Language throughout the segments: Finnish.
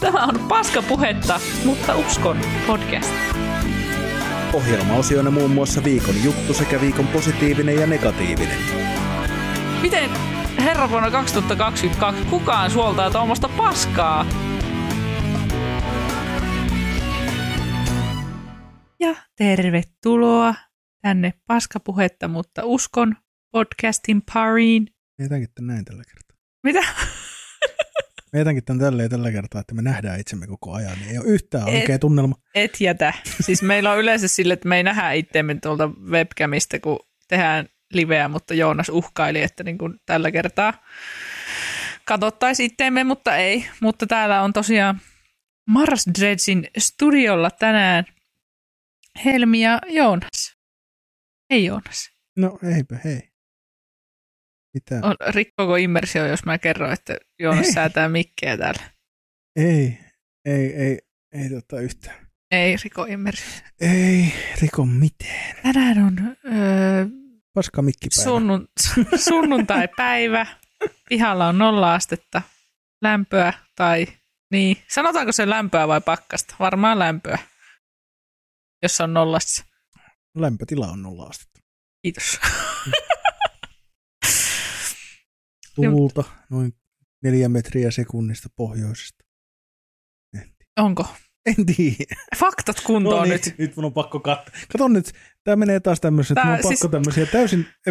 Tämä on paskapuhetta, mutta uskon podcast. Ohjelmaosioina muun muassa viikon juttu sekä viikon positiivinen ja negatiivinen. Miten herra vuonna 2022 kukaan suoltaa tuommoista paskaa? Ja tervetuloa tänne paskapuhetta, mutta uskon podcastin pariin. Tämän näin tällä kertaa. Mitä? Me jätänkin tämän tälleen tällä kertaa, että me nähdään itsemme koko ajan, niin ei ole yhtään Et- oikea tunnelma. Et jätä. Siis meillä on yleensä sille, että me ei nähdä itseämme tuolta webcamista, kun tehdään liveä, mutta Joonas uhkaili, että niin kuin tällä kertaa katsottaisiin itteemme, mutta ei. Mutta täällä on tosiaan Mars Dredgin studiolla tänään Helmi ja Joonas. Hei Joonas. No eipä, hei. Mitä? On, rikkoako immersio, jos mä kerron, että Joonas Ei. säätää mikkeä täällä? Ei, ei, ei, ei tota yhtään. Ei riko immersio. Ei riko mitään. Tänään on öö, Paska mikkipäivä. Sunnun, sunnuntai-päivä. Pihalla on nolla astetta lämpöä tai niin. Sanotaanko se lämpöä vai pakkasta? Varmaan lämpöä, jos on nollassa. Lämpötila on nolla astetta. Kiitos. Tuulta noin neljä metriä sekunnista pohjoisesta. Onko? En tiedä. Faktat kuntoon No niin, nyt. nyt mun on pakko katsoa. Kato nyt, tämä menee taas tämmöiset, Tää mun on pakko siis- tämmöisiä täysin e-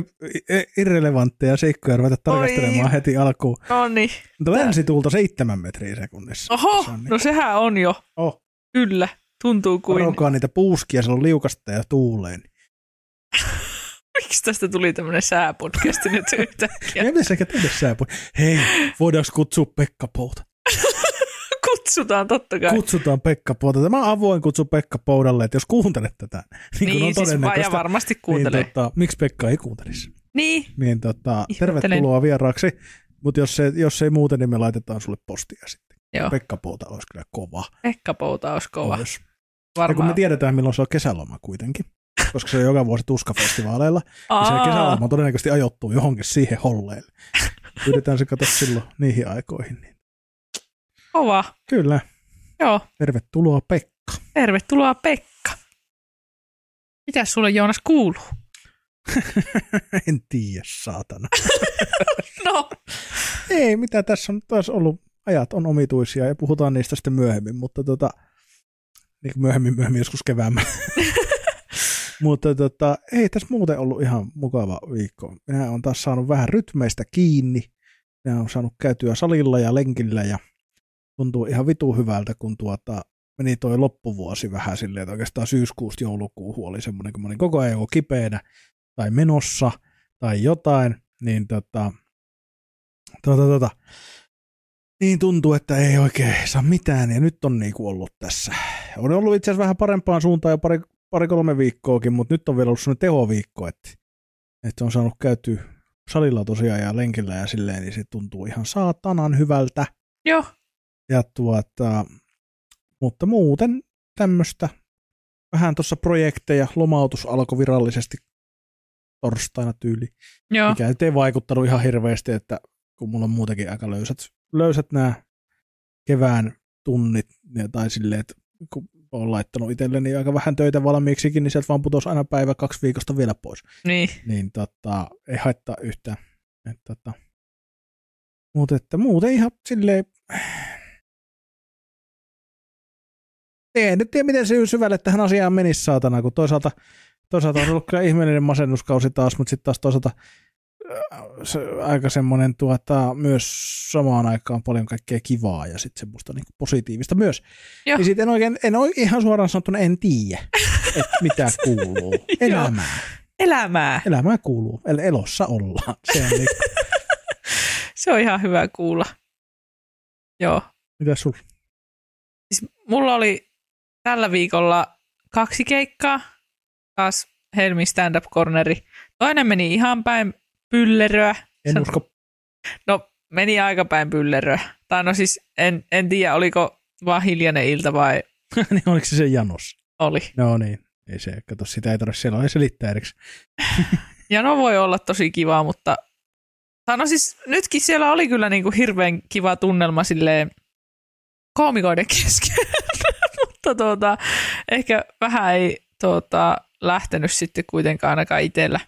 e- irrelevantteja seikkoja ruveta tarkastelemaan Oi. heti alkuun. No niin. Mutta länsituulta seitsemän metriä sekunnissa. Oho, Se niin- no sehän on jo. Oh, Kyllä, tuntuu kuin. varokaa niitä puuskia, se on liukasta ja tuuleen. Miksi tästä tuli tämmöinen sääpodcasti nyt yhtäkkiä? Ja pitäisi ehkä tehdä sääpui. Hei, voidaanko kutsua Pekka Pouta? Kutsutaan totta kai. Kutsutaan Pekka Pouta. Tämä avoin kutsu Pekka Poudalle, että jos kuuntelet tätä, niin, niin, on siis va- ja todennäköistä, varmasti kuuntelee. Niin, tota, miksi Pekka ei kuuntelisi? Niin, Niin tota, Ihmettelen. tervetuloa vieraaksi, mutta jos, se, jos ei muuten, niin me laitetaan sulle postia sitten. joo. Pekka Pouta olisi kyllä kova. Pekka Pouta olisi kova. Ois. Ja kun me Varmaan. tiedetään, milloin se on kesäloma kuitenkin, koska se on joka vuosi tuskafestivaaleilla, niin se Aa. kesäloma todennäköisesti ajoittuu johonkin siihen holleille. Pyydetään se katsoa silloin niihin aikoihin. Niin. Kova. Kyllä, Joo. tervetuloa Pekka. Tervetuloa Pekka. Mitäs sulle Joonas kuuluu? en tiedä, saatana. No. Ei, mitä tässä on taas ollut, ajat on omituisia ja puhutaan niistä sitten myöhemmin, mutta tota, niin myöhemmin, myöhemmin joskus keväämmällä. mutta tota, ei tässä muuten ollut ihan mukava viikko. Minä olen taas saanut vähän rytmeistä kiinni. Minä olen saanut käytyä salilla ja lenkillä ja tuntuu ihan vitu hyvältä, kun tuota, meni toi loppuvuosi vähän silleen, että oikeastaan syyskuusta joulukuuhun oli semmoinen, kun mä olin koko ajan joko kipeänä tai menossa tai jotain, niin tota, tota, tota, niin tuntuu, että ei oikein saa mitään, ja nyt on niinku ollut tässä. On ollut itse asiassa vähän parempaan suuntaan jo pari, pari kolme viikkoakin, mutta nyt on vielä ollut sellainen tehoviikko, että, että on saanut käyty salilla tosiaan ja lenkillä ja silleen, niin se tuntuu ihan saatanan hyvältä. Joo. Ja tuota, mutta muuten tämmöistä vähän tuossa projekteja, lomautus alkoi virallisesti torstaina tyyli Joo. mikä nyt ei vaikuttanut ihan hirveästi, että kun mulla on muutenkin aika löysät, löysät nämä kevään tunnit, tai silleen, että kun olen laittanut itselleni aika vähän töitä valmiiksikin, niin sieltä vaan putosi aina päivä kaksi viikosta vielä pois. Niin. Niin tota, ei haittaa yhtään. Et, tota, mutta että muuten ihan silleen, en nyt tiedä, miten se syvälle tähän asiaan menisi saatana, kun toisaalta, toisaalta on ollut kyllä ihmeellinen masennuskausi taas, mutta sitten taas toisaalta se, aika semmoinen tuota, myös samaan aikaan paljon kaikkea kivaa ja sitten semmoista niin positiivista myös. Joo. Ja sitten en oikein, en ole ihan suoraan sanottuna, en tiedä, että mitä kuuluu elämään. Elämää. Elämää kuuluu, eli elossa ollaan. Se on niin, Se on ihan hyvä kuulla. Joo. mitä sulla? Siis mulla oli tällä viikolla kaksi keikkaa. Taas Helmi stand-up corneri. Toinen meni ihan päin pylleröä. En usko. No, meni aika päin pylleröä. Tai no siis, en, en tiedä, oliko vaan hiljainen ilta vai niin oliko se se Janos? oli. No niin, ei se, kato, sitä ei tarvitse siellä selittää edeksi. Ja no voi olla tosi kiva, mutta... Tai no siis nytkin siellä oli kyllä niinku hirveän kiva tunnelma silleen, koomikoiden kesken, mutta tuota, ehkä vähän ei tuota, lähtenyt sitten kuitenkaan ainakaan itsellä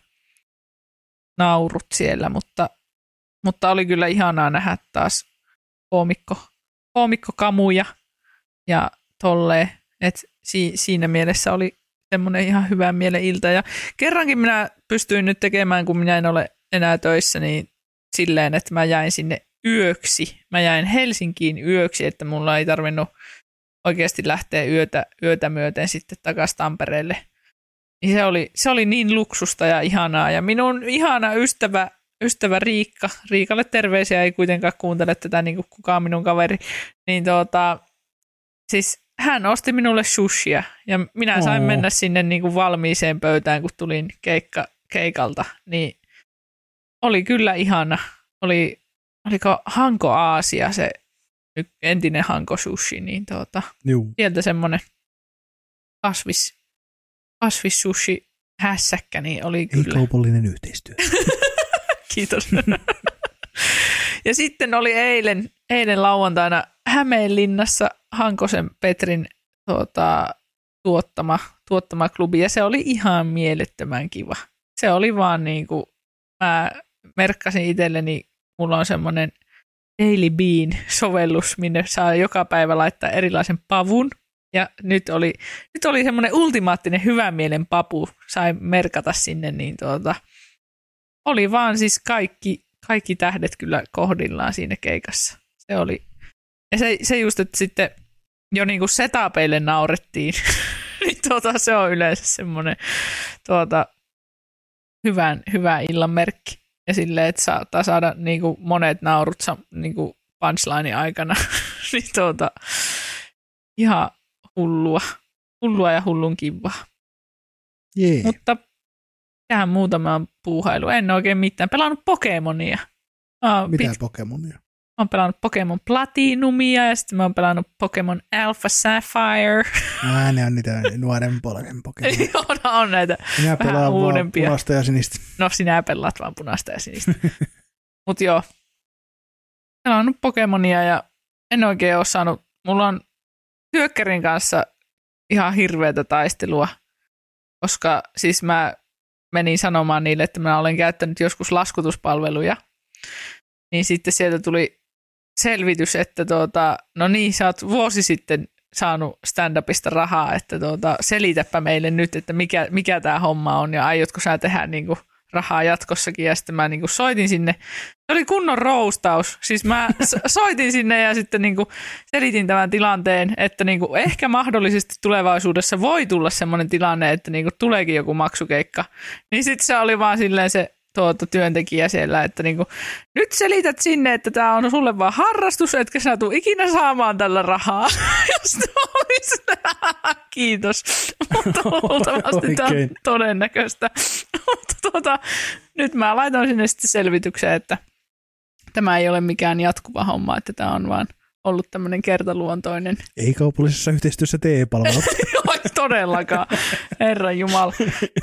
naurut siellä, mutta, mutta oli kyllä ihanaa nähdä taas koomikko, koomikko kamuja ja tolleen, että si, siinä mielessä oli semmoinen ihan hyvä mielen ilta. Ja kerrankin minä pystyin nyt tekemään, kun minä en ole enää töissä, niin silleen, että mä jäin sinne yöksi. Mä jäin Helsinkiin yöksi, että mulla ei tarvinnut oikeasti lähteä yötä, yötä myöten sitten takaisin Tampereelle. Niin se oli, se oli niin luksusta ja ihanaa. Ja minun ihana ystävä, ystävä Riikka, Riikalle terveisiä, ei kuitenkaan kuuntele tätä niin kuin kukaan minun kaveri, niin tuota, siis hän osti minulle sushia ja minä sain oh. mennä sinne niin kuin valmiiseen pöytään, kun tulin keikka, keikalta. Niin oli kyllä ihana. Oli, oliko Hanko Aasia se entinen Hanko Sushi, niin tuota, Juu. sieltä semmoinen kasvis, kasvissushi hässäkkä, niin oli kyllä. Ei kaupallinen yhteistyö. Kiitos. ja sitten oli eilen, eilen lauantaina Hämeenlinnassa Hankosen Petrin tuota, tuottama, tuottama klubi, ja se oli ihan mielettömän kiva. Se oli vaan niin kuin, mä merkkasin itselleni, mulla on semmoinen Daily Bean-sovellus, minne saa joka päivä laittaa erilaisen pavun, ja nyt oli, nyt oli semmoinen ultimaattinen hyvän mielen papu, sai merkata sinne, niin tuota, oli vaan siis kaikki, kaikki tähdet kyllä kohdillaan siinä keikassa. Se oli, ja se, se just, että sitten jo niin kuin setupeille naurettiin, niin tuota, se on yleensä semmoinen tuota, hyvän, hyvä illan merkki. Ja silleen, että saattaa saada niin kuin monet naurut niin kuin punchline aikana. niin tuota, ihan hullua. Hullua ja hullun kivaa. Yeah. Mutta tähän muutama puuhailu. En oikein mitään. Pelannut Pokemonia. Oh, Mitä pit- Pokemonia? Mä oon pelannut Pokemon Platinumia ja sitten mä oon pelannut Pokemon Alpha Sapphire. Ää, ne on niitä nuoren polven Pokemon. on, on näitä Minä vähän uudempia. punaista ja sinistä. No sinä pelaat vaan punaista ja sinistä. Mut joo, pelannut Pokemonia ja en oikein ole saanut, mulla on työkkärin kanssa ihan hirveätä taistelua, koska siis mä menin sanomaan niille, että mä olen käyttänyt joskus laskutuspalveluja, niin sitten sieltä tuli selvitys, että tuota, no niin, sä oot vuosi sitten saanut stand-upista rahaa, että tuota, selitäpä meille nyt, että mikä, mikä tämä homma on ja aiotko sä tehdä niin kuin rahaa jatkossakin ja sitten mä niin kuin soitin sinne. Se oli kunnon roustaus. Siis mä soitin sinne ja sitten niin kuin selitin tämän tilanteen, että niin kuin ehkä mahdollisesti tulevaisuudessa voi tulla sellainen tilanne, että niin kuin tuleekin joku maksukeikka. Niin sitten se oli vaan silleen se tuota, työntekijä siellä, että niinku, nyt selität sinne, että tämä on sulle vaan harrastus, etkä sä tuu ikinä saamaan tällä rahaa. Jos olisi, kiitos, mutta luultavasti tämä on todennäköistä. mutta tuota, nyt mä laitoin sinne sitten selvitykseen, että tämä ei ole mikään jatkuva homma, että tämä on vaan ollut tämmöinen kertaluontoinen. Ei kaupallisessa yhteistyössä TE-palvelut. todellakaan, Herra Jumala.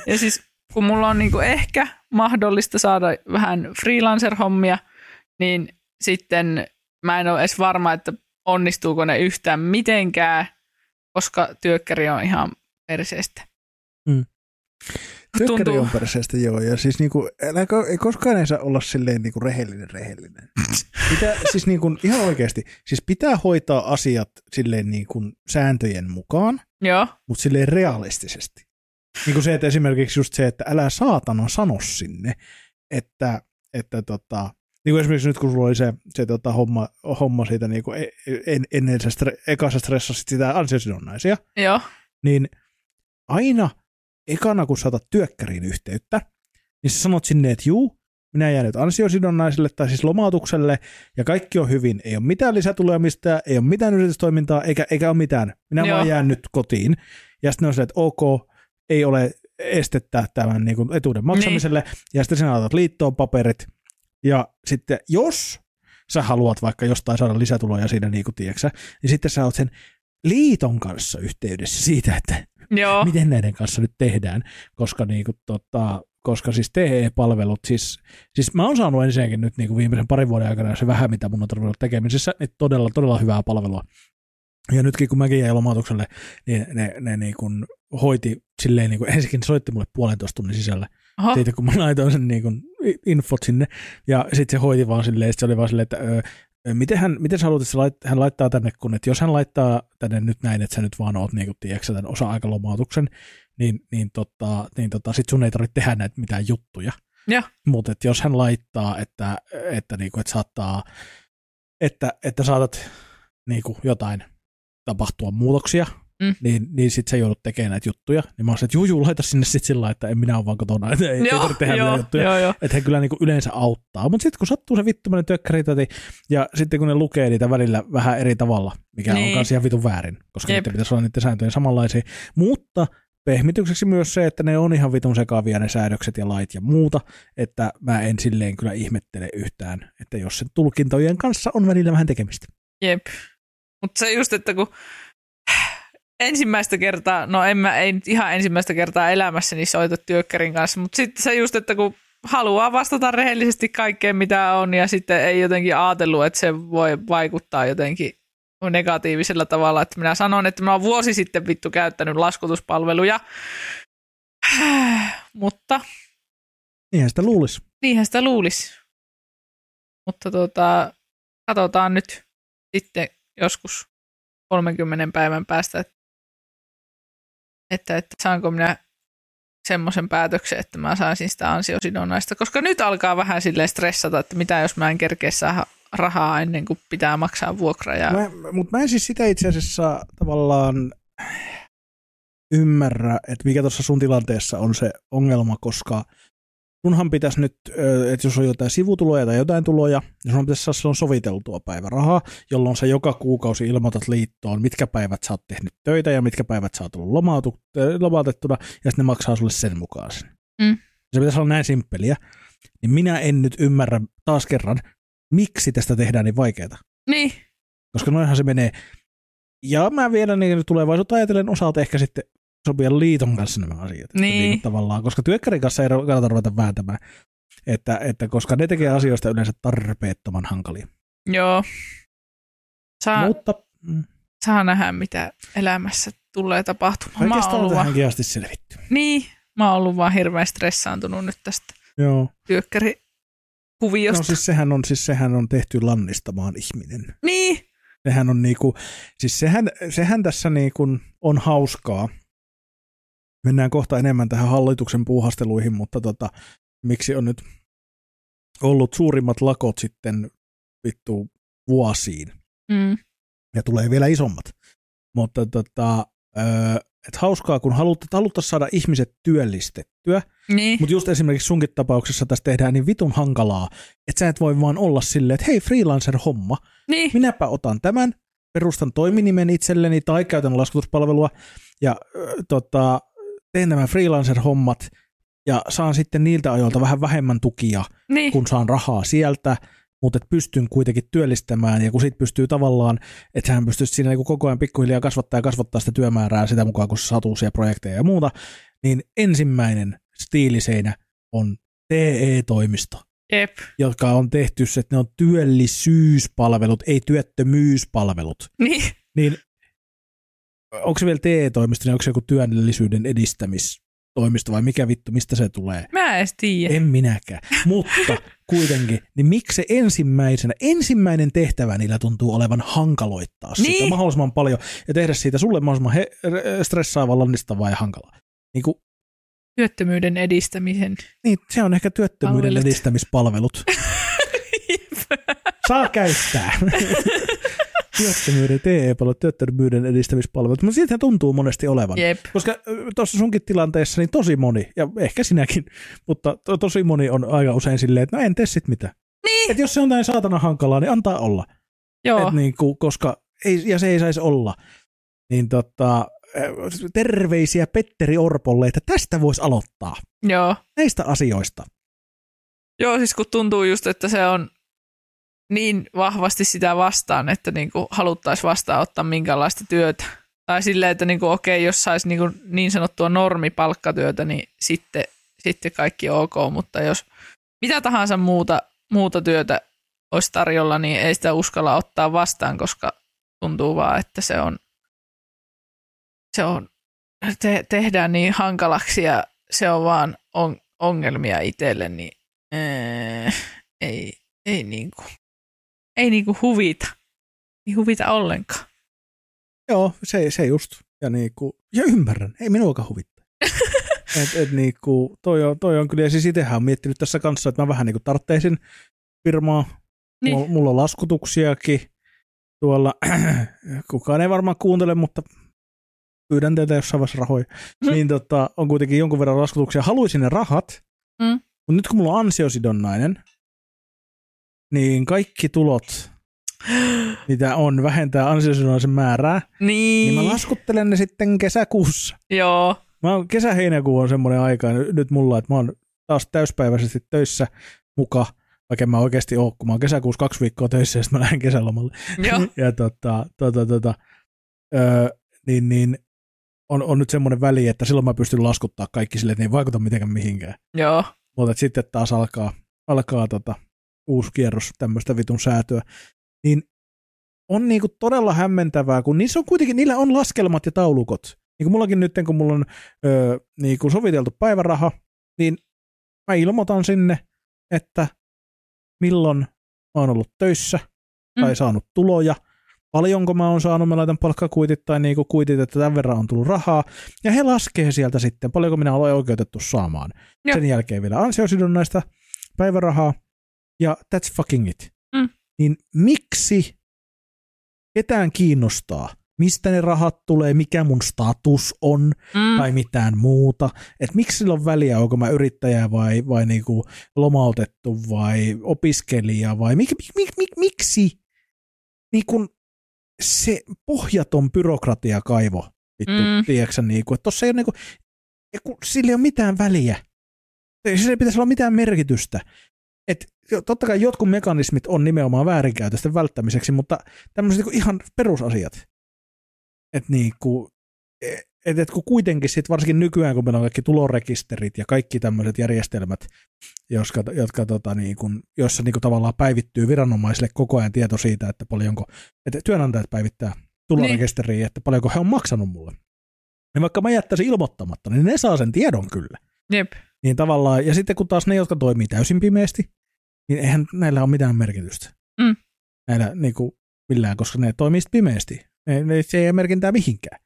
Ja siis kun mulla on niinku ehkä mahdollista saada vähän freelancer-hommia, niin sitten mä en ole edes varma, että onnistuuko ne yhtään mitenkään, koska työkkäri on ihan perseestä. Mm. Työkkäri Tuntuu... on perseestä, joo. Ja siis niinku, älä, ei koskaan ei saa olla silleen niinku rehellinen rehellinen. Pitää, siis niinku, ihan oikeasti, siis pitää hoitaa asiat silleen niinku sääntöjen mukaan, joo. mutta silleen realistisesti. Niin kuin se, että esimerkiksi just se, että älä saatana sano sinne, että, että tota, niin kuin esimerkiksi nyt kun sulla oli se, se tota, homma, homma siitä niin kuin e, en, ennen se stre, ekassa stressasit sitä ansiosidonnaisia, Joo. niin aina ekana kun saatat työkkäriin yhteyttä, niin sä sanot sinne, että juu, minä jään nyt ansiosidonnaiselle tai siis lomautukselle ja kaikki on hyvin. Ei ole mitään lisätuloja mistään, ei ole mitään yritystoimintaa eikä, eikä ole mitään. Minä Joo. vaan jään nyt kotiin. Ja sitten on se, että ok, ei ole estettä tämän niin kuin etuuden maksamiselle, niin. ja sitten sinä laitat liittoon paperit, ja sitten jos sä haluat vaikka jostain saada lisätuloja siinä, niin kuin tiedätkö, niin sitten sä oot sen liiton kanssa yhteydessä siitä, että Joo. miten näiden kanssa nyt tehdään, koska, niin kuin, tota, koska siis TE-palvelut, siis, siis mä oon saanut ensinnäkin nyt niin kuin viimeisen parin vuoden aikana se vähän, mitä mun on tarvinnut tekemisessä, niin todella, todella hyvää palvelua. Ja nytkin kun mäkin jäin lomautukselle, niin ne, ne niin kuin hoiti silleen, niin kuin, ensinnäkin soitti mulle puolentoista tunnin sisällä. Oho. Siitä kun mä laitoin sen niin kuin, infot sinne, ja sitten se hoiti vaan silleen, se oli vaan silleen, että öö, miten, hän, miten sä haluat, että lait, hän laittaa tänne, kun että jos hän laittaa tänne nyt näin, että sä nyt vaan oot niin kuin, tiedätkö, tämän osa-aikalomautuksen, niin, niin, tota, niin tota, sit sun ei tarvitse tehdä näitä mitään juttuja. Mutta jos hän laittaa, että, että, niinku, että saattaa, että, että saatat niinku, jotain tapahtua muutoksia, Mm. niin, niin sit sä joudut tekemään näitä juttuja. Niin mä olisin, että juu, juu, laita sinne sit sillä että en minä ole vaan kotona, että ei, ei tarvitse tehdä joo, juttuja. joo, joo. Että he kyllä niinku yleensä auttaa. Mutta sitten kun sattuu se vittumainen tökkäritäti, ja sitten kun ne lukee niitä välillä vähän eri tavalla, mikä niin. On kanssa ihan vitun väärin, koska Jep. niiden pitäisi olla niiden sääntöjen samanlaisia. Mutta pehmitykseksi myös se, että ne on ihan vitun sekaavia ne säädökset ja lait ja muuta, että mä en silleen kyllä ihmettele yhtään, että jos sen tulkintojen kanssa on välillä vähän tekemistä. Jep. Mutta se just, että kun ensimmäistä kertaa, no en mä ei nyt ihan ensimmäistä kertaa elämässäni soita työkkärin kanssa, mutta sitten se just, että kun haluaa vastata rehellisesti kaikkeen, mitä on, ja sitten ei jotenkin ajatellut, että se voi vaikuttaa jotenkin negatiivisella tavalla, että minä sanon, että mä oon vuosi sitten vittu käyttänyt laskutuspalveluja, mutta Niinhän sitä luulisi. niinhän sitä luulisi. Mutta tota, katsotaan nyt sitten joskus 30 päivän päästä, että, että, että saanko minä semmoisen päätöksen, että mä saisin sitä ansiosidonnaista, koska nyt alkaa vähän silleen stressata, että mitä jos mä en kerkeä saada rahaa ennen kuin pitää maksaa vuokra. Ja... Mutta mä en siis sitä itse asiassa tavallaan ymmärrä, että mikä tuossa sun tilanteessa on se ongelma, koska sunhan pitäisi nyt, että jos on jotain sivutuloja tai jotain tuloja, niin sun pitäisi saada silloin soviteltua päivärahaa, jolloin sä joka kuukausi ilmoitat liittoon, mitkä päivät sä oot tehnyt töitä ja mitkä päivät sä oot ollut lomautu, lomautettuna, ja sitten ne maksaa sulle sen mukaan sen. Mm. Se pitäisi olla näin simppeliä. Niin minä en nyt ymmärrä taas kerran, miksi tästä tehdään niin vaikeaa. Niin, Koska noinhan se menee. Ja mä vielä niin tulevaisuutta ajatellen osalta ehkä sitten sopia liiton kanssa nämä asiat. Niin. kuin tavallaan, koska työkkärin kanssa ei kannata ruveta vääntämään. Että, että koska ne tekee asioista yleensä tarpeettoman hankalia. joo. Saa, Mutta mm, saa nähdä, mitä elämässä tulee tapahtumaan. Oikeastaan on tähänkin asti selvitty. niin, mä oon ollut vaan hirveän stressaantunut nyt tästä Joo. työkkärikuviosta. No siis sehän on, siis sehän on tehty lannistamaan ihminen. Niin, Sehän on niinku, siis sehän, sehän tässä niinku on hauskaa. Mennään kohta enemmän tähän hallituksen puuhasteluihin, mutta tota, miksi on nyt ollut suurimmat lakot sitten vittu vuosiin? Mm, ja tulee vielä isommat. Mutta tota, et hauskaa, kun halut, haluttaisiin saada ihmiset työllistettyä, niin, mutta just esimerkiksi sunkin tapauksessa tässä tehdään niin vitun hankalaa, että sä et voi vaan olla silleen, että hei freelancer-homma, niin, minäpä otan tämän, perustan toiminimen itselleni tai käytän laskutuspalvelua. Ja ö, tota, teen nämä freelancer-hommat ja saan sitten niiltä ajoilta vähän vähemmän tukia, niin, kun saan rahaa sieltä, mutta et pystyn kuitenkin työllistämään. Ja kun sit pystyy tavallaan, että sähän pystyisi siinä niinku koko ajan pikkuhiljaa kasvattaa ja kasvattaa sitä työmäärää sitä mukaan, kun saat uusia projekteja ja muuta, niin ensimmäinen stiiliseinä on TE-toimisto jep, jotka on tehty, että ne on työllisyyspalvelut, ei työttömyyspalvelut. niin, Niin onko se vielä TE-toimisto, niin onko se joku työllisyyden edistämistoimisto vai mikä vittu, mistä se tulee? mä en tiedä. En minäkään. Mutta kuitenkin, niin miksi se ensimmäisenä, ensimmäinen tehtävä niillä tuntuu olevan hankaloittaa sitä Niin. mahdollisimman paljon ja tehdä siitä sulle mahdollisimman he, stressaavaa, lannistavaa ja hankalaa. Niin, kuin, Työttömyyden edistämisen. niin se on ehkä työttömyyden Palvelut. edistämispalvelut. Saa käyttää. työttömyyden TE-palvelut, työttömyyden edistämispalvelut, mutta siitä tuntuu monesti olevan. Jep, Koska tuossa sunkin tilanteessa niin tosi moni, ja ehkä sinäkin, mutta to, tosi moni on aika usein silleen, että no en tee sit mitään. niin, Et jos se on näin saatana hankalaa, niin antaa olla. joo, Et niin kuin, koska ei, ja se ei saisi olla. Niin tota, terveisiä Petteri Orpolle, että tästä voisi aloittaa. joo. Näistä asioista. Joo, siis kun tuntuu just, että se on niin vahvasti sitä vastaan, että niinku haluttaisiin vastaanottaa minkälaista työtä. Tai silleen, että niinku, okei, jos saisi niinku niin sanottua normipalkkatyötä, niin sitten, sitten kaikki ok, mutta jos mitä tahansa muuta, muuta työtä olisi tarjolla, niin ei sitä uskalla ottaa vastaan, koska tuntuu vaan, että se on, se on te, tehdään niin hankalaksi ja se on vaan on, ongelmia itselle, niin ää, ei, ei, niinku, ei niinku huvita. Ei huvita ollenkaan. Joo, se, se just. Ja, niinku, ja ymmärrän, ei minuakaan huvittaa. et, et niinku, toi, on, toi on kyllä, ja siis itsehän on miettinyt tässä kanssa, että mä vähän niinku tartteisin firmaa. Niin. Mulla, mulla on laskutuksiakin tuolla. Kukaan ei varmaan kuuntele, mutta pyydän teitä jossain vaiheessa rahoja. Mm. Niin tota, on kuitenkin jonkun verran laskutuksia. Haluaisin ne rahat, mm. mutta nyt kun mulla on ansiosidonnainen, niin kaikki tulot, mitä on, vähentää ansiosidonnaisen määrää. Niin. niin mä laskuttelen ne sitten kesäkuussa. Joo. Mä oon, kesä-heinäkuu on semmoinen aika nyt mulla, että mä oon taas täyspäiväisesti töissä muka, vaikka mä oikeasti oon, kun mä oon kesäkuussa kaksi viikkoa töissä ja sitten mä lähden kesälomalle. Joo. ja tota, tota, tota, öö, niin, niin on, on nyt semmoinen väli, että silloin mä pystyn laskuttaa kaikki sille, että ne ei vaikuta mitenkään mihinkään. Joo. Mutta sitten taas alkaa, alkaa tota, uusi kierros tämmöistä vitun säätöä. Niin on niinku todella hämmentävää, kun niissä on kuitenkin, niillä on laskelmat ja taulukot. Niin kuin mullakin nyt, kun mulla on öö, niinku soviteltu päiväraha, niin mä ilmoitan sinne, että milloin mä oon ollut töissä tai mm. saanut tuloja – paljonko mä oon saanut, mä laitan palkkakuitit tai niinku kuitit, että tämän verran on tullut rahaa, ja he laskee sieltä sitten, paljonko minä olen oikeutettu saamaan. Ja. Sen jälkeen vielä ansiosidonnaista päivärahaa, ja that's fucking it. Mm. Niin miksi ketään kiinnostaa, mistä ne rahat tulee, mikä mun status on mm. tai mitään muuta. Että miksi sillä on väliä, onko mä yrittäjä vai, vai niinku lomautettu vai opiskelija vai mik, mik, mik, mik, miksi niin kun se pohjaton byrokratiakaivo, vittu, mm. tiedätkö, niin kuin, että tossa ei ole niin kuin, kun sillä ei ole mitään väliä. Sillä ei pitäisi olla mitään merkitystä. Et, totta kai jotkut mekanismit on nimenomaan väärinkäytösten välttämiseksi, mutta tämmöiset niin ihan perusasiat. Että niin kuin, e, et, et kun kuitenkin sit varsinkin nykyään, kun meillä on kaikki tulorekisterit ja kaikki tämmöiset järjestelmät, jotka, jotka tota, niin kun, jossa niin kun tavallaan päivittyy viranomaisille koko ajan tieto siitä, että paljonko, että työnantajat päivittää tulorekisteriin, niin. että paljonko he on maksanut mulle. Ja vaikka mä jättäisin ilmoittamatta, niin ne saa sen tiedon kyllä. Jep. Niin tavallaan, ja sitten kun taas ne, jotka toimii täysin pimeästi, niin eihän näillä ole mitään merkitystä. Mm. Näillä niin kuin, millään, koska ne toimii pimeästi. Ne, ne, se ei ole merkintää mihinkään.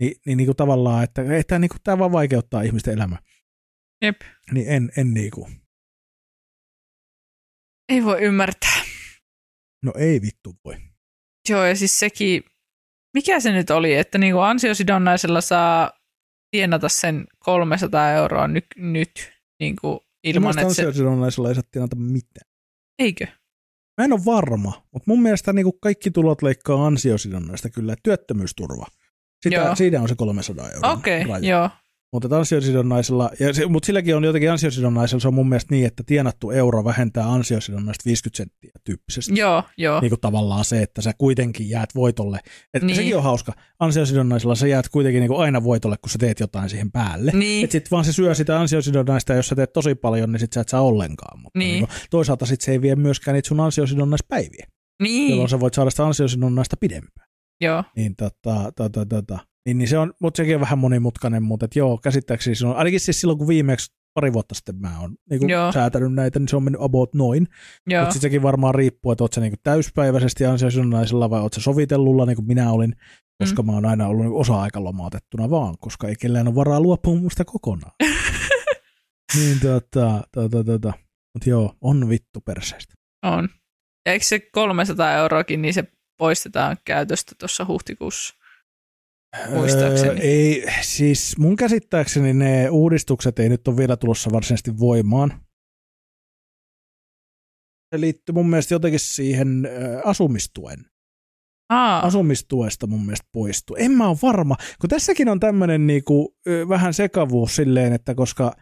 Niin, niin, niin kuin tavallaan, että, että niin kuin, tämä vaan vaikeuttaa ihmisten elämää. Jep. Niin en, en niin kuin. Ei voi ymmärtää. No ei vittu voi. Joo, ja siis sekin, mikä se nyt oli, että niin kuin ansiosidonnaisella saa tienata sen 300 euroa ny, nyt niin kuin ilman, että ansiosidonnaisella ei saa tienata mitään. Eikö? Mä en ole varma, mutta mun mielestä niin kuin kaikki tulot leikkaa ansiosidonnaista kyllä, työttömyysturva – sitä, joo. siinä on se 300 euroa Okei, okay, joo. Mutta ansiosidonnaisella, ja se, mutta silläkin on jotenkin ansiosidonnaisella, se on mun mielestä niin, että tienattu euro vähentää ansiosidonnaista 50 senttiä tyyppisesti. Joo, joo. Niin kuin tavallaan se, että sä kuitenkin jäät voitolle. Että niin. Sekin on hauska. Ansiosidonnaisella sä jäät kuitenkin niin kuin aina voitolle, kun sä teet jotain siihen päälle. Niin. Että sit vaan se syö sitä ansiosidonnaista, ja jos sä teet tosi paljon, niin sit sä et saa ollenkaan. Mutta niin. Niin kuin, toisaalta sit se ei vie myöskään niitä sun ansiosidonnaispäiviä. Niin. Jolloin sä voit saada sitä ansiosidonnaista pidempään. Joo. Niin tota, tota, tota, niin, niin se on, mutta sekin on vähän monimutkainen, mutta et joo, käsittääkseni se on, ainakin siis silloin kun viimeksi pari vuotta sitten mä oon niin säätänyt näitä, niin se on mennyt about noin. Mutta sekin varmaan riippuu, että oot sä niin täyspäiväisesti ansiosidonnaisella vai oot sä sovitellulla, niin kuin minä olin, koska mm. mä oon aina ollut niin osa-aikalomautettuna vaan, koska ei kellään ole varaa luopua musta kokonaan. niin tota, tota, tota. Mutta joo, on vittu perseestä. On. Eikö se 300 euroakin, niin se poistetaan käytöstä tuossa huhtikuussa? Muistaakseni. Öö, ei, siis mun käsittääkseni ne uudistukset ei nyt ole vielä tulossa varsinaisesti voimaan. Se liittyy mun mielestä jotenkin siihen ö, asumistuen. Aa. Asumistuesta mun mielestä poistuu. En mä ole varma, kun tässäkin on tämmöinen niinku, vähän sekavuus silleen, että koska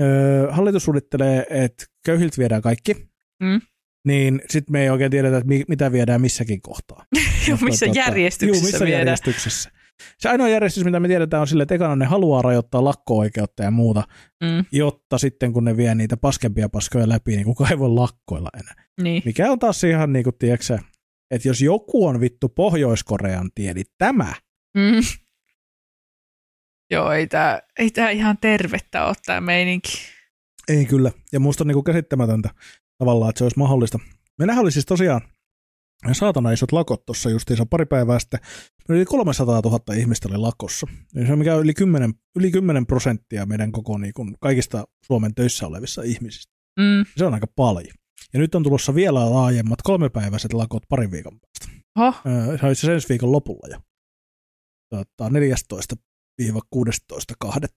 ö, hallitus suunnittelee, että köyhiltä viedään kaikki, mm. niin sitten me ei oikein tiedetä, että mi- mitä viedään missäkin kohtaa. Joo, missä järjestyksessä juu, missä viedään. järjestyksessä. Se ainoa järjestys, mitä me tiedetään, on sille, että ekana ne haluaa rajoittaa lakko-oikeutta ja muuta, mm. jotta sitten kun ne vie niitä paskempia paskoja läpi, niin kukaan ei voi lakkoilla enää. Niin. Mikä on taas ihan niin kuin, tiedätkö, että jos joku on vittu Pohjois-Korean tie, niin tämä. Mm. Joo, ei tämä ei tää ihan tervettä ole tämä meininki. Ei kyllä. Ja musta on niinku käsittämätöntä tavallaan, että se olisi mahdollista. Meillähän oli siis tosiaan saatana isot lakot tuossa justiinsa pari päivää sitten. Yli 300 000 ihmistä oli lakossa. Se mikä on yli 10, yli 10 prosenttia meidän koko niin kuin, kaikista Suomen töissä olevissa ihmisistä. Mm. Se on aika paljon. Ja nyt on tulossa vielä laajemmat kolmepäiväiset lakot parin viikon päästä. Öö, Se on itse ensi viikon lopulla jo. Tota, 14-16.2.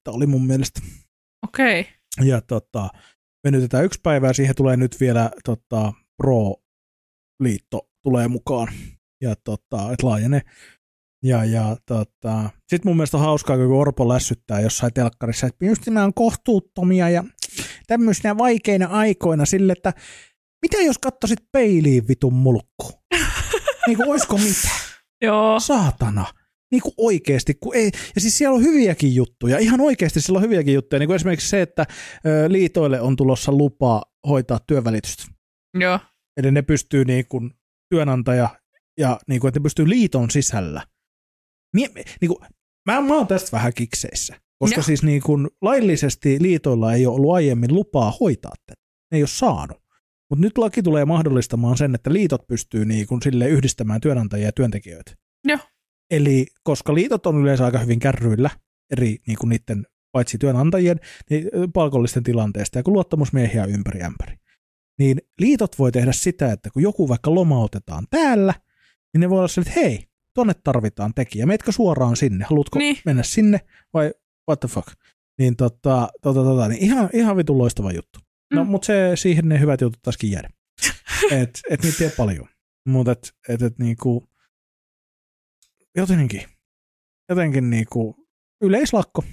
oli mun mielestä. okei. Okay. Ja tota, venytetään yksi päivä ja siihen tulee nyt vielä tota, Pro-liitto tulee mukaan. Ja tota, et laajenee. Ja, ja tota, sitten mun mielestä on hauskaa, kun Orpo lässyttää jossain telkkarissa, että just nämä on kohtuuttomia ja tämmöisinä vaikeina aikoina sille, että mitä jos kattoisit peiliin vitun mulkku? niin kuin oisko mitä? Joo, Saatana. Niin kuin oikeasti. Kun ei, ja siis siellä on hyviäkin juttuja. Ihan oikeasti siellä on hyviäkin juttuja. Niin kuin esimerkiksi se, että ö, liitoille on tulossa lupa hoitaa työvälitystä. joo. Eli ne pystyy niin kuin työnantaja ja niin kuin, että ne pystyy liiton sisällä. Mie, niin kuin, mä, mä oon tästä vähän kikseissä. Koska Joo. siis niin kuin laillisesti liitoilla ei ole ollut aiemmin lupaa hoitaa tätä. Ne ei ole saanut. Mutta nyt laki tulee mahdollistamaan sen, että liitot pystyy niin kuin sille yhdistämään työnantajia ja työntekijöitä. Joo. Eli koska liitot on yleensä aika hyvin kärryillä eri niin kuin niiden paitsi työnantajien, niin palkollisten tilanteesta ja kun luottamusmiehiä ympäri ämpäri. Niin liitot voi tehdä sitä, että kun joku vaikka lomautetaan täällä, niin ne voi olla sille, että hei, tonne tarvitaan tekijä, meetkö suoraan sinne, haluatko Niin. mennä sinne vai what the fuck. Niin, tota, tota, tota, niin ihan, ihan vitun loistava juttu. No, Mm. mutta se, siihen ne hyvät jutut taaskin jäädä. et, et niitä tiedä paljon. Mutta et, et, et niinku, jotenkin, jotenkin niinku, yleislakko.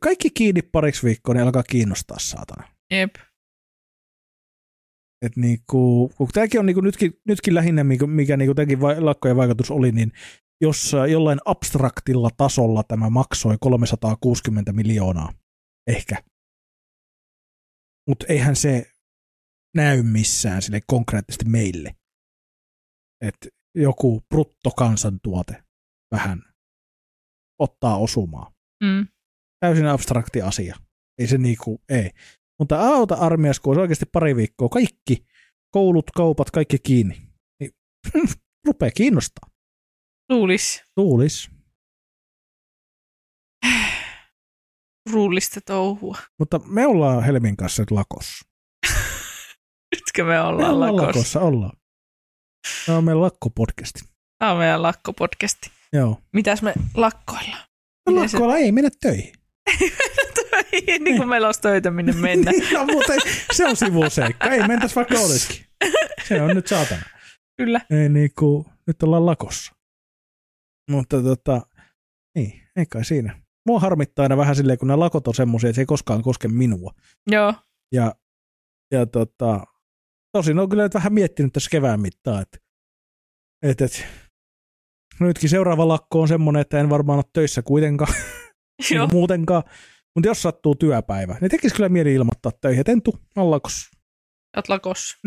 Kaikki kiinni pariksi viikkoa, niin alkaa kiinnostaa saatana. Jep. Et niinku, kun tämäkin on niinku nytkin, nytkin lähinnä, mikä, mikä niinku tämänkin vai, lakkojen vaikutus oli, niin jos äh, jollain abstraktilla tasolla tämä maksoi 360 miljoonaa, ehkä. Mutta eihän se näy missään sille konkreettisesti meille. Että joku bruttokansantuote vähän ottaa osumaa. Mm. Täysin abstrakti asia. Ei se niinku, ei. Mutta auta armias, kun olisi oikeasti pari viikkoa, kaikki koulut, kaupat, kaikki kiinni. Niin, rupeaa kiinnostaa. Luulis. Luulis. Ruullista touhua. Mutta me ollaan Helmin kanssa nyt lakossa. Nytkö me Me ollaan ollaan lakossa? lakossa, ollaan. Tämä on meidän lakkopodcasti. Tämä on meidän lakkopodcasti. Joo. Mitäs me lakkoillaan? No Miten se- lakkoilla ei mennä töihin. niin kuin meillä olisi töitä minne mennä. no, mutta ei, se on sivuseikka. Ei mentäisi vaikka olisikin. Se on nyt saatana. Kyllä. Ei niinku, nyt ollaan lakossa. Mutta tota, niin, ei kai siinä. Mua harmittaa aina vähän silleen, kun nämä lakot on semmoisia, että se ei koskaan koske minua. Joo. Ja, ja tota, tosin on kyllä nyt vähän miettinyt tässä kevään mittaan, että et, et, nytkin seuraava lakko on semmoinen, että en varmaan ole töissä kuitenkaan, Joo. niin muutenkaan. Mutta jos sattuu työpäivä, niin tekisi kyllä mieli ilmoittaa töihin, että en tuu, oon lakossa. Oot lakossa.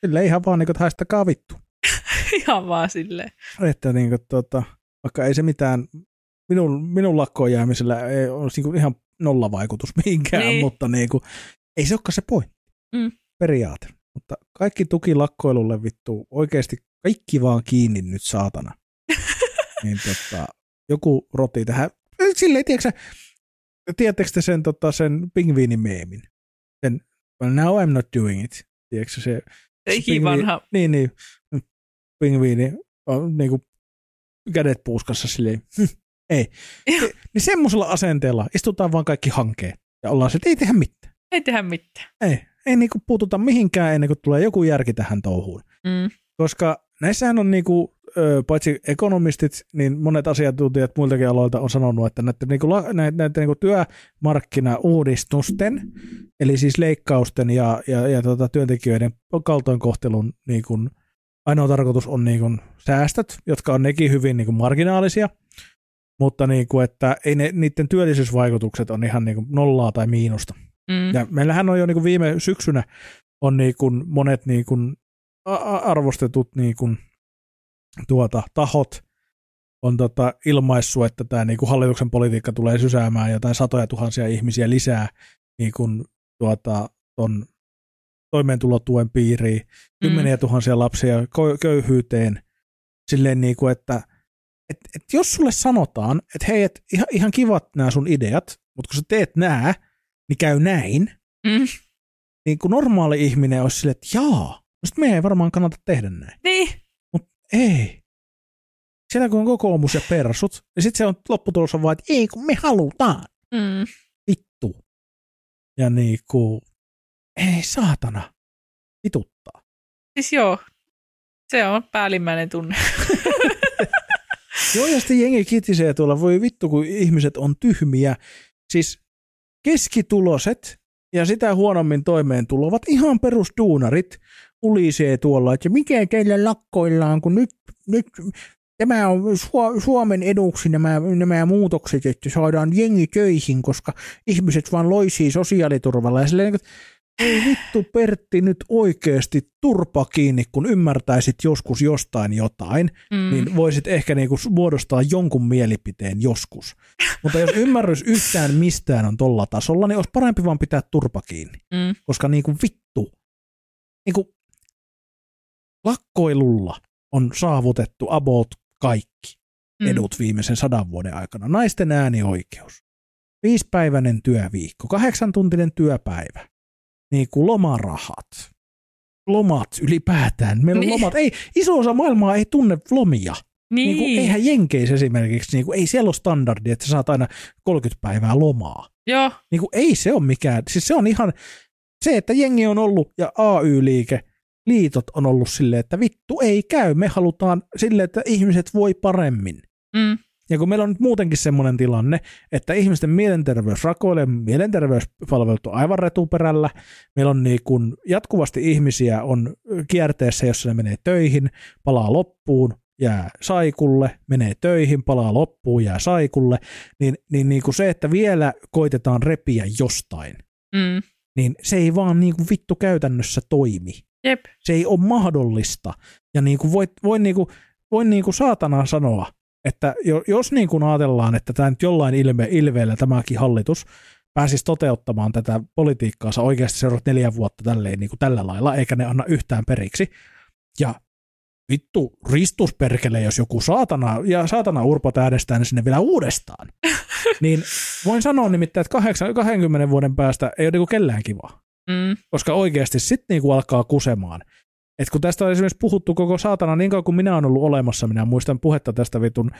Sille ihan vaan niin kuin, että haistakaa vittu. Ihan vaan silleen. Että niin kuin, tota, vaikka ei se mitään, minun, minun lakkoon jäämisellä ei olisi niin kuin ihan nollavaikutus mihinkään, Niin. mutta niin kuin, ei se olekaan se pointti. Mm. Periaate. Mutta kaikki tuki lakkoilulle vittu, oikeasti kaikki vaan kiinni nyt saatana. niin tota, joku roti tähän. Silleen, tiedätkö tiedättekö te sen, tota, sen pingviinimeemin? Sen, well, now I'm not doing it. Tiedätkö se, Se ikivanha. niin, niin. Pingviini on niin kuin kädet puuskassa silleen, hm, ei. Joo. Niin semmoisella asenteella istutaan vaan kaikki hankeen ja ollaan se, että ei tehdä mitään. Ei tehdä mitään. Ei, ei niinku puututa mihinkään ennen kuin tulee joku järki tähän touhuun. Mm. Koska näissähän on niinku, paitsi ekonomistit, niin monet asiantuntijat muiltakin aloilta on sanonut, että näiden, niinku, la- näiden, näiden niinku työmarkkinauudistusten, eli siis leikkausten ja, ja, ja tota, työntekijöiden kaltoinkohtelun niinku, ainoa tarkoitus on niinku, säästöt, jotka on nekin hyvin niinku, marginaalisia, mutta niinku, että ei ne, niiden työllisyysvaikutukset on ihan niinku, nollaa tai miinusta. Mm. Ja meillähän on jo niin kuin viime syksynä on niin kuin monet niin kuin arvostetut niin kuin, tuota, tahot on tota, ilmaissut, että tämä niin kuin hallituksen politiikka tulee sysäämään jotain satoja tuhansia ihmisiä lisää niin kuin, tuota, ton toimeentulotuen piiriin, mm. kymmeniä tuhansia lapsia köyhyyteen, silleen niin kuin, että et, et jos sulle sanotaan, että hei, et ihan, ihan kivat nämä sun ideat, mutta kun sä teet nää, niin käy näin, mm. niin kuin normaali ihminen olisi silleen, että jaa, no sit meidän ei varmaan kannata tehdä näin. Niin. Ei. Siellä kun on kokoomus ja persut, niin sitten se on lopputulos on vaan, että ei kun me halutaan. Mm. Vittu. Ja niin kuin, ei saatana, vituttaa. Siis joo, se on päällimmäinen tunne. joo, ja sitten jengi kitisee tuolla, voi vittu kun ihmiset on tyhmiä. Siis keskituloset ja sitä huonommin toimeen tulevat ihan perusduunarit ulisee tuolla, että mikä teillä lakkoillaan, kun nyt, nyt tämä on Suomen eduksi nämä, nämä muutokset, että saadaan jengi töihin, koska ihmiset vaan loisii sosiaaliturvalla. Ja silleen, ei vittu Pertti nyt oikeasti turpa kiinni, kun ymmärtäisit joskus jostain jotain, mm. niin voisit ehkä niinku muodostaa jonkun mielipiteen joskus. Mutta jos ymmärrys yhtään mistään on tolla tasolla, niin olisi parempi vaan pitää turpa kiinni. Mm. Koska niinku vittu, niinku lakkoilulla on saavutettu about kaikki mm. edut viimeisen sadan vuoden aikana. Naisten äänioikeus, viisipäiväinen työviikko, kahdeksantuntinen työpäivä, niin kuin lomarahat, lomat ylipäätään. Meillä on niin. lomat. Ei, iso osa maailmaa ei tunne lomia. Niin. Niin kuin, eihän Jenkeissä esimerkiksi, niin kuin, ei siellä ole standardi, että sä saat aina 30 päivää lomaa. Joo. Niin kuin, ei se ole mikään, siis se on ihan, se, että jengi on ollut ja AY-liike, liitot on ollut silleen, että vittu ei käy, me halutaan silleen, että ihmiset voi paremmin. Mm. Ja kun meillä on nyt muutenkin semmoinen tilanne, että ihmisten mielenterveys rakoilee, mielenterveyspalvelut on aivan retuperällä, meillä on niin kuin jatkuvasti ihmisiä on kierteessä, jossa ne menee töihin, palaa loppuun, jää saikulle, menee töihin, palaa loppuun, jää saikulle, niin, niin, niin kuin se, että vielä koitetaan repiä jostain, mm. niin se ei vaan niin kuin vittu käytännössä toimi. Jep. Se ei ole mahdollista. Ja niin kuin voit, voin, niin kuin, voin niin kuin saatana sanoa, että jos niin kuin ajatellaan, että tämä nyt jollain ilme, ilveellä tämäkin hallitus pääsisi toteuttamaan tätä politiikkaansa oikeasti seuraavat neljä vuotta tälleen, niin kuin tällä lailla, eikä ne anna yhtään periksi. Ja vittu, ristusperkele, jos joku saatana, ja saatana urpot äänestää ne sinne vielä uudestaan. niin voin sanoa nimittäin, että 20 vuoden päästä ei ole niin kellään kivaa. Mm. Koska oikeasti sitten niin alkaa kusemaan. Et kun tästä on esimerkiksi puhuttu koko saatana niin kauan kuin minä olen ollut olemassa, minä muistan puhetta tästä vitun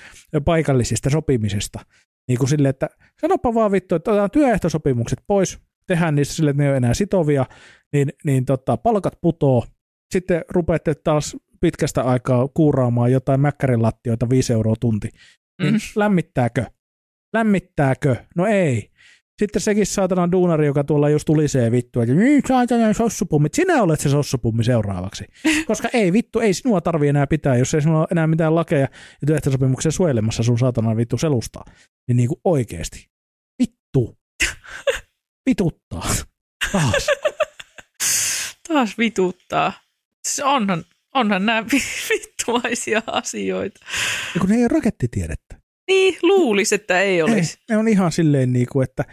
paikallisista sopimisesta. Niin kuin sille, että sanopa vaan vittu, että otetaan työehtosopimukset pois, tehdään niistä sille, että ne ei ole enää sitovia, niin, niin tota, palkat putoo. Sitten rupeatte taas pitkästä aikaa kuuraamaan jotain mäkkärin lattioita 5 euroa tunti. Niin mm. lämmittääkö? Lämmittääkö? No ei. Sitten sekin saatana duunari, joka tuolla just tulisee vittu, että niin saatana sossupummi. Sinä olet se sossupummi seuraavaksi. Koska ei vittu, ei sinua tarvi enää pitää, jos ei sinulla ole enää mitään lakeja ja työehtosopimuksia suojelemassa sun saatana vittu selustaa. Niin niinku oikeesti. Vittu. Vituttaa. Taas. Taas vituttaa. Siis onhan, onhan nämä vittumaisia asioita. Ja kun ne ei ole rakettitiedettä. Niin, luulisi, että ei olisi. Ei, ne on ihan silleen, niin kuin, että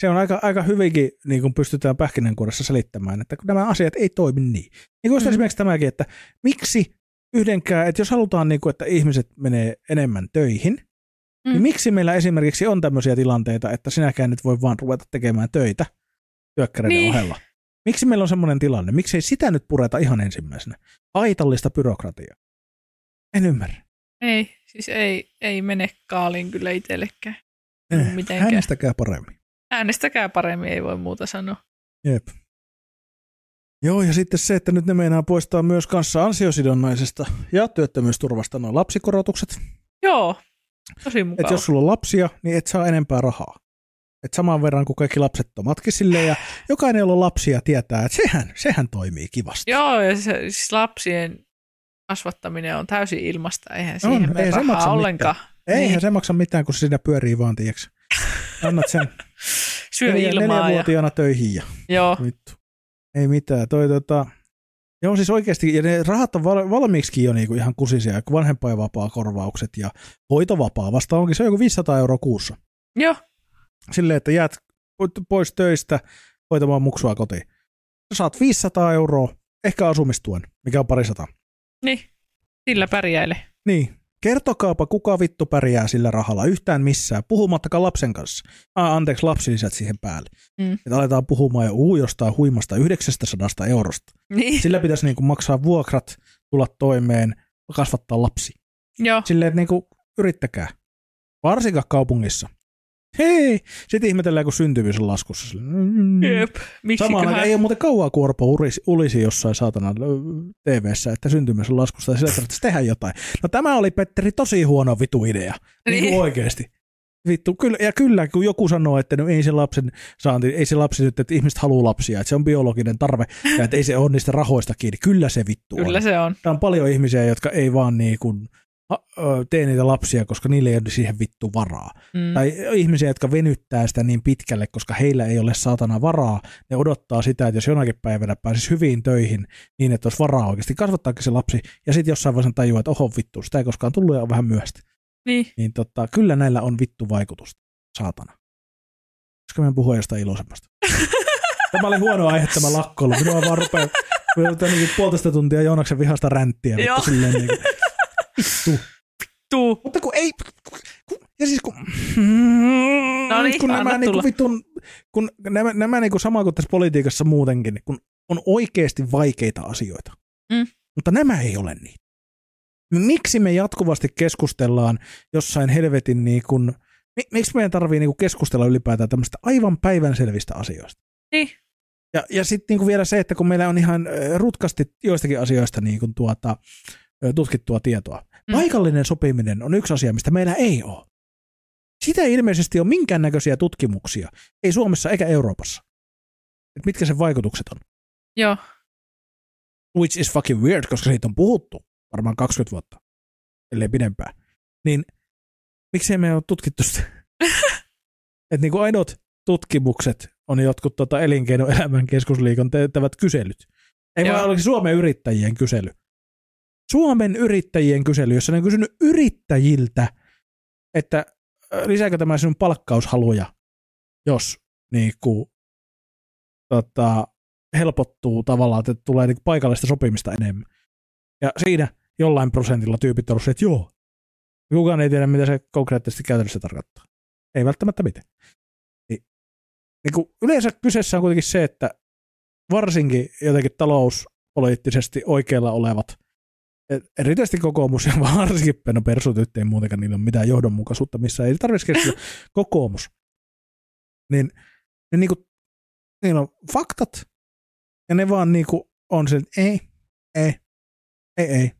se on aika, aika hyvinkin, niin kuin pystytään pähkinänkuoressa selittämään, että kun nämä asiat ei toimi niin. Niin kuin mm. esimerkiksi tämäkin, että miksi yhdenkään, että jos halutaan, niin kuin, että ihmiset menee enemmän töihin, niin mm. niin miksi meillä esimerkiksi on tämmöisiä tilanteita, että sinäkään nyt voi vaan ruveta tekemään töitä työkkäreiden niin. ohella? Miksi meillä on semmoinen tilanne? Miksi ei sitä nyt pureta ihan ensimmäisenä? Haitallista byrokratiaa. En ymmärrä. Ei, siis ei, ei mene kaaliin kyllä itsellekään. Eh, mitenkään. Äänestäkää paremmin. Äänestäkää paremmin, ei voi muuta sanoa. Jep. Joo, ja sitten se, että nyt ne meinaa poistaa myös kanssa ansiosidonnaisesta ja työttömyysturvasta nuo lapsikorotukset. Joo, tosi mukava. Että jos sulla on lapsia, niin et saa enempää rahaa. Et saman verran kuin kaikki lapsettomatkin silleen, ja jokainen, jolla on lapsia, tietää, että sehän, sehän toimii kivasti. Joo, ja se, siis lapsien kasvattaminen on täysin ilmasta, eihän siihen on, ei se maksa ollenkaan. Mitään. Eihän niin. se maksa mitään, kun se siinä pyörii vaan, tiiäks. Annat sen Syö neljä, ilmaa. Neljävuotiaana ja... töihin ja Joo. Vittu. Ei mitään. Toi, tota, Joo, siis oikeasti, ja ne rahat on val- valmiiksi jo niinku ihan kusisia, kun vanhempainvapaa korvaukset ja hoitovapaa vasta onkin, se on joku 500 euroa kuussa. Joo, Silleen, että jäät po- pois töistä hoitamaan muksua kotiin. Sä saat 500 euroa, ehkä asumistuen, mikä on parisataa. Niin. Sillä pärjäile. Niin, kertokaapa kuka vittu pärjää sillä rahalla yhtään missään, puhumattakaan lapsen kanssa. Ah, anteeksi, lapsilisät siihen päälle. Mm. Että aletaan puhumaan jo uu jostain huimasta 900 eurosta. Niin. Sillä pitäisi niinku maksaa vuokrat, tulla toimeen, kasvattaa lapsi. Joo. Silleen, että niinku, yrittäkää. Varsinkaan kaupungissa. Hei! Sitten ihmetellään, kun syntyvyys on laskussa. Silleen, mm. Jep. Samaan aikaan ei ole muuten kauaa kuorpo ulisi, ulisi jossain saatana TV-ssä, että syntyvyys on laskussa ja sillä tarvitsisi tehdä jotain. No tämä oli Petteri tosi huono vitu idea. Niin, Niin. oikeasti. Vittu, kyllä, ja kyllä, kun joku sanoo, että no ei se lapsen saanti, ei se lapsi nyt, että ihmiset haluaa lapsia, että se on biologinen tarve, ja että ei se ole niistä rahoista kiinni. Kyllä se vittu Kyllä on. se on. Tämä on paljon ihmisiä, jotka ei vaan niin kuin, tee niitä lapsia, koska niille ei ole siihen vittu varaa. Mm. Tai ihmisiä, jotka venyttää sitä niin pitkälle, koska heillä ei ole saatana varaa. Ne odottaa sitä, että jos jonakin päivänä pääsisi hyviin töihin niin, että olisi varaa oikeasti kasvattaakin se lapsi, ja sitten jossain vaiheessa tajuaa, että oho vittu, sitä ei koskaan tullut ja on vähän myöhäistä. Niin. Niin tota, kyllä näillä on vittu vaikutusta, saatana. Koska mä puhua jostain iloisemmasta. Tämä oli huono aihe tämä lakkoilu. Minua vaan rupeaa niin puolitoista tuntia Joonaksen vihasta ränttiä. Joo. Vittu, silleen niin kuin, vittu. Tuu. Mutta kun ei... Kun, ja siis kun... No niin, kun nämä, niinku vitun, kun nämä, nämä niinku sama kuin tässä politiikassa muutenkin, kun on oikeasti vaikeita asioita. Mm. Mutta nämä ei ole niitä. Miksi me jatkuvasti keskustellaan jossain helvetin niin kuin, mi- miksi meidän tarvii niin kuin keskustella ylipäätään tämmöistä aivan päivänselvistä asioista? Niin. Ja, ja sitten niin vielä se, että kun meillä on ihan ö, rutkasti joistakin asioista niin kuin tuota, tutkittua tietoa. Mm. Paikallinen sopiminen on yksi asia, mistä meillä ei ole. Sitä ei ilmeisesti ole minkäännäköisiä tutkimuksia, ei Suomessa eikä Euroopassa. Et mitkä sen vaikutukset on. Joo. Which is fucking weird, koska siitä on puhuttu varmaan 20 vuotta, ellei pidempään. Niin miksei me ole tutkittu sitä? että niin kuin ainoat tutkimukset on jotkut tota elinkeinoelämän keskusliikon teettävät kyselyt. Ei Joo. vaan olisi Suomen yrittäjien kysely. Suomen yrittäjien kysely, jossa ne on kysynyt yrittäjiltä, että ö, lisääkö tämä sinun palkkaushaluja, jos niin kuin, tota, helpottuu tavallaan, että tulee niin paikallista sopimista enemmän. Ja siinä jollain prosentilla tyypit se, että joo. Kukaan ei tiedä, mitä se konkreettisesti käytännössä tarkoittaa. Ei välttämättä mitään. Niin, niin kuin yleensä kyseessä on kuitenkin se, että varsinkin jotenkin talouspoliittisesti oikealla olevat, erityisesti kokoomus ja varsinkin no persut nyt ei muutenkaan niillä ole mitään johdonmukaisuutta, missä ei tarvitsisi keskustella kokoomus. Niin, ne niinku, niillä on faktat, ja ne vaan niinku on se, että ei, ei, ei, ei.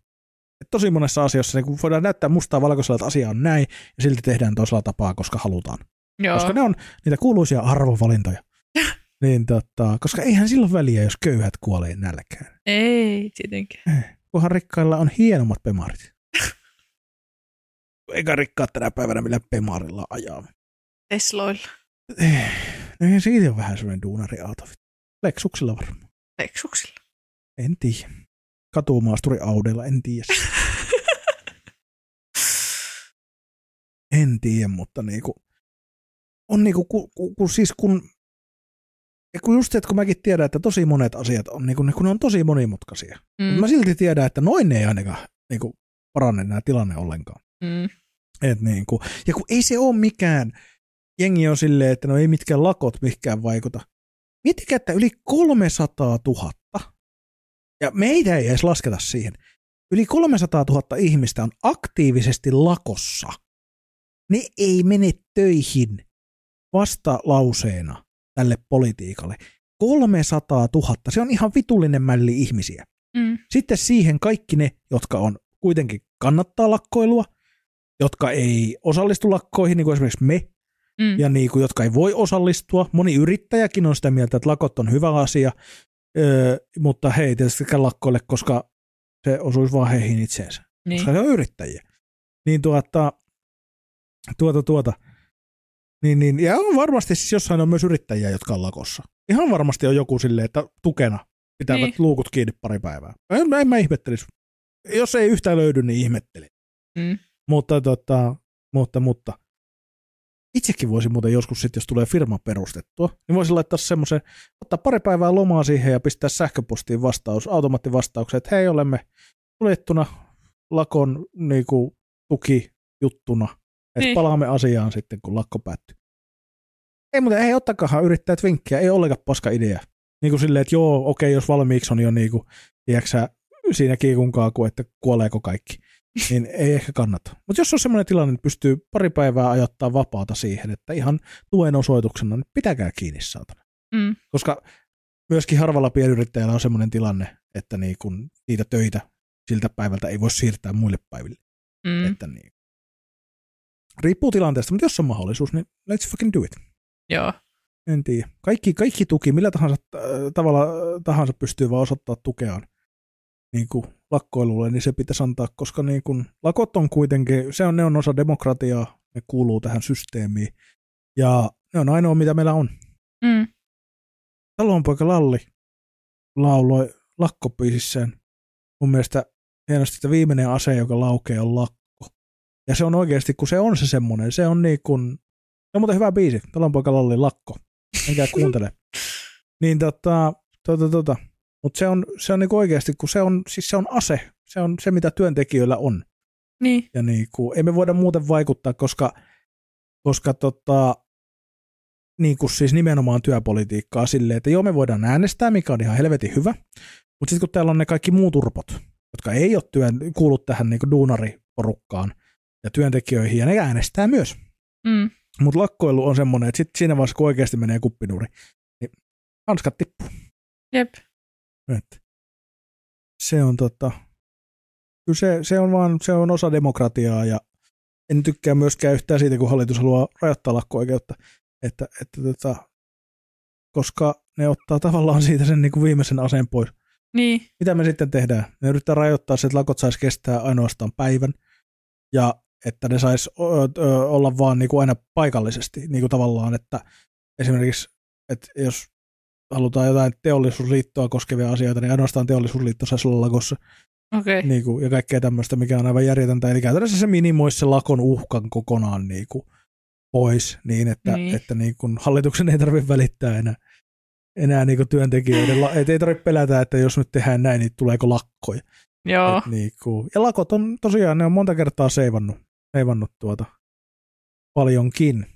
Et tosi monessa asiassa niin voidaan näyttää mustaa valkoisella, että asia on näin, ja silti tehdään toisella tapaa, koska halutaan. Joo. Koska ne on niitä kuuluisia arvovalintoja. niin tota, koska eihän silloin väliä, jos köyhät kuolee nälkään. Ei, tietenkin. Kunhan rikkailla on hienommat pemarit. Eikä rikkaat tänä päivänä millä pemarilla ajaa. Tesloilla. Eh, no siitä on vähän sellainen duunariauto. Lexuksilla varmaan. Leksuksilla. En tiedä. Katumaasturi Audella, en tiedä. en tiedä, mutta niinku, on niinku, kun, kun, kun siis kun, ja kun just se, että kun mäkin tiedän, että tosi monet asiat on, niinku, kun ne on tosi monimutkaisia. Mm. Mm. Mä silti tiedän, että noin ne ei ainakaan niinku, parane nämä tilanne ollenkaan. Mm. Et niinku, ja kun ei se ole mikään, jengi on silleen, että no ei mitkään lakot mihinkään vaikuta. Miettikää, että yli 300 000, ja meitä ei edes lasketa siihen, yli 300 000 ihmistä on aktiivisesti lakossa. Ne ei mene töihin vastalauseena tälle politiikalle. 300 000, se on ihan vitullinen mälli ihmisiä. Mm. Sitten siihen kaikki ne, jotka on kuitenkin kannattaa lakkoilua, jotka ei osallistu lakkoihin, niin kuin esimerkiksi me, Mm. ja niin kuin, jotka ei voi osallistua. Moni yrittäjäkin on sitä mieltä, että lakot on hyvä asia, öö, mutta he ei tietysti lakkoille, koska se osuisi vaan heihin itseensä, Niin. koska he on yrittäjiä. Niin tuota, tuota, tuota. Niin, niin, ja on varmasti siis jossain on myös yrittäjiä, jotka on lakossa. Ihan varmasti on joku silleen, että tukena pitävät Niin. luukut kiinni pari päivää. En, en mä ihmettelisi. Jos ei yhtään löydy, niin ihmettelin. Mm. Mutta, tota, mutta, mutta itsekin voisin muuten joskus sitten, jos tulee firma perustettua, niin voisin laittaa semmoisen, ottaa pari päivää lomaa siihen ja pistää sähköpostiin vastaus, automaattivastauksen, että hei, olemme suljettuna lakon niinku, tukijuttuna, että Niin. palaamme asiaan sitten, kun lakko päättyy. Ei muuten, ei ottakahan yrittäjät vinkkiä, ei ollenkaan paska idea. Niin kuin silleen, että joo, okei, jos valmiiksi on jo niin kuin, tiedätkö siinä kiikun kaaku, että kuoleeko kaikki, niin ei ehkä kannata. Mutta jos on semmoinen tilanne, että pystyy pari päivää ajattaa vapaata siihen, että ihan tuen osoituksena, niin pitäkää kiinni saatana. Mm. Koska myöskin harvalla pienyrittäjällä on semmoinen tilanne, että niin kun niitä töitä siltä päivältä ei voi siirtää muille päiville. Mm. Että niin. Riippuu tilanteesta, mutta jos on mahdollisuus, niin let's fucking do it. Joo. En tiedä. Kaikki, kaikki tuki, millä tahansa äh, tavalla äh, tahansa pystyy vaan osoittaa tukeaan niin kuin lakkoilulle, niin se pitäisi antaa, koska niin kuin, lakot on kuitenkin, se on, ne on osa demokratiaa, ne kuuluu tähän systeemiin, ja ne on ainoa, mitä meillä on. Mm. Talonpoika Lalli lauloi lakkopiisissään mun mielestä hienosti, että viimeinen ase, joka laukee, on lakko. Ja se on oikeasti, kun se on se semmoinen, se on niin kuin, se on muuten hyvä biisi, Talonpoika Lalli lakko. Enkä kuuntele. niin tota, tota, tota. Mutta se on, se on niinku oikeasti, kun se on, siis se on ase, se on se, mitä työntekijöillä on. Niin. Ja niinku, ei me voida muuten vaikuttaa, koska, koska tota, niinku siis nimenomaan työpolitiikkaa silleen, että joo me voidaan äänestää, mikä on ihan helvetin hyvä, mutta sitten kun täällä on ne kaikki muut urpot, jotka ei ole työn, kuulu tähän niinku duunariporukkaan ja työntekijöihin, ja ne äänestää myös. Mm. Mutta lakkoilu on semmoinen, että sit siinä vaiheessa, kun oikeasti menee kuppinuri, niin hanskat tippuu. Jep. Et se on tota, kyllä se, se, on vaan, se on osa demokratiaa ja en tykkää myöskään yhtään siitä, kun hallitus haluaa rajoittaa lakko-oikeutta, että, että tota, koska ne ottaa tavallaan siitä sen niin kuin viimeisen aseen pois. Niin. Mitä me sitten tehdään? Ne yrittää rajoittaa se, että lakot saisi kestää ainoastaan päivän ja että ne saisi olla vaan niin kuin aina paikallisesti, niin kuin tavallaan, että esimerkiksi, että jos halutaan jotain teollisuusliittoa koskevia asioita, niin ainoastaan teollisuusliitto saisi olla lakossa. Okay. niin kuin, ja kaikkea tämmöistä, mikä on aivan järjetöntä. Eli käytännössä se minimoisi se lakon uhkan kokonaan niin kuin, pois, niin että, Niin. että niin kuin, hallituksen ei tarvitse välittää enää, enää niin kuin työntekijöiden, et ei tarvitse pelätä, että jos nyt tehdään näin, niin tuleeko lakkoja. Joo. Et niin kuin, ja lakot on tosiaan, ne on monta kertaa seivannut, seivannut tuota paljonkin.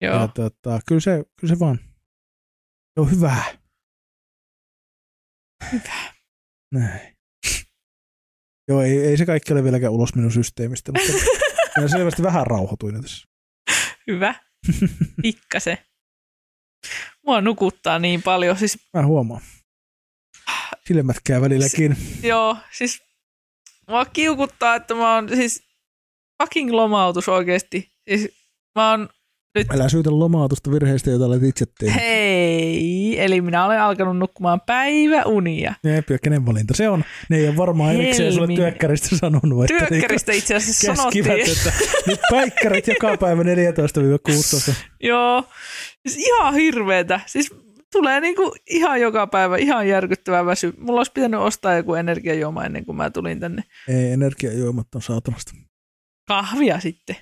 Joo. Ja tota, kyllä, se, kyllä se vaan se on hyvää. Hyvä. Näin. Joo, ei, ei se kaikki ole vieläkään ulos minun systeemistä, mutta minä selvästi vähän rauhoituin tässä. Hyvä. Pikkasen. Mua nukuttaa niin paljon. Siis, Mä huomaan. Silmät käy välilläkin. joo, siis mua kiukuttaa, että mä oon siis fucking lomautus oikeesti. Siis mä oon nyt Älä syytä lomautusta virheistä, joita olet itse tehnyt. Hei, eli minä olen alkanut nukkumaan päiväunia. Jep, ja kenen valinta se on? Ne ei ole varmaan erikseen sulle työkkäristä sanonut. Että Työkkäristä itse asiassa niinku sanottiin. että nyt päikkärit joka päivä 14-16. Joo, siis ihan hirveetä. Siis tulee niinku ihan joka päivä, ihan järkyttävä väsy. Mulla olisi pitänyt ostaa joku energiajuoma ennen kuin mä tulin tänne. Ei, energiajuomat on saatanasta. Kahvia sitten.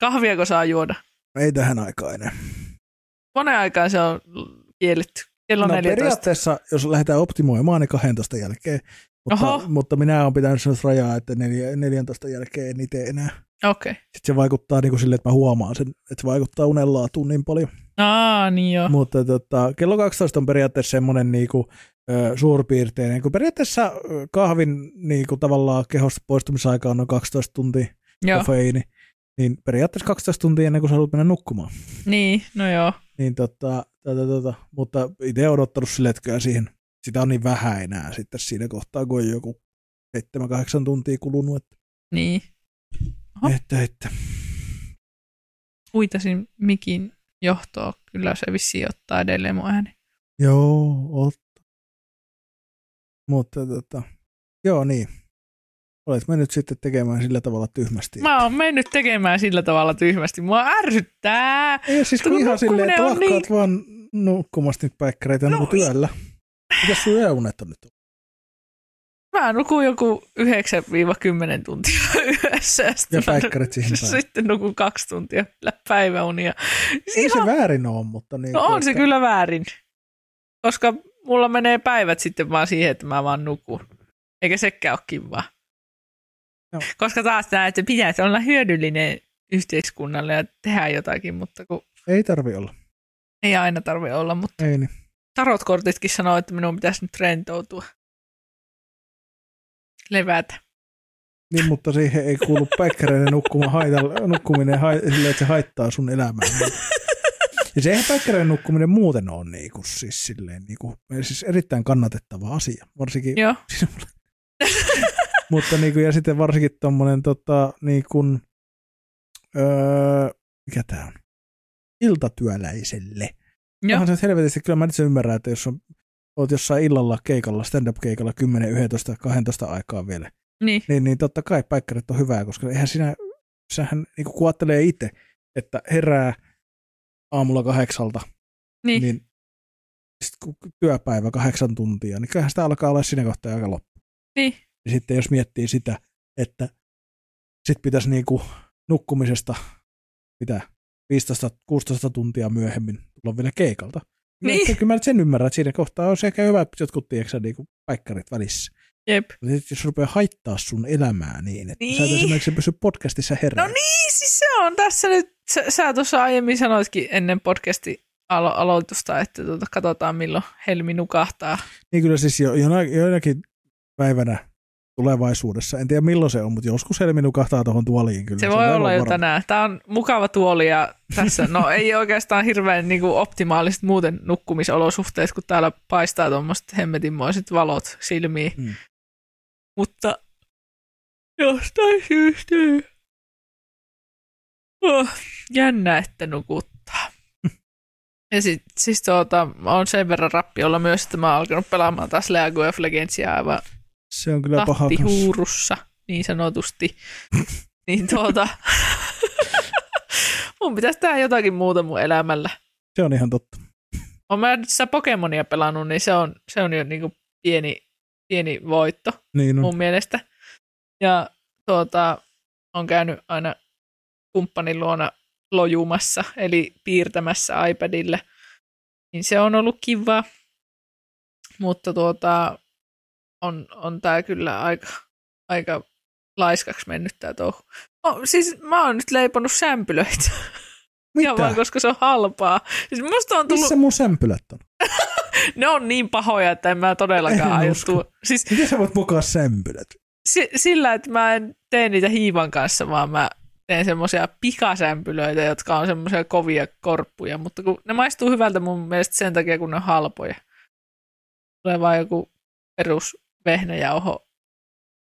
Kahviako saa juoda? Ei tähän aikaan enää. Monen aikaan se on kielletty. Kello no 14. periaatteessa, jos lähdetään optimoimaan, niin 12 jälkeen. Mutta, Oho. mutta minä olen pitänyt sellaista rajaa, että neljä- 14 jälkeen en itse enää. Okei. Okay. Sitten se vaikuttaa niin kuin sille, että mä huomaan sen, että se vaikuttaa unenlaatuun niin paljon. Aa, niin joo. Mutta tota, kello 12 on periaatteessa semmoinen niin kuin, suurpiirteinen, kun periaatteessa kahvin niin kuin, tavallaan kehosta poistumisaika on noin 12 tuntia Joo, kofeiini, niin periaatteessa 12 tuntia ennen kuin sä haluat mennä nukkumaan. niin, no joo. Niin tota, tota, tota, mutta itse odottanut sille, että siihen, sitä on niin vähän enää sitten siinä kohtaa, kun on joku 7-8 tuntia kulunut. Että, Niin. Oho. että, että. Huitasin mikin johtoa. Kyllä se vissiin ottaa edelleen mun ääni. Joo, otta. Mutta tota, joo niin. Olet mennyt sitten tekemään sillä tavalla tyhmästi. Mä oon mennyt tekemään sillä tavalla tyhmästi. Mua ärsyttää. Ei siis kun ihan silleen, että lakkaat vaan nukkumasta nyt päikkäreitä No, no, työllä. Mitäs sun yöunet on nyt? Mä nukun joku 9-10 tuntia yössä. Ja, Ja päikkärit siihen päälle. Sitten nukun kaksi tuntia päiväunia. Ei Siinä se väärin ole, mutta niin. no on se että- kyllä väärin. Koska mulla menee päivät sitten vaan siihen, että mä vaan nukun. Eikä sekään ole kivaa. Joo. Koska taas tämä, että pitäisi olla hyödyllinen yhteiskunnalle ja tehdä jotakin, mutta kun Ei tarvi olla. ei aina tarvi olla. Mutta Ei niin. tarotkortitkin sanoo, että minun pitäisi nyt rentoutua. Levätä. Niin, mutta siihen ei kuulu päikkäreiden nukkuma haitalla, nukkuminen hai, silleen, että se haittaa sun elämää. Ja se eihän päikkäreiden nukkuminen muuten ole niinku, siis, silleen, niinku, siis erittäin kannatettava asia. Varsinkin, Joo. siis, mutta niinku, ja sitten varsinkin tommonen tota, niinku, öö, mikä tää on? Iltatyöläiselle. Joo. Onhan se helvetisti, kyllä mä nyt sen ymmärrän, että jos on, oot jossain illalla keikalla, stand-up-keikalla 10, 11, 12 aikaa vielä, Niin. niin, niin totta kai päikkärit on hyvää, koska eihän sinä, sähän niin kun ajattelee itse, että herää aamulla kahdeksalta, Niin. niin, niin sit kun työpäivä kahdeksan tuntia, niin kyllähän sitä alkaa olla siinä kohtaa aika loppu. Niin. Ja sitten jos miettii sitä, että sit pitäisi niinku nukkumisesta, mitä, 15-16 tuntia myöhemmin tulla vielä keikalta. Niin. Niin. Kyllä mä sen ymmärrän, että siinä kohtaa on sekä hyvät jotkut, tiedätkö, niinku päikkärit välissä. Jep. Mutta sit jos rupeaa haittaa sun elämää niin, että niin. sä et Niin. esimerkiksi pysy podcastissa herää. No niin, siis se on tässä nyt, sä, sä tuossa aiemmin sanoitkin ennen podcastin alo- aloitusta, että tuota, katsotaan milloin Helmi nukahtaa. Niin kyllä siis jo, jona, joinakin päivänä tulevaisuudessa, en tiedä milloin se on, mutta joskus Helmi nukahtaa tuohon tuoliin kyllä. Se voi on olla aivan jo varma. tänään. Tämä on mukava tuoli ja tässä, no ei oikeastaan hirveän niin kuin optimaaliset muuten nukkumisolosuhteet, kun täällä paistaa tuommoiset hemmetinmoiset valot silmiin. Mm. Mutta jostain syystä oh, jännä, että nukuttaa. Ja sit, siis tuota, on sen verran rappiolla myös, että mä oon alkanut pelaamaan taas League of Legendsia aivan Se on kyllä paha. tahtihuurussa, niin sanotusti. niin tuota, mun pitäisi tehdä jotakin muuta mun elämällä. Se on ihan totta. Olen mä sitä Pokemonia pelannut, niin se on, se on jo niinku pieni, pieni voitto Niin on. mun mielestä. Ja tuota, on käynyt aina kumppanin luona lojumassa, eli piirtämässä iPadille. Niin se on ollut kivaa. Mutta tuota, on, on tämä kyllä aika, aika laiskaksi mennyt tämä touhu. No, siis mä oon nyt leiponut sämpylöitä. Ihan vaan, Mitä? koska se on halpaa. Siis musta on tullut, Missä mun sämpylät on? ne on niin pahoja, että en mä todellakaan En aio. Siis Miten sä voit mukaan sämpylät? si- sillä, että mä en tee niitä hiivan kanssa, vaan mä teen semmoisia pikasämpylöitä, jotka on semmoisia kovia korppuja, mutta kun ne maistuu hyvältä mun mielestä sen takia, kun ne on halpoja. Tulee vaan joku perus vehnäjauho,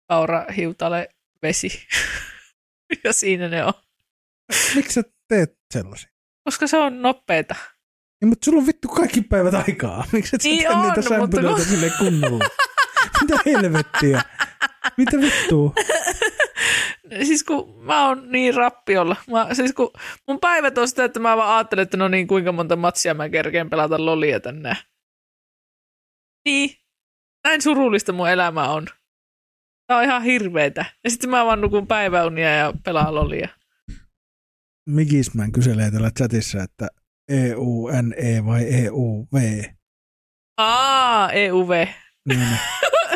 kaura, hiutale, vesi. ja siinä ne on. Miksi sä teet sellaisia? Koska se on nopeeta. Niin, mutta sulla on vittu kaikki päivät aikaa. Miksi et sä Niin tee on, niitä sämpylöitä kun- sille kunnolla? Mitä helvettiä? Mitä vittua? Siis kun mä oon niin rappiolla. Mä, siis kun mun päivät on sitä, että mä vaan ajattelen, että no niin, kuinka monta matsia mä kerkeen pelata lolia tänne. Niin. Näin surullista mun elämä on. Tää on ihan hirveetä. Ja sitten mä vaan nukun päiväunia ja pelaan lolia. Migisman kyselee täällä chatissa, että E EUNE vai EUV. Aa, EUV. Niin,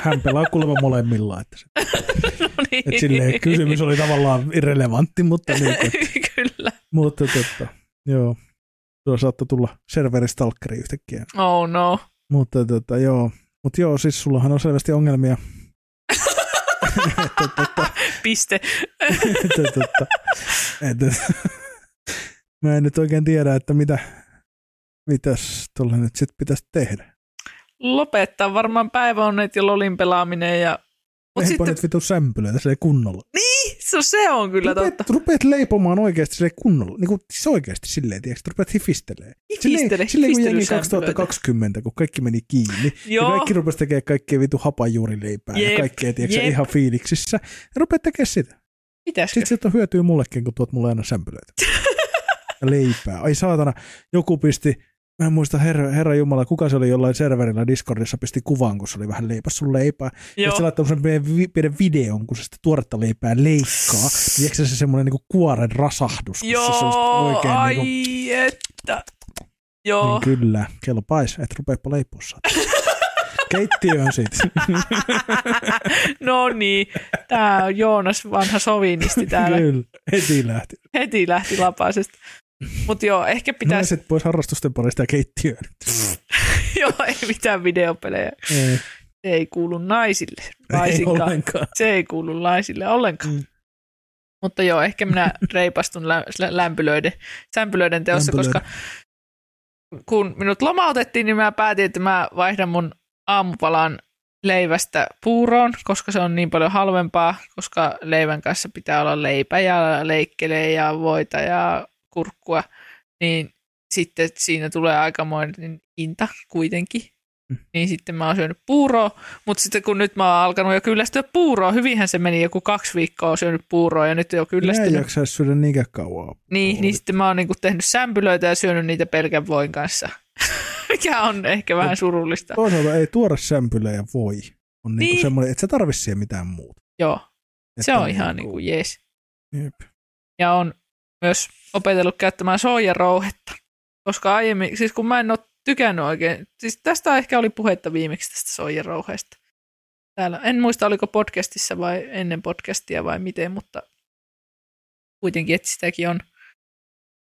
hän pelaa kuulemma molemmilla. Että, se, No niin. että silleen kysymys oli tavallaan irrelevantti, mutta, niin, että, Kyllä. mutta totta, joo. Tuo saattoi tulla serveristalkkeri yhtäkkiä. Oh no. Mutta tota, joo. Mutta joo, siis sullahan on selvästi ongelmia. että, tota, Piste. että, tota, että, mä en nyt oikein tiedä, että mitä, mitäs tuolla nyt sitten pitäisi tehdä. Lopettaa varmaan päiväunet ja lolin pelaaminen ja Mut Eihän sitten, nyt vitu sämpylöitä se kunnolla. se, se on kyllä Rupeat, totta. rupeat leipomaan oikeasti sille kunnolla. Niin kuin, siis oikeasti silleen, tiedätkö, että rupeat hifistelee. Hifistele, silleen, kun jengi hifistelysämpylöitä. 2020, kun kaikki meni kiinni. Joo. Ja kaikki rupesi tekemään kaikkea vitu hapanjuurileipää Jep, ja kaikkea, tiedätkö, jep. ihan fiiliksissä. Ja rupeat tekemään sitä. Pitäisikö? Sitten sieltä hyötyy mullekin, kun tuot mulle aina sämpylöitä. leipää. Ai saatana, joku pisti Mä en muista, herra, herra Jumala, kuka se oli jollain serverillä Discordissa pisti kuvan, kun se oli vähän leipäs sun leipää. Ja Joo. se laittoi semmoisen pienen videon, kun se sitä tuoretta leipää leikkaa. Tiedätkö se semmoinen niinku kuoren rasahdus, kun se Joo, oikein ai niinku, että. Joo, niin kyllä, kello pais, et rupeepa leipoa saada. Keittiöön sit. no niin. Tää on Joonas vanha sovinisti täällä. Kyllä, heti lähti. Heti lähti lapasesta. Mutta joo, ehkä pitäisi, Naiset pois harrastusten parista ja keittiöön. joo, ei mitään videopelejä. Ei, Se ei kuulu naisille. ei Laisinkaan. ollenkaan. Se ei kuulu naisille ollenkaan. Mm. Mutta joo, ehkä minä reipastun lä- lä- lämpylöiden, sämpylöiden teossa, Lämpölöiden. koska kun minut lomautettiin, niin mä päätin, että mä vaihdan mun aamupalan leivästä puuroon, koska se on niin paljon halvempaa, koska leivän kanssa pitää olla leipä ja leikkele ja voita ja kurkkua, niin sitten siinä tulee aikamoinen hinta kuitenkin. Mm. Niin sitten mä oon syönyt puuroa, mutta sitten kun nyt mä oon alkanut jo kyllästyä puuroon, hyvinhän se meni joku kaksi viikkoa on syönyt puuroa ja nyt jo Minä en kyllästynyt. jaksaisi syödä niinkään kauan. Niin, niin sitten mä oon niinku tehnyt sämpylöitä ja syönyt niitä pelkän voin kanssa. Mikä on ehkä vähän surullista. Toisaalta ei tuore sämpylä ja voi. On niinku Niin. semmoinen, että sä tarvitse siihen mitään muuta. Joo, se Että on ihan niinku jees. Jep. Ja on myös opetellut käyttämään soijarouhetta. Koska aiemmin, siis kun mä en ole tykännyt oikein, siis tästä ehkä oli puhetta viimeksi tästä soijarouheesta. Täällä, en muista oliko podcastissa vai ennen podcastia vai miten, mutta kuitenkin, että sitäkin on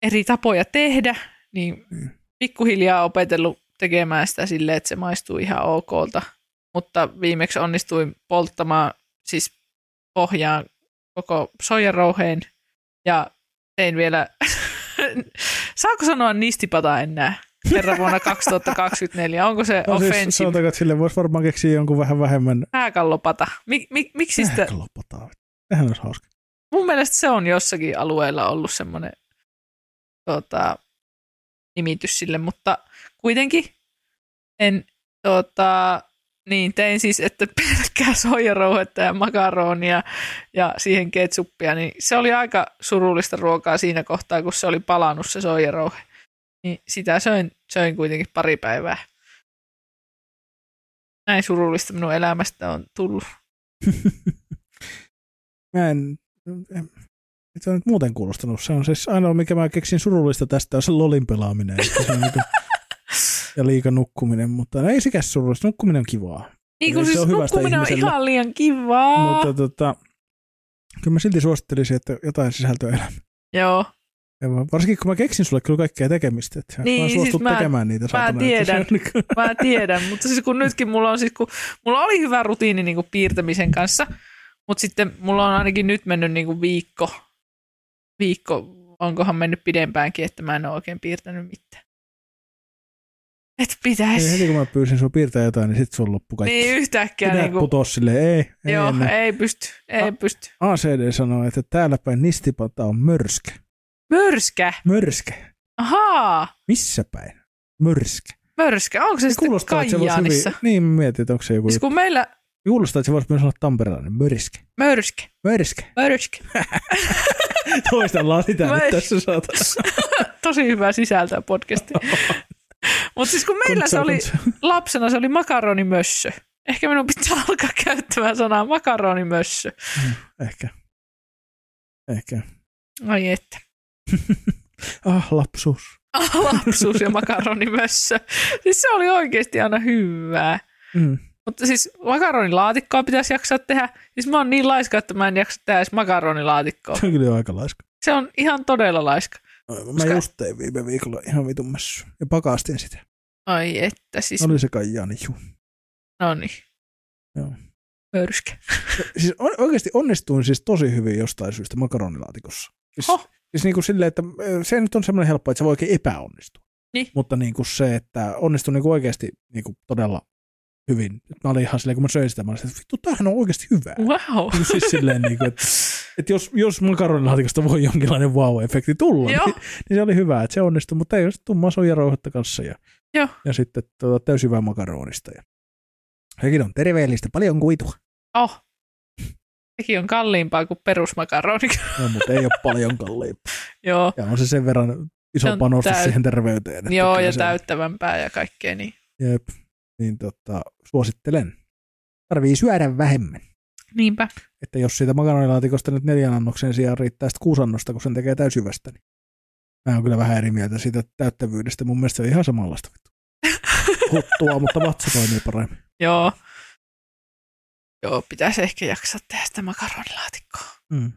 eri tapoja tehdä, niin Mm. pikkuhiljaa opetellut tekemään sitä silleen, että se maistuu ihan okolta. Mutta viimeksi onnistuin polttamaan siis pohjaan koko soijarouheen ja tein vielä, saako sanoa nistipata enää kerran vuonna 2024? Onko se No siis offensive? sanotaanko, että sille voisi varmaan keksiä jonkun vähän vähemmän Pääkallopata. Mik, mik, miksi sitä, Sähkölopataa. Sehän olisi hauska. mun mielestä se on jossakin alueella ollut semmoinen tota, nimitys sille, mutta kuitenkin en tota, niin tein siis, että pelkkää soijarouhetta ja makaronia ja siihen ketsuppia, niin se oli aika surullista ruokaa siinä kohtaa, kun se oli palannut se soijarouhe. Niin sitä söin, söin kuitenkin pari päivää. Näin surullista minun elämästä on tullut. Mä en, en se on nyt muuten kuulostanut. Se on siis ainoa, mikä mä keksin surullista tästä, on se lolin pelaaminen. Se on niinku, ja liika nukkuminen, mutta ei sekään surullista. Nukkuminen on kivaa. Niin kuin Se siis on nukkuminen on ihan liian kivaa. Mutta tota, kyllä mä silti suosittelisin, että jotain sisältöä elämään. Joo, Ja mä- Varsinkin kun mä keksin sulle kyllä kaikkea tekemistä. Että Niin, mä siis mä- tekemään niitä. mä tiedän. niinku- mä tiedän, mutta siis kun nytkin mulla on siis, kun mulla oli hyvä rutiini niin kuin piirtämisen kanssa, mutta sitten mulla on ainakin nyt mennyt niin kuin viikko, viikko, onkohan mennyt pidempäänkin, että mä en ole oikein piirtänyt mitään. Et pitäisi. heti kun mä pyysin sua piirtää jotain, niin sit sun loppu kaikki. Niin yhtäkkiä Pidä niin kuin, putos silleen, ei, ei joo, enää. ei pysty, ei Ah. pysty. ACD sanoo, että täällä päin nistipata on mörskä. Mörskä, Mörskä. ahaa, Missä päin? Mörskä. mörskä, onko se, Se sitten Kajaanissa? hyvin, niin mä mietin, että onko se joku, Siis kun meillä kuulostaa, että se voisi myös olla tamperelainen. Mörskä. mörskä, Mörskä. mörskä, Toistellaan sitä nyt Mörs- tässä saatana. tosi hyvää sisältöä podcastiin. Mutta siis kun meillä se oli, lapsena se oli makaronimössö. Ehkä minun pitää alkaa käyttämään sanaa makaronimössö. Ehkä. Ehkä. Ai että. Ah, lapsuus. Ah, Lapsuus ja makaronimössö. Siis se oli oikeasti aina hyvää. Mm. Mutta siis makaronilaatikkoa pitäisi jaksaa tehdä. Siis mä oon niin laiska, että mä en jaksa tehdä edes makaronilaatikkoa. Se on kyllä aika laiska. Se on ihan todella laiska. Mä Koska- just tein viime viikolla ihan vitun messu. Ja pakastin sitä. Ai että siis. Oli se Kajaani, juu. No niin. Joo. Mörskä. Siis on, oikeasti onnistuin siis tosi hyvin jostain syystä makaronilaatikossa. Siis, Ho. siis niin kuin silleen, että se nyt on semmoinen helppo, että se voi oikein epäonnistua. Niin. Mutta niin kuin se, että onnistui niin kuin oikeasti niin kuin todella hyvin. Mä olin ihan silleen, kun mä söin sitä, mä olin silleen, että vittu, tämähän on oikeasti hyvää. Wow. Niin siis silleen, niin kuin, että, että jos, jos makaronilaatikosta voi jonkinlainen wow-efekti tulla, Joo. niin, niin, se oli hyvä, että se onnistui, mutta ei ole tummaa soijarouhetta kanssa ja, Joo. ja sitten tuota, täysin hyvää makaronista. Ja. Sekin on terveellistä, paljon kuitua. Oh. Sekin on kalliimpaa kuin perusmakaroni. No, mutta ei ole paljon kalliimpaa. Joo. Ja on se sen verran iso Se panostus täyt- siihen terveyteen. Joo, ja se- täyttävämpää ja kaikkea niin. Jep, niin tota, suosittelen. Tarvii syödä vähemmän. Niinpä. Että jos siitä makaronilaatikosta nyt neljän annoksen sijaan riittää sitten kuusi annosta, kun sen tekee täysyvästä, niin mä oon kyllä vähän eri mieltä siitä täyttävyydestä. Mun mielestä se on ihan samanlaista vittu. Huttua, mutta vatsa toimii paremmin. Joo. Joo, pitäisi ehkä jaksaa tehdä sitä makaronilaatikkoa. Mm.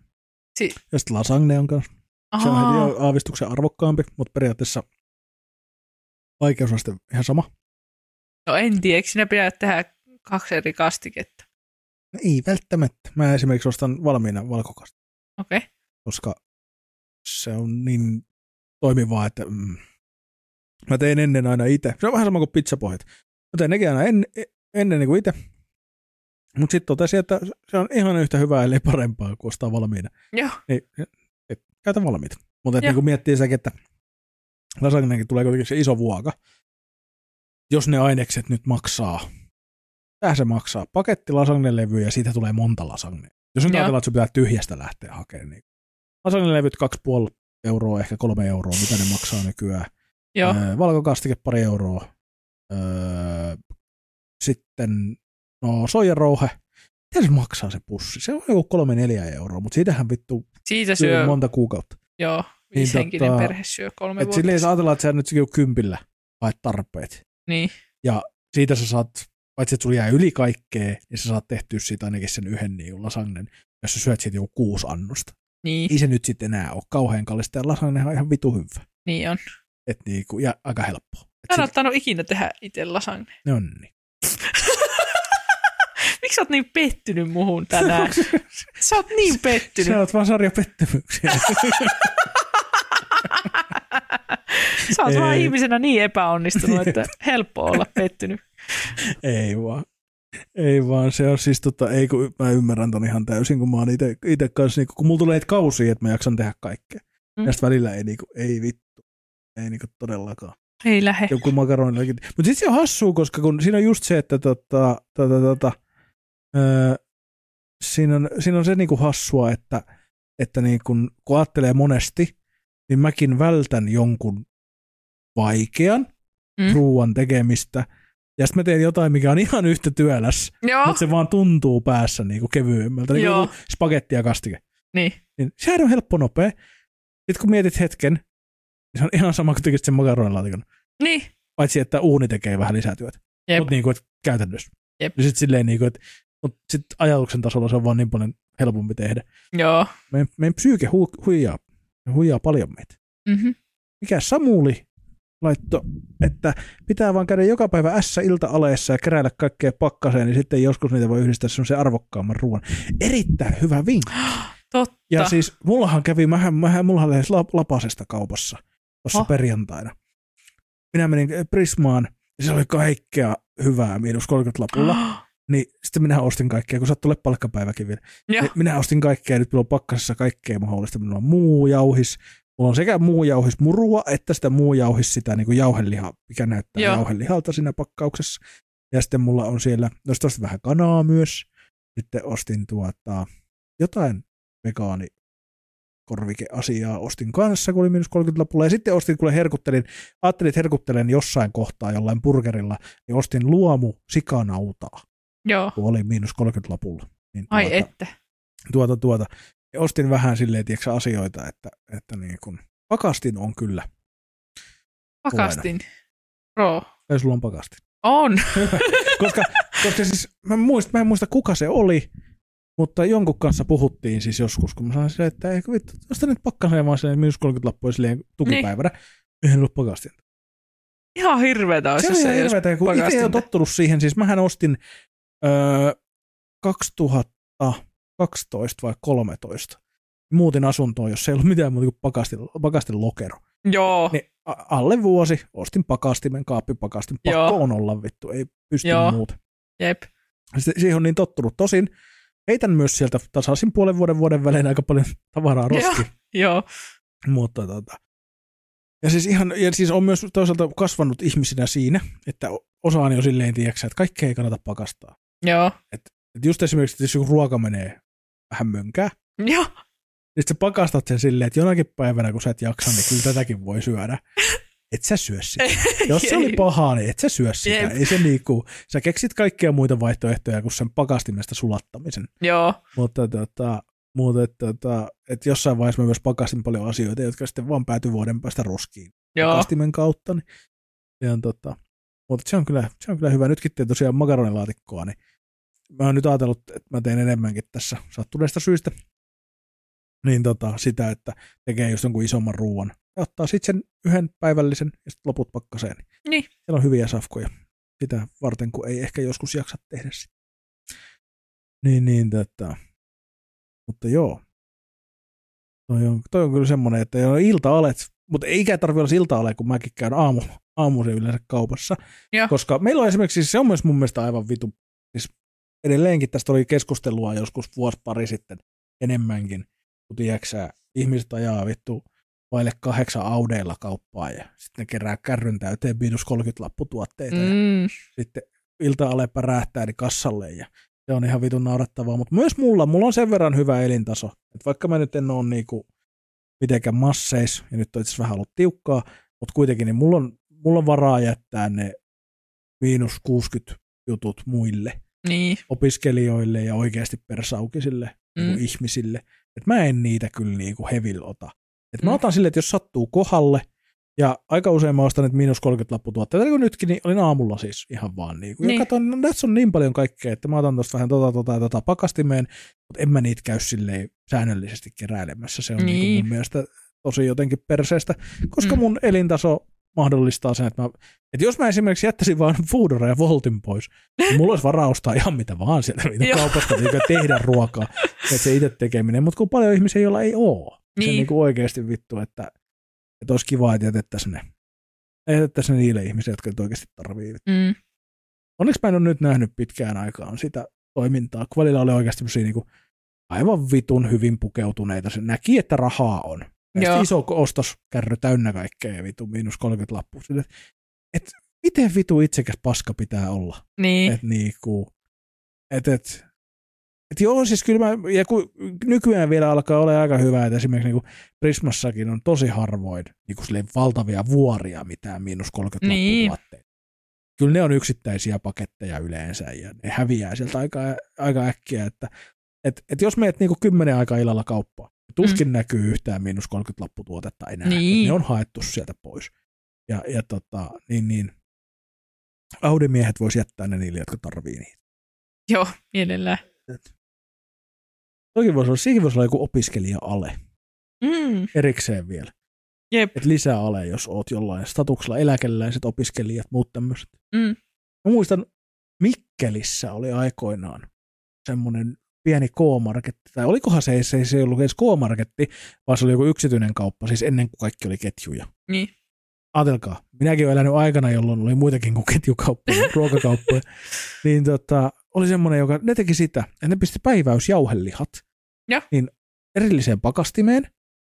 Si- Ja sitten lasagne on kanssa. Se on heti aavistuksen arvokkaampi, mutta periaatteessa vaikeusaste ihan sama. No en tiedä, eikö sinä pidä tehdä kaksi eri kastiketta? No ei välttämättä. Mä esimerkiksi ostan valmiina valkokasta, Okei. Okay. koska se on niin toimivaa, että mm, mä tein ennen aina itse. Se on vähän sama kuin pizzapohjat. Mä tein nekin aina en, e- ennen niin kuin itse. Mutta sitten totesin, että se on ihan yhtä hyvää, ellei parempaa kuin ostaa valmiina. Joo. Niin, et, käytä valmiita. Mutta niin kuin miettii sekin, että lasagnekin tulee kuitenkin se iso vuoka. Jos ne ainekset nyt maksaa, mitä se maksaa? Paketti lasagnelevy ja siitä tulee monta lasagne. Jos nyt ajatellaan, että sun pitää tyhjästä lähteä hakemaan, niin lasagnelevyt 2,5 euroa, ehkä 3 euroa, mitä ne maksaa nykyään. Joo. Öö, valkokastike pari euroa. Öö, sitten, no soijarouhe. Mitä se maksaa se pussi? Se on joku kolme neljä euroa, mutta siitähän vittu Siitä syö syö, monta kuukautta. joo, Niin viishenkinen tota, perhe syö kolme Et vuotta. silleen sä ajatellaan, että sä nyt kympillä haet tarpeet. Niin, Siitä sä saat, paitsi että sulla jää yli kaikkea, niin sä saat tehtyä siitä ainakin sen yhden niin lasagnen, jos sä syöt siitä joku kuusi annosta. niin, Ei se nyt sitten enää ole kauhean kallista, ja lasagnehan on ihan vitu hyvä. niin on. Et niinku, ja aika helppoa. Mä en sit, ottanut ikinä tehdä itse lasagne. niin. Miksi sä oot niin pettynyt muhun tänään? Sä oot niin pettynyt. Sä oot vaan sarja pettymyksiä. Sä oot vaan ihmisenä niin epäonnistunut, että helppo olla pettynyt. ei vaan. Ei vaan, se on siis tota, ei kun mä ymmärrän ton ihan täysin, kun mä oon ite, ite kanssa, niinku, kun mulla tulee kausia, että mä jaksan tehdä kaikkea. Mm. Ja sit välillä ei, niinku, ei vittu, ei niinku todellakaan. Ei lähe. joku makaronillakin. Mutta sitten se on hassua, koska kun siinä on just se, että tota, tota, tota, öö, siinä, on, siinä on se niinku hassua, että, että niinku, kun ajattelee monesti, niin mäkin vältän jonkun vaikean Mm. mm. ruuan tekemistä. Ja sitten mä teen jotain, mikä on ihan yhtä työläs, Joo, mutta se vaan tuntuu päässä niinku kevyemmältä. Niin kuin spagetti ja kastike. niin. Niin sehän on helppo nopea. Sitten kun mietit hetken, niin se on ihan sama kuin tekisit sen makaronilaatikon. Niin. Paitsi, että uuni tekee vähän lisätyötä. Jep. Mutta niinku, että käytännössä. Jep. Ja sitten silleen, niinku, että mut sit ajatuksen tasolla se on vaan niin paljon helpompi tehdä. Joo. Meidän, meidän psyyke hu, huijaa, huijaa paljon meitä. Mm-hmm. Mikä Samuli laitto, että pitää vaan käydä joka päivä S ilta-aleessa ja keräillä kaikkea pakkaseen, niin sitten joskus niitä voi yhdistää semmoisen arvokkaamman ruoan. Erittäin hyvä vinkki. Totta. Ja siis mullahan kävi, mähän, mähän mullahan lähes lap- lapasesta kaupassa tuossa Oh. perjantaina. Minä menin Prismaan ja se oli kaikkea hyvää miinus 30 lapulla. Niin sitten minä ostin kaikkea, kun sattui palkkapäiväkin vielä. Joo. Niin minä ostin kaikkea, nyt minulla on pakkasessa kaikkea mahdollista. Minulla on muu jauhis, mulla on sekä muu jauhis murua, että sitä muu jauhis sitä niin kuin jauhelihaa, mikä näyttää Joo. Jauhelihalta siinä pakkauksessa. Ja sitten mulla on siellä, no sitten ostin vähän kanaa myös. Sitten ostin tuota, jotain vegaani korvikeasiaa ostin kanssa, kun oli miinus 30 lapulla. Ja sitten ostin, kun herkuttelin, ajattelin, että herkuttelen jossain kohtaa jollain burgerilla, niin ostin luomu sikanautaa, Joo. kun oli miinus 30 lapulla. Niin Ai tuota, että. tuota, tuota. Ja ostin vähän silleen, tiedätkö, asioita, että, että niin kun, pakastin on kyllä. Pakastin. Pro. Tai sulla on pakastin. On. koska, koska siis mä, en muista, mä en muista kuka se oli, mutta jonkun kanssa puhuttiin siis joskus, kun mä sanoin silleen, että ei vittu, osta nyt pakkaseen vaan silleen miinus 30 lappua silleen tukipäivänä. Niin. Ollut pakastin. Ihan hirveetä olisi, Se jos ei olisi hirveetä, kun itse on pakastinta. tottunut siihen. Siis mähän ostin öö, 2012 vai 13. Muutin asuntoon, jos ei ollut mitään muuta kuin pakastin, pakastin lokero. Joo. Niin alle vuosi ostin pakastimen, kaappipakastin. Pakko Joo. on olla vittu, ei pysty Joo. muuta. Jep. Sitten siihen on niin tottunut. Tosin heitän myös sieltä tasaisin puolen vuoden vuoden välein aika paljon tavaraa roskiin. Joo. Mutta tota, ja siis, ihan, ja siis on myös toisaalta kasvanut ihmisinä siinä, että osaan jo silleen, tiedätkö, että kaikkea ei kannata pakastaa. Joo. Et just esimerkiksi, että jos joku ruoka menee vähän mönkää, Joo. Sitten sä pakastat sen silleen, että jonakin päivänä, kun sä et jaksa, niin kyllä tätäkin voi syödä. Et sä syö sitä. Jos se oli pahaa, niin et sä syö sitä. Jep. Ei se niinku, sä keksit kaikkia muita vaihtoehtoja kuin sen pakastimesta sulattamisen. Joo, Mutta tota, mutta et, tota, et jossain vaiheessa mä myös pakastin paljon asioita, jotka sitten vaan päätyi vuoden päästä roskiin joo. pakastimen kautta. Niin, ja tota, mutta se on, kyllä, se on kyllä hyvä. Nytkin teen tosiaan makaronilaatikkoa, niin mä oon nyt ajatellut, että mä teen enemmänkin tässä sattuneesta syystä niin tota, sitä, että tekee just jonkun isomman ruoan. Ja ottaa sitten sen yhden päivällisen ja sitten loput pakkaseen. Niin. Siellä on hyviä safkoja sitä varten, kun ei ehkä joskus jaksa tehdä sitä. Niin, niin, tota. Mutta joo. Toi on, toi on kyllä semmoinen, että ei ole ilta-alet, mutta eikä tarvitse olla ilta kun mäkin käyn aamu, aamuisin yleensä kaupassa. Joo. Koska meillä on esimerkiksi, se on myös mun mielestä aivan vitu, siis edelleenkin tästä oli keskustelua joskus vuosi pari sitten enemmänkin, kun tiedätkö ihmiset ajaa vittu vaille kahdeksan audeilla kauppaa ja sitten kerää kärryn täyteen miinus 30 lapputuotteita ja Mm, sitten ilta-ale pärähtää niin kassalle ja se on ihan vitun naurattavaa, mutta myös mulla, mulla on sen verran hyvä elintaso, että vaikka mä nyt en ole niinku mitenkään masseis, ja nyt on itse vähän ollut tiukkaa, mutta kuitenkin niin mulla on, mulla on varaa jättää ne miinus 60 jutut muille niin, opiskelijoille ja oikeasti persaukisille mm. Mm. ihmisille. Et mä en niitä kyllä niinku hevil ota. Et mä Mm. otan sille, että jos sattuu kohdalle, ja aika usein mä ostan nyt miinus 30 lapputuotteita, niin kuin nytkin, niin olin aamulla siis ihan vaan niinku. Ja Niin. katson, no tässä on niin paljon kaikkea, että mä otan tosta vähän tota, tota ja tota pakastimeen, mutta en mä niitä käy silleen säännöllisesti keräilemässä. Se on niin. Niinku Niin. mun mielestä tosi jotenkin perseestä, koska Mm. mun elintaso mahdollistaa sen, että, mä, että jos mä esimerkiksi jättäisin vaan Foodora ja Voltin pois, niin mulla olisi varaa ostaa ihan mitä vaan sieltä mitä kaupasta, niin tehdä ruokaa, että se itse tekeminen, mutta kun paljon ihmisiä, joilla ei ole, se Niin. niin kuin oikeasti vittu, että, että olisi kiva, että jätettäisiin ne, jätettäisiin ne niille ihmisille, jotka nyt oikeasti tarvii. mm, Onneksi mä en ole nyt nähnyt pitkään aikaan sitä toimintaa, kun välillä oli oikeasti niin kuin aivan vitun hyvin pukeutuneita. Se näki, että rahaa on. Ja iso ostoskärry täynnä kaikkea ja vitu miinus 30 lappu. Sille, et, et, miten vitu itsekäs paska pitää olla? niin, Et niinku, et, et, et joo, siis kyllä mä, ja kun nykyään vielä alkaa olla aika hyvä, että esimerkiksi niinku Prismassakin on tosi harvoin niinku valtavia vuoria mitään miinus 30 Niin. lapputuotteita. Kyllä ne on yksittäisiä paketteja yleensä ja ne häviää sieltä aika, aika äkkiä, että et, et jos meet niinku kymmenen aikaa illalla kauppaan, tuskin mm. näkyy yhtään miinus 30 lapputuotetta enää. Niin. Ne on haettu sieltä pois. Ja, ja tota, niin, niin. Audimiehet vois jättää ne niille, jotka tarvii niitä. joo, mielellään. Toki voisi olla, siinäkin voisi olla joku opiskelija-ale Mm, erikseen vielä. jep, Et lisää ale, jos oot jollain statuksella, eläkeläiset, opiskelijat, muut tämmöiset. mm, Mä muistan, Mikkelissä oli aikoinaan semmoinen pieni K-marketti, tai olikohan se, se, se ei ollut edes K-marketti, vaan se oli joku yksityinen kauppa, siis ennen kuin kaikki oli ketjuja. niin, Ajatelkaa, minäkin olen elänyt aikana, jolloin oli muitakin kuin ketjukauppoja, ruokakauppoja. Niin tota, oli semmoinen, joka, ne teki sitä, että ne pisti päiväysjauhelihat Joo. niin erilliseen pakastimeen,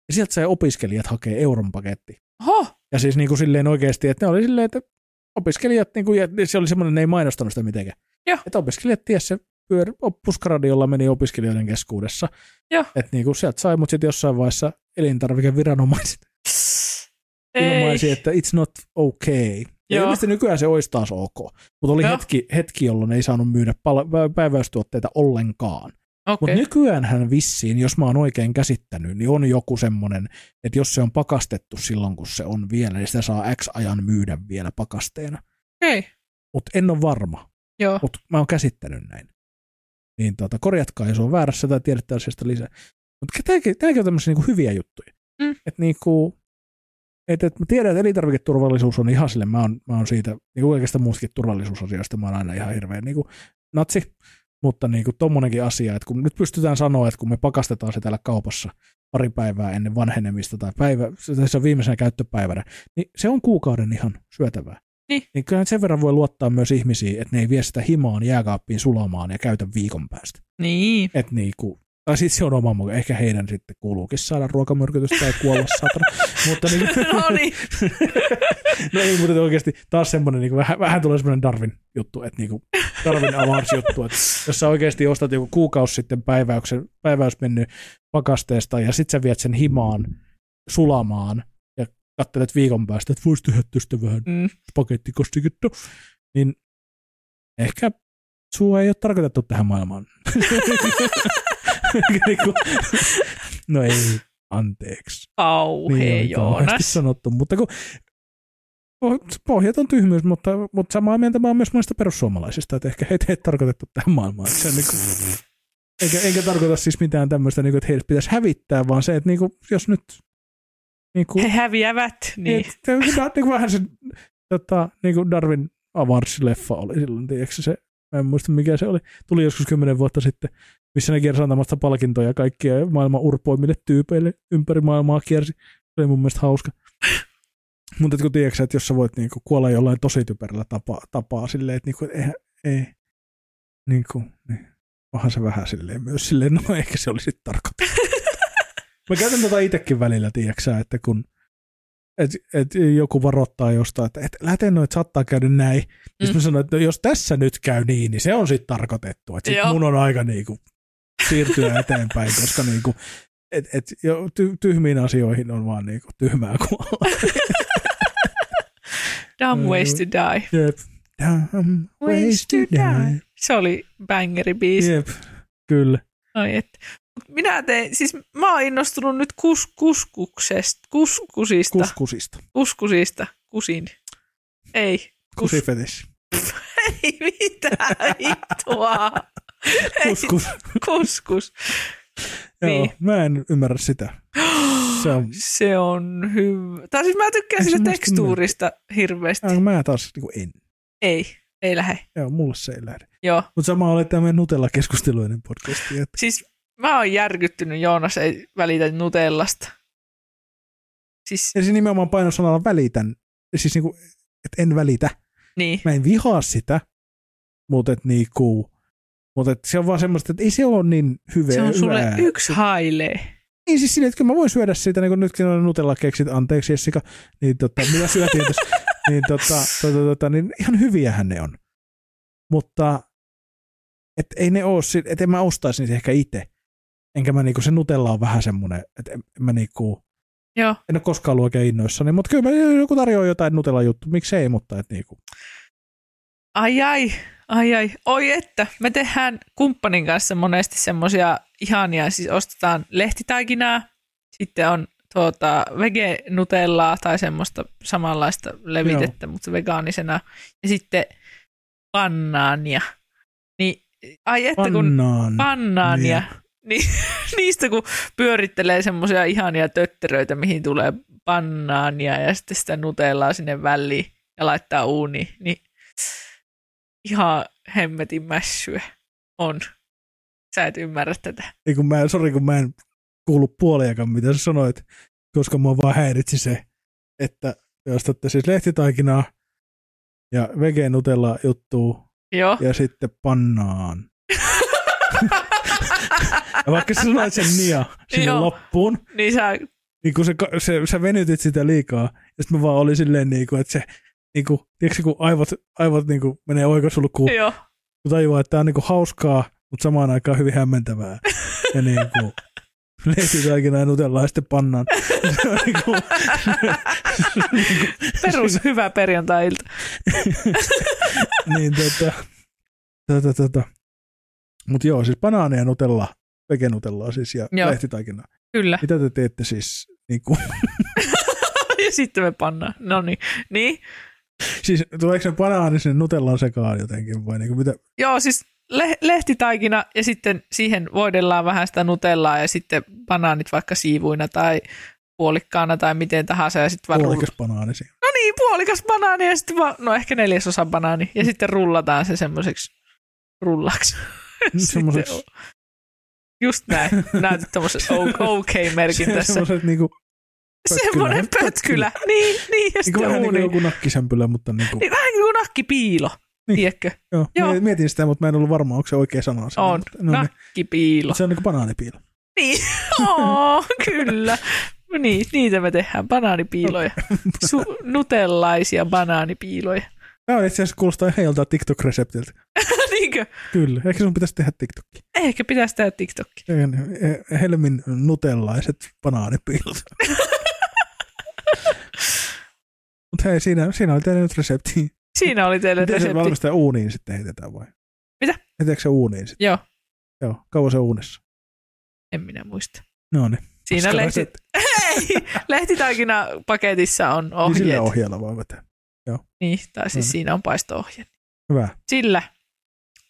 ja sieltä sai opiskelijat hakea euron paketti. Oho, Ja siis niin kuin silleen oikeasti, että ne oli silleen, että opiskelijat, niin kuin, ja se oli semmoinen, ne ei mainostanut sitä mitenkään. Joo. Että opiskelijat ties se pyör, puskaradiolla meni opiskelijoiden keskuudessa. Että niin kuin sieltä sai, mutta sitten jossain vaiheessa elintarvikeviranomaiset ilmaisi, että it's not okay. Ja ilmeisesti nykyään se olisi taas ok. Mutta oli Joo. hetki, hetki, jolloin ei saanut myydä pal- pä- päiväystuotteita ollenkaan. Mutta okei, nykyäänhän vissiin, jos mä oon oikein käsittänyt, niin on joku semmoinen, että jos se on pakastettu silloin, kun se on vielä, niin sitä saa X ajan myydä vielä pakasteena. okei, Mutta en ole varma, joo, mutta mä oon käsittänyt näin. Niin tota, korjatkaa, jos on väärässä tai tiedätte asiasta lisää. Mutta tämäkin, tämäkin on tämmöisiä niinku hyviä juttuja. Mm. Että niinku, et, et mä tiedän, että elintarviketurvallisuus on ihan sille, mä oon, mä oon siitä, niin kuin oikeastaan muustakin turvallisuusasioista, mä oon aina ihan hirveän niin kuin natsi, mutta niin kuin tommonenkin asia, että kun nyt pystytään sanoa, että kun me pakastetaan se täällä kaupassa pari päivää ennen vanhenemista tai päivä, se on viimeisenä käyttöpäivänä, niin se on kuukauden ihan syötävää. Niin. niin kyllä sen verran voi luottaa myös ihmisiin, että ne ei vie sitä himaan jääkaappiin sulamaan ja käytä viikon päästä. niin, Että niinku, Tai sitten se on oma mukaan. Ehkä heidän sitten kuuluukin saada ruokamyrkytystä tai kuolla satana. mutta niin, no niin. no ei, mutta oikeasti taas semmoinen, niin vähän, vähän tulee semmoinen Darwin juttu, että niin kuin Darwin avars juttu, että jos sä oikeasti ostat joku kuukausi sitten päiväyksen, päiväys mennyt pakasteesta ja sitten sä viet sen himaan sulamaan katselet viikon päästä, että voisi tehdä tästä vähän Mm. pakettikostiketta, niin ehkä sua ei ole tarkoitettu tähän maailmaan. Niinku- no ei, anteeksi. Kauhea Niin, on kauheasti Joonas. sanottu, mutta kun poh- pohjaton tyhmyys, mutta, mutta samaa mieltä mä oon myös monista perussuomalaisista, että ehkä heitä ei tarkoitettu tähän maailmaan. Se on niin kuin, eikä, eikä tarkoita siis mitään tämmöistä, niin kuin, että heidät pitäisi hävittää, vaan se, että niin kuin, jos nyt niin kuin, He häviävät, niin. Että, niin kuin vähän se tota, niin kuin Darwin Avars-leffa oli silloin, tiedätkö se, mä en muista mikä se oli, tuli joskus kymmenen vuotta sitten, missä ne kiersi antamassa palkintoja kaikkia maailman urpoimille tyypeille ympäri maailmaa kiersi. Se oli mun mielestä hauska. Mutta kun tiedätkö, että jos sä voit niinku kuolla jollain tosi typerällä tapaa, tapaa silleen, että niinku, eihän, ei, niinku, niin, onhan se vähän silleen myös silleen, no ehkä se olisi tarkoitettu. Mä käytän tota itsekin välillä, tiedätkö sä, että kun et, et joku varoittaa jostain, että et, lähte noin, että saattaa käydä näin. Mm. Mm. mä sanoin, että no, jos tässä nyt käy niin, niin se on sitten tarkoitettu. Että sit Joo. mun on aika niinku siirtyä eteenpäin, koska niinku, et, et, jo, ty, tyhmiin asioihin on vaan niinku tyhmää kuolla. Dumb Mm. ways to die. Jep. Dumb ways to die. Se oli bangeri biisi. Jep, kyllä. Ai et. Minä tein, siis mä oon innostunut nyt kus, kuskuksesta, kuskusista, Kus. Kuskusista. kuskusista, kusin. Ei, kus, Kusifetis. ei mitään hittoa. Ei, Kuskus. kuskus. Joo, Niin. mä en ymmärrä sitä. Se on, Se on hyvä. Tai siis mä tykkään musta tekstuurista hirveästi. äh, mä taas niinku en. Ei, ei lähde. Joo, mulle se ei lähde. Joo. Mutta sama oli tämä Nutella-keskusteluinen podcasti. Että Siis mä oon järkyttynyt, Joonas ei välitä Nutellasta. Siis, ja se nimenomaan painosanalla välitän. Siis niinku, että en välitä. niin. Mä en vihaa sitä, mutta et niinku, mutta et se on vaan semmoista, että ei se ole niin hyvä. Se on sulle hyvää. yksi hailee. Niin siis silleen, että kyllä mä voin syödä siitä, niin kuin nytkin on Nutella-keksit, anteeksi Jessica, niin tota, mitä syötiin tässä, niin, tota, tota, tota, niin ihan hyviähän ne on. Mutta et ei ne oo, et en mä ostaisi niitä ehkä itse. Enkä mä niinku, se Nutella on vähän semmoinen, että en, mä niinku, Joo. en ole koskaan ollut oikein innoissani, mutta kyllä mä joku tarjoaa jotain Nutella-juttu, miksei, mutta et niinku, Ai ai, ai ai, oi että. Me tehdään kumppanin kanssa monesti semmoisia ihania, siis ostetaan lehtitaikinaa, sitten on tuota, vege-nutellaa tai semmoista samanlaista levitettä, Joo. mutta vegaanisena, ja sitten bannaania. Niin, ai että kun pannaan. bannaania, niin, niistä kun pyörittelee semmoisia ihania tötteröitä, mihin tulee bannaania ja sitten sitä nutellaa sinne väliin ja laittaa uuniin, niin ihan hemmetin mässyä on. Sä et ymmärrä tätä. Ei kun mä, sori kun mä en kuullut puoliakaan, mitä sä sanoit, koska mua vaan häiritsi se, että te ostatte siis lehtitaikinaa ja vege nutella juttuu Joo. ja sitten pannaan. ja vaikka sä sanoit sen nia sinne Joo. loppuun, niin sä, niin kun se, se, sä venytit sitä liikaa, ja sitten mä vaan olin silleen, niin kuin, että se, niin kuin, tiedätkö, kun aivot, aivot niin kuin, menee oikosulkuun, joo. kun tajuaa, että tämä on niin kuin hauskaa, mutta samaan aikaan hyvin hämmentävää. Ja niin kuin, lehtitaikina ja nutellaan ja sitten pannaan. Niin Perus hyvä perjantai-ilta. niin tota, tota, tota. Mutta joo, siis banaania ja nutella, vegenutellaa siis ja Joo. lehtitaikina. Kyllä. Mitä te teette siis? Niin kuin, ja sitten me pannaan. No niin. Niin. siis tuleeko se banaani sinne nutellaan sekaan jotenkin vai niin kuin mitä? Joo, siis le- lehtitaikina ja sitten siihen voidellaan vähän sitä nutellaa ja sitten banaanit vaikka siivuina tai puolikkaana tai miten tahansa ja sitten vaan rull- Puolikas banaani siinä. No niin, puolikas banaani ja sitten vaan, no ehkä neljäsosa banaani ja sitten rullataan se semmoiseksi rullaksi. Semmoiseksi Just näin. Näytät tommosen OK-merkin tässä. semmoiset niinku, Semmoinen pötkylä. Niin, niin ja niinku sitten vähän niin kuin joku nakkisämpylä, mutta niin kuin, Niin, vähän niin kuin nakkipiilo. Niin. Tiedätkö? Joo, Joo. Mietin sitä, mutta mä en ollut varma, onko se oikea sana. siinä, On. mutta- No, niin. Nakkipiilo. Se on niin kuin banaanipiilo. Niin, Oo, kyllä. No niin, niitä me tehdään, banaanipiiloja. Su- nutellaisia banaanipiiloja. Tämä on itse asiassa kuulostaa joltain TikTok-reseptiltä. Niinkö? Kyllä, ehkä sun pitäisi tehdä TikTokki. Ehkä pitäisi tehdä TikTokki. Eh, Helmin nutellaiset banaanipiilot. Mutta hei, siinä, siinä oli teille nyt resepti. Siinä oli teille Miten se resepti. valmistaa uuniin sitten heitetään vai? Mitä? Heitetäänkö se uuniin sitten? Joo, Joo, kauan se uunissa. en minä muista. No niin. Siinä lehti, Ei, lehtitaikina paketissa on Niin ohjeet. sillä ohjeella voi vetää. Niin, tai siis Mm. siinä on paisto-ohje. Hyvä, Sillä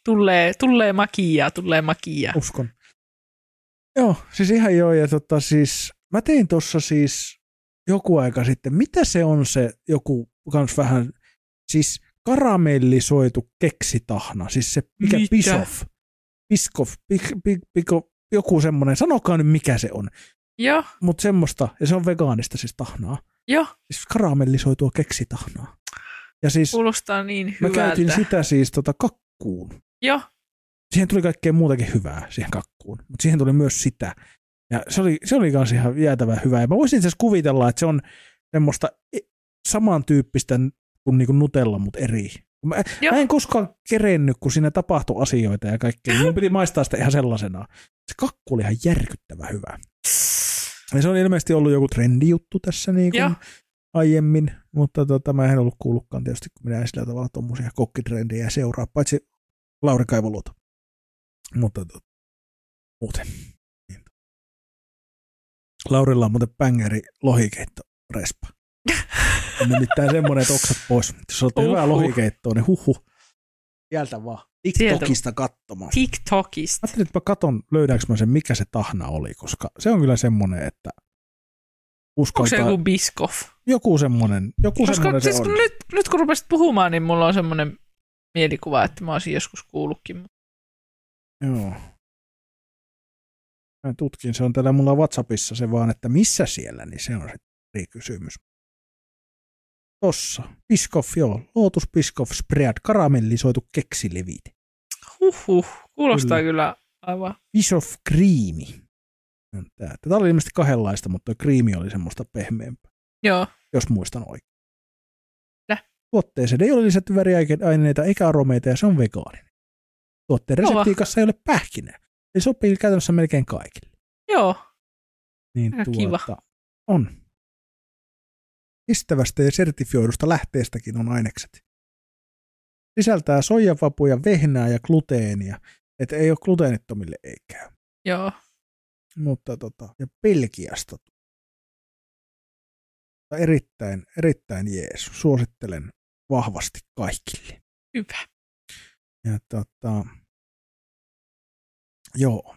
tulee, tulee makia, tulee makia. uskon. Joo, siis ihan joo. Ja tota, siis, mä tein tuossa siis joku aika sitten, mitä se on se joku kans vähän, siis karamellisoitu keksitahna, siis se mikä Mitä? Bisoff, Biskoff, pik, pik, piko, joku semmoinen, sanokaa nyt mikä se on, Joo, mutta semmoista, ja se on vegaanista siis tahnaa, joo, siis karamellisoitua keksitahnaa. Ja siis kuulostaa niin mä hyvältä. käytin sitä siis tota kakkuun. Joo, siihen tuli kaikkea muutakin hyvää siihen kakkuun, mutta siihen tuli myös sitä. Ja se oli, se oli kans ihan jäätävän hyvää. Ja mä voisin itse kuvitella, että se on semmoista e- samantyyppistä kuin niinku Nutella, mutta eri. Mä, Joo. mä en koskaan kerennyt, kun siinä tapahtui asioita ja kaikkea. Mun piti maistaa sitä ihan sellaisena. Se kakku oli ihan järkyttävän hyvä. Ja se on ilmeisesti ollut joku trendijuttu tässä niin Joo. kuin aiemmin, mutta tota, mä en ollut kuullutkaan tietysti, kun minä en sillä tavalla tuommoisia kokkitrendejä seuraa, paitsi Lauri Kaivoluoto. Mutta tota, muuten. Niin. Laurilla on muuten pängeri lohikeitto respa. On nimittäin semmoinen, että oksat pois. Jos olette Uhuh. hyvää lohikeittoa, niin huhu. Sieltä vaan. TikTokista katsomaan. TikTokista. Ajattelin, että mä katon, löydäänkö mä sen, mikä se tahna oli, koska se on kyllä semmoinen, että Onko se uskaltaa, joku Biskoff? joku semmoinen, joku Koska semmoinen se siis on. kun nyt, nyt kun rupesit puhumaan, niin mulla on semmoinen mielikuva, että mä olisin joskus kuullutkin. mutta- Joo. Mä tutkin, se on täällä mulla Whatsappissa se vaan, että missä siellä, niin se on se eri kysymys. Tossa. Biskoff, joo. Lotus Biskoff Spread, karamellisoitu keksilevite. Huhhuh, kuulostaa Kyllä. kyllä, aivan. On Tää. Tätä oli ilmeisesti kahdenlaista, mutta creamy oli semmoista pehmeämpää, Joo, jos muistan oikein. Tuotteeseen ei ole lisätty väriaineita eikä aromeita ja se on vegaaninen. Tuotteen reseptiikassa ei ole pähkinää. Se sopii käytännössä melkein kaikille. joo, Niin Aika tuota, kiva. On. Kestävästä ja sertifioidusta lähteestäkin on ainekset. Sisältää soijavapuja, vehnää ja gluteenia. Että ei ole gluteenittomille ei käy. joo. Mutta tota, ja Belgiasta. Erittäin, erittäin jees. Suosittelen vahvasti kaikille. Hyvä. Ja tota, joo.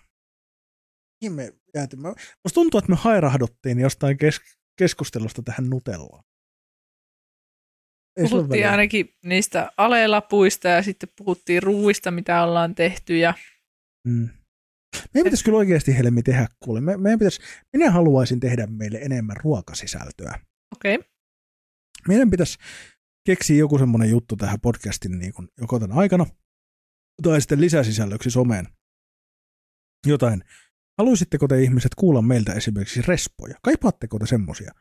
Mihin me jääty? Mä- Musta tuntuu, että me hairahduttiin jostain kes- keskustelusta tähän Nutellaan. Ei Puhuttiin ainakin niistä alelapuista ja sitten puhuttiin ruuista, mitä ollaan tehty. Ja Mm. Meidän pitäisi kyllä oikeasti Helmi tehdä kuule. Me, meidän pitäisi, minä haluaisin tehdä meille enemmän ruokasisältöä. Okei, okay. Meidän pitäisi keksiä joku semmoinen juttu tähän podcastin niin kuin joko tämän aikana tai sitten lisäsisällöksi someen. Jotain. Haluaisitteko te ihmiset kuulla meiltä esimerkiksi respoja? Kaipaatteko te semmosia?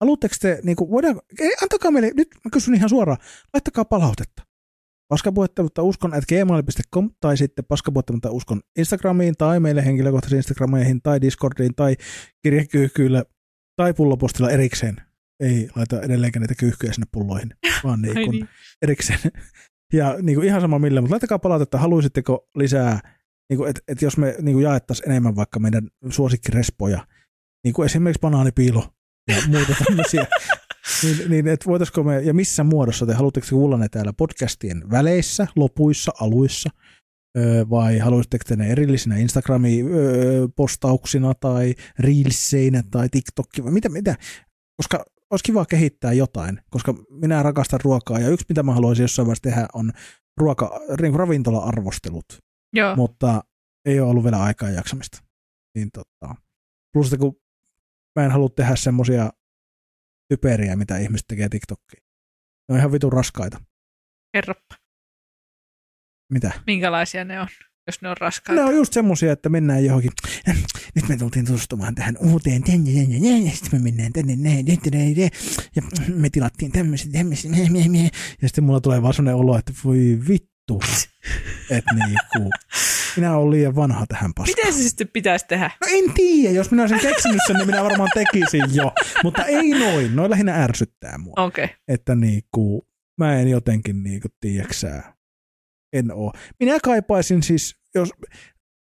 Haluatteko te, niin kuin, voidaan, ei, antakaa meille, nyt mä kysyn ihan suoraan, laittakaa palautetta. Paskapuhettavuutta uskon at gmail.com tai sitten paskapuhettavuutta uskon Instagramiin tai meille henkilökohtaisiin Instagrameihin tai Discordiin tai kirjekyyhkyillä tai pullopostilla erikseen. Ei laita edelleenkään niitä kyyhkyjä sinne pulloihin, vaan niin kuin niin. erikseen. Ja niin kuin ihan sama millä, mutta laittakaa palautetta, haluaisitteko lisää, niin kuin, että, että jos me niin kuin jaettaisiin enemmän vaikka meidän suosikkirespoja, niin kuin esimerkiksi banaanipiilo ja muuta tämmöisiä, niin, niin että voitaisiko me, ja missä muodossa te haluatteko te kuulla ne täällä podcastien väleissä, lopuissa, aluissa, öö, vai haluaisitteko te ne erillisinä Instagrami-postauksina tai Reelseinä tai TikTokki, vai mitä, mitä, koska olisi kiva kehittää jotain, koska minä rakastan ruokaa ja yksi mitä mä haluaisin jossain vaiheessa tehdä on ruoka, niin kuin ravintola-arvostelut, Joo, mutta ei ole ollut vielä aikaa ja jaksamista. Niin tota, plus että kun mä en halua tehdä semmosia typeriä, mitä ihmiset tekee TikTokkiin. Ne on ihan vitun raskaita. kerropa. Mitä? Minkälaisia ne on, jos ne on raskaita? Ne on just semmosia, että mennään johonkin. Nyt me tultiin tutustumaan tähän uuteen. Sitten me mennään tänne näin. Ja me tilattiin tämmöiset. Ja sitten mulla tulee vaan sellainen olo, että voi vittu. Että niinku, minä olen liian vanha tähän paskaan. Miten se sitten pitäisi tehdä? No en tiedä, jos minä olisin keksinyt sen, niin minä varmaan tekisin jo. Mutta ei noin, noin lähinnä ärsyttää mua. Okei. Okay. Että niinku, mä en jotenkin niinku, tiedäksää, en oo. Minä kaipaisin siis, jos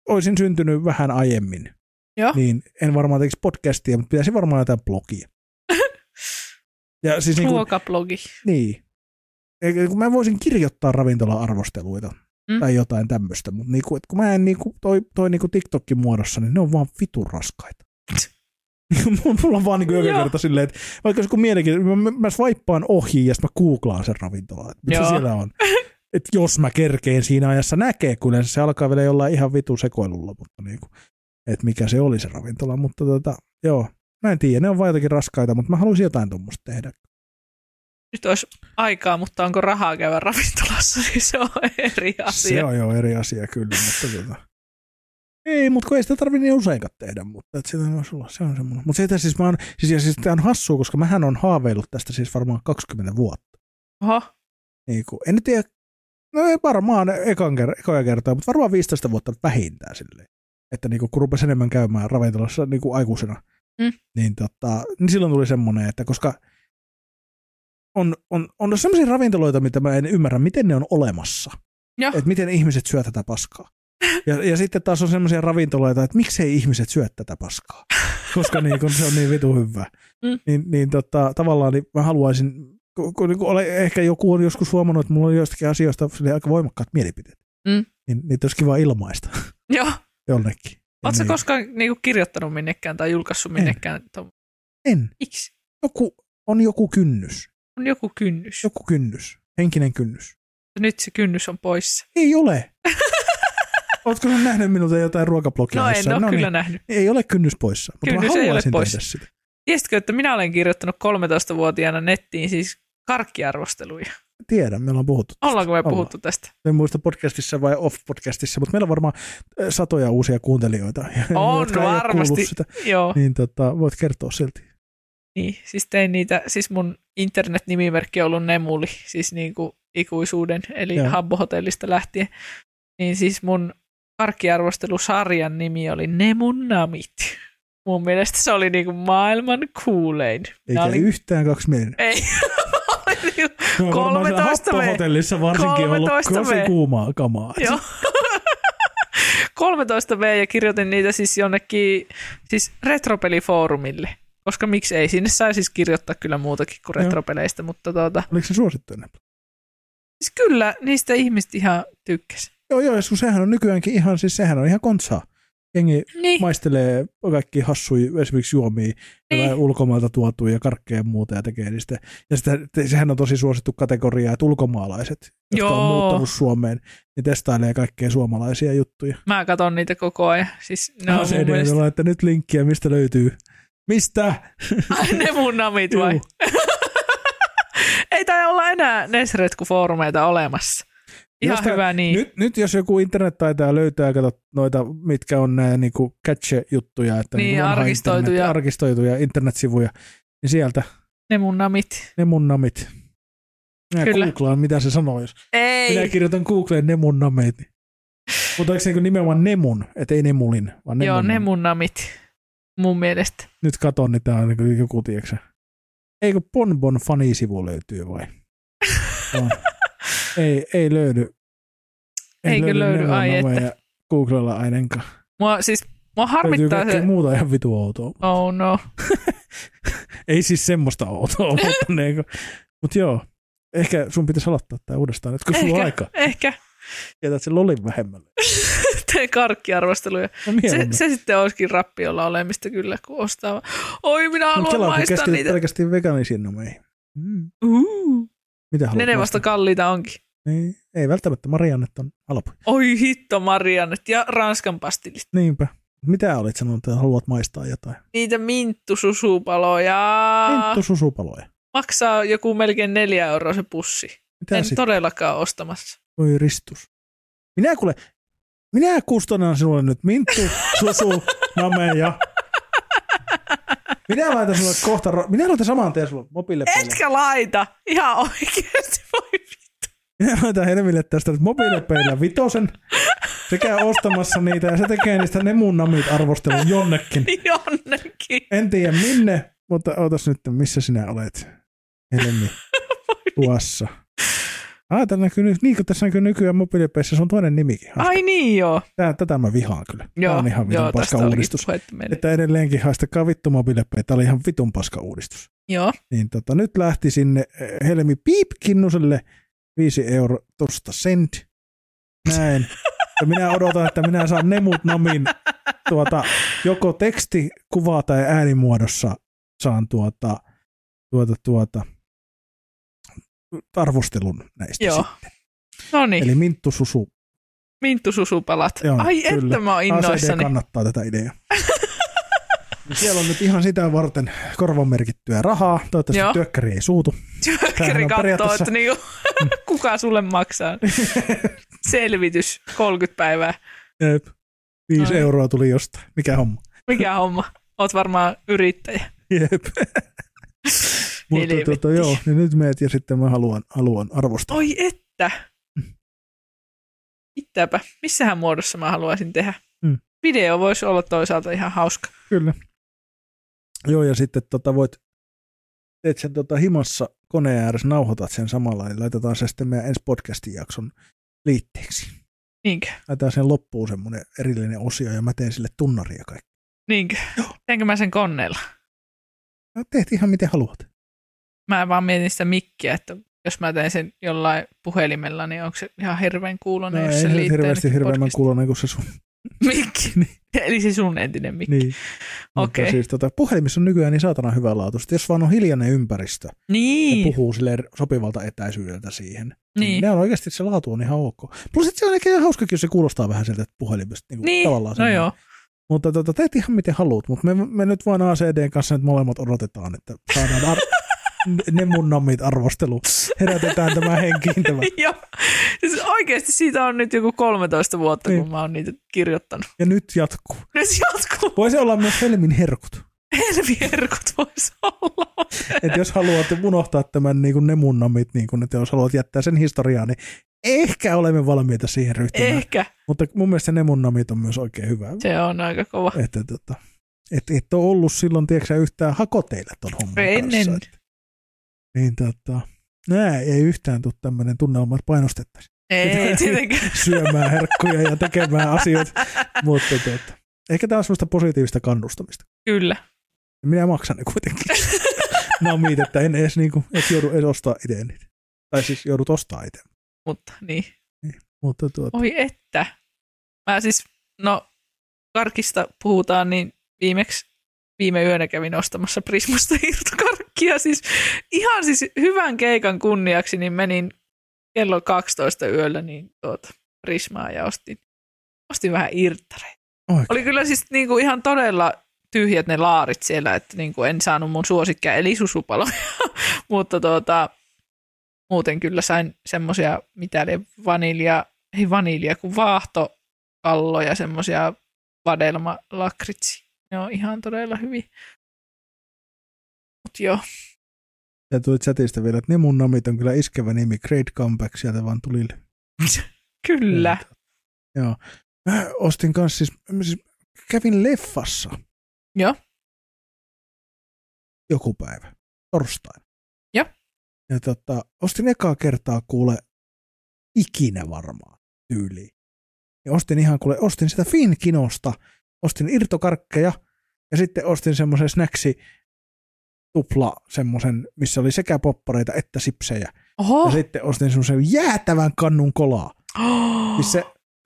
olisin syntynyt vähän aiemmin, Joo. niin en varmaan tekisi podcastia, mutta pitäisi varmaan jotain blogia. Ja siis niinku, Ruokablogi. niin. Kun Mä voisin kirjoittaa ravintola-arvosteluita Mm. tai jotain tämmöistä, mutta niinku, et kun mä en niinku, toi, toi niinku TikTokin muodossa, niin ne on vaan vitun raskaita. Mulla on vaan niinku joka kerta silleen, että vaikka se kun mielenkiintoista, mä, mä swaippaan ohi ja sitten mä googlaan sen ravintolan, että mitä Joo. siellä on. Että jos mä kerkeen siinä ajassa näkee, kun se alkaa vielä jollain ihan vitu sekoilulla, mutta niinku, että mikä se oli se ravintola, mutta tota, joo, mä en tiedä, ne on vaan jotenkin raskaita, mutta mä haluaisin jotain tuommoista tehdä. Nyt olisi aikaa, mutta onko rahaa käydä ravintolassa, niin se on eri asia. Se on jo eri asia kyllä, mutta tota, ei, mutta kun ei sitä tarvitse niin useinkaan tehdä, mutta että sitä voisi olla, se on semmoinen. Mutta se, siis mä oon, siis, ja siis tämä on hassua, koska mähän on haaveillut tästä siis varmaan 20 vuotta. Oho, Niin kuin, en tiedä, no ei varmaan ekan ker- ekoja kertaa, mutta varmaan 15 vuotta vähintään silleen. Että niin kuin, kun rupesi enemmän käymään ravintolassa niin kuin aikuisena, Mm. niin, tota, niin silloin tuli semmoinen, että koska on, on, on sellaisia ravintoloita, mitä mä en ymmärrä, miten ne on olemassa. Että miten ihmiset syö tätä paskaa. Ja, ja sitten taas on sellaisia ravintoloita, että miksei ihmiset syö tätä paskaa. Koska niin, kun se on niin vitu hyvä. Mm. Niin, niin tota, tavallaan niin mä haluaisin, kun, kun niin kun ole, ehkä joku on joskus huomannut, että mulla on joistakin asioista aika voimakkaat mielipiteet. Mm. Niin niitä olisi kiva ilmaista joo. jonnekin. Oletko niin. koskaan niinku kirjoittanut minnekään tai julkaissut minnekään? En. En. Miksi? Joku, on joku kynnys. On joku kynnys. Joku kynnys. Henkinen kynnys. Nyt se kynnys on poissa. Ei ole. Oletko sinä nähnyt minulta jotain ruokablogia? No en ole kyllä niin. nähnyt. Ei ole kynnys poissa, mutta Kynnys mä ei ole haluaisin poissa. tehdä sitä. Tiesitkö, että minä olen kirjoittanut 13-vuotiaana nettiin siis karkkiarvosteluja? Tiedän, meillä on puhuttu. tästä. Ollaanko me Ollaan. puhuttu tästä? En muista podcastissa vai off-podcastissa, mutta meillä on varmaan satoja uusia kuuntelijoita, On varmasti. sitä. Joo. Niin tota, voit kertoa silti. Niin, siis tein niitä, siis mun internet-nimimerkki on ollut Nemuli, siis niin kuin ikuisuuden, eli Joo. Habbo-hotellista lähtien. Niin siis mun karkkiarvostelusarjan nimi oli Nemun Namit. Mun mielestä se oli niin kuin maailman kuulein. Eikä olin- yhtään kaksimielinen. Ei, Oli niinku- No, varmaan siellä 13 V. Happo-hotellissa varsinkin ollut 13 tosi kuumaa kamaa. Joo. 13 V ja kirjoitin niitä siis jonnekin siis retropelifoorumille. Koska miksi ei, sinne sai siis kirjoittaa kyllä muutakin kuin Joo. retropeleistä, mutta tuota, Oliko se suosittu ennen? siis kyllä niistä ihmiset ihan tykkäs. Joo, joo, kun sehän on nykyäänkin ihan, siis sehän on ihan kontsaa. Jengi Niin, maistelee kaikki hassuja esimerkiksi juomia, Niin. ulkomailta tuotuja ja karkkeja ja muuta ja tekee niistä. Ja sitä, sehän on tosi suosittu kategoria, että ulkomaalaiset, jotka Joo. on muuttanut Suomeen, niin testailee kaikkea suomalaisia juttuja. mä katson niitä koko ajan. Siis ne No, on se mielestä... että nyt linkkiä, mistä löytyy. Mistä? Ai ne mun namit vai? Ei tai olla enää Nesretku-foorumeita olemassa. Ihan Jostain- hyvä niin. Nyt, nyt jos joku internet taitaa löytää, kato noita, mitkä on nämä niinku catch-juttuja, että Niin, niinku vanha arkistoituja. Internet, arkistoituja internetsivuja, niin sieltä Ne mun namit. ne mun namit. Minä Kyllä. googlaan, mitä se sanoo, jos Ei. minä kirjoitan Googleen ne mun namit. niin- Mutta onko se niinku nimenomaan nemun, et ei nemulin, vaan nemun. Joo, ne namit. mun namit. Mun mielestä. Nyt katon, niin tää on niinku joku, tiedätkö Eikö Bonbon fanisivu löytyy vai? Ei, ei löydy. Eikö löydy? Nemon Ai että. nameja Googlella ainakaan. Mua, siis, mua harmittaa se. muuta ihan vitu outoa. Oh no. Ei siis semmoista outoa, mutta, niinku, mutta joo. Ehkä sun pitäisi aloittaa tämä uudestaan, nyt kun sulla on Ehkä, aika. ehkä. Jätät sen lolin vähemmälle. Teen karkkiarvosteluja. No, Se, mieluummin. se sitten olisikin rappiolla olemista kyllä, kun ostaa. Oi, minä Mut haluan kelaa, kun maistaa niitä. pelkästään vegaanisiin nomeihin. Mm. Uh. Mitä haluat Ne ne vasta kalliita onkin. Niin, ei välttämättä Mariannet on halpa. Oi hitto Mariannet ja Ranskan pastillit. Niinpä. Mitä olit sanonut, että haluat maistaa jotain? Niitä minttususupaloja. Minttu susupaloja. Maksaa joku melkein neljä euroa se pussi. Mitä en sitten? todellakaan ostamassa. Voi ristus. Minä kuule, minä kustannan sinulle nyt Minttu, Susu, Name ja... Minä laitan sinulle kohta, minä laitan saman tien sulle mobiilepeille. Etkä laita. Ihan oikeasti voi. Minä laitan Helmille tästä nyt mobiilepeillä vitosen sekä ostamassa niitä ja se tekee niistä ne mun namit arvostelun jonnekin. Jonnekin. En tiedä minne, mutta ootas nyt, missä sinä olet, Helmi, tuossa. Ah, tää näkyy, niin kuin tässä näkyy nykyään mobiilipeissä, se on toinen nimikin. Ai niin joo. Tää, tätä mä vihaan kyllä. Joo, on ihan vitun joo paska uudistus. Että edelleenkin haistakaa vittu mobiilepeitä. Tämä oli ihan vitun paska uudistus. Joo. Niin tota, nyt lähti sinne eh, Helmi Piip Kinnuselle 5 euro tosta sent. Näin. Ja minä odotan, että minä saan Nemut Namin tuota, joko teksti, kuva tai äänimuodossa saan tuota, tuota, tuota, arvostelun näistä Joo. sitten. No niin, Eli Minttu Susu. Minttu Susupalat. Joo, Ai kyllä. että mä oon ACD innoissani. kannattaa tätä ideaa. Siellä on nyt ihan sitä varten korvamerkittyä rahaa. Toivottavasti Joo. työkkäri ei suutu. Työkkäri katsoo, periaatteessa- että niinku, kuka sulle maksaa. Selvitys 30 päivää. Jep. Viisi Ai. euroa tuli jostain. Mikä homma? Mikä homma? Oot varmaan yrittäjä. Jep. Mutta tuota, joo, niin nyt meet ja sitten mä haluan, haluan arvostaa. Oi että. Mitäpä. Missähän muodossa mä haluaisin tehdä? Mm. Video voisi olla toisaalta ihan hauska. Kyllä. Joo, ja sitten tota voit, teet sen tota himassa koneen ääressä, nauhoitat sen samalla, niin laitetaan se sitten meidän ensi podcastin jakson liitteeksi. Niinkö? Laitetaan sen loppuun semmoinen erillinen osio, ja mä teen sille tunnaria kaikki. Niinkö? Teenkö mä sen koneella? No, teet ihan miten haluat. Mä vaan mietin sitä mikkiä, että jos mä teen sen jollain puhelimella, niin onko se ihan hirveän kuulonen, No, jos ei se liittää hirveästi hirveämmän podcastiin. kuulonen kuin se sun. Mikki. Eli se sun entinen mikki. Niin. Okei. siis tota, puhelimissa on nykyään niin saatana hyvänlaatuista. Jos vaan on hiljainen ympäristö ja Niin, puhuu sille sopivalta etäisyydeltä siihen. niin. Ne on oikeasti se laatu on ihan ok. Plus että se on ehkä hauskakin, jos se kuulostaa vähän sieltä puhelimesta. Niin, Niin, tavallaan no joo. Mutta tota, teet ihan miten haluat, mutta me, me nyt vaan ACDn kanssa nyt molemmat odotetaan, että saadaan ar- ne mun nammit arvostelu. Herätetään tämä henkiin tämä. Joo. Siis oikeasti siitä on nyt joku 13 vuotta, Niin. kun mä oon niitä kirjoittanut. Ja nyt jatkuu. Nyt jatkuu. Voisi olla myös Helmin herkut. Helvierkut voisi olla. Että jos haluat unohtaa tämän niin kuin ne mun nammit, niin kuin, että jos haluat jättää sen historiaan, niin ehkä olemme valmiita siihen ryhtymään. Ehkä. Mutta mun mielestä ne mun nammit on myös oikein hyvä. Se on aika kova. Että tota, et, et ole ollut silloin, tiedätkö yhtään hakoteilla ton homman Ennen. kanssa. Niin tota, nää ei yhtään tule tämmöinen tunnelma, että painostettaisiin Ei tietenkään. syömään herkkuja ja tekemään asioita. Mutta tota, ehkä tämä on semmoista positiivista kannustamista. Kyllä. Minä maksan ne kuitenkin. Namit, että en edes niinku, et joudu edes ostaa itse niitä. Tai siis joudut ostaa itse. Mutta niin. Mutta tuota, Oi että. Mä siis, no karkista puhutaan, niin viimeksi viime yönä kävin ostamassa Prismasta irtokarkkia. Siis ihan siis hyvän keikan kunniaksi, niin menin kello 12 yöllä niin tuota, Prismaa ja ostin, ostin vähän irttareita. oikein. Oli kyllä siis niinku ihan todella tyhjät ne laarit siellä, että niinku en saanut mun suosikkia eli susupaloja, mutta tuota, muuten kyllä sain semmoisia, mitä lie vanilja, ei vanilja, kun vaahtokalloja, semmoisia vadelma lakritsi. Ne on ihan todella hyviä. Mut joo, Ja tuli chatista vielä, että ne mun namit on kyllä iskevä nimi. Great comeback sieltä vaan tuli. kyllä. Joo. Mä ostin kanssa siis, siis kävin leffassa Joo. joku päivä, torstaina. Joo. Ja tota, ostin ekaa kertaa kuule ikinä varmaan tyyliin. Ja ostin ihan kuule, ostin sitä Finkinosta, ostin irtokarkkeja ja sitten ostin semmoisen snacksi tupla semmoisen, missä oli sekä poppareita että sipsejä. Oho. Ja sitten ostin semmoisen jäätävän kannun kolaa. Oh. Siis se,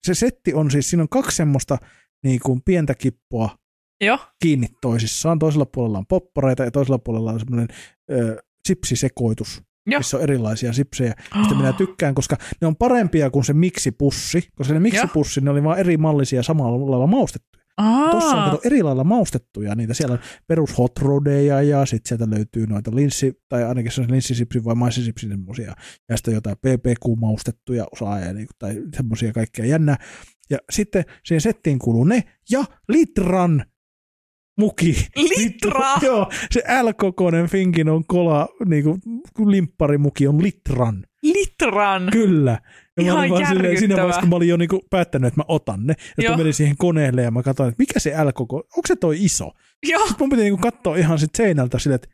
se setti on siis, siinä on kaksi semmoista niin kuin pientä kippua Joo. kiinni toisissaan. Toisella puolella on poppareita ja toisella puolella on semmoinen ö, sipsisekoitus, Joo. missä on erilaisia sipsejä. Mistä minä tykkään, koska ne on parempia kuin se miksipussi, koska se miksipussi, ne oli vaan eri mallisia samalla lailla Tuossa on kato eri lailla maustettuja niitä. Siellä on perus hot rodeja ja sitten sieltä löytyy noita linssi, tai ainakin se on linssisipsi vai maissisipsi semmosia. Ja sitten jotain PPQ-maustettuja osaa ja niinku, tai semmosia kaikkea jännää. Ja sitten siihen settiin kuuluu ne ja litran muki. Litra? Joo, se L-kokoinen Finkin on kola, niinku limpparimuki on litran. litran. Kyllä. Ja Ihan mä olin vaan silleen, siinä vaiheessa, kun mä olin jo niinku päättänyt, että mä otan ne. Ja sitten menin siihen koneelle ja mä katsoin, että mikä se L-koko, onko se toi iso? Joo, Sitten mun piti niinku katsoa ihan sit seinältä silleen, että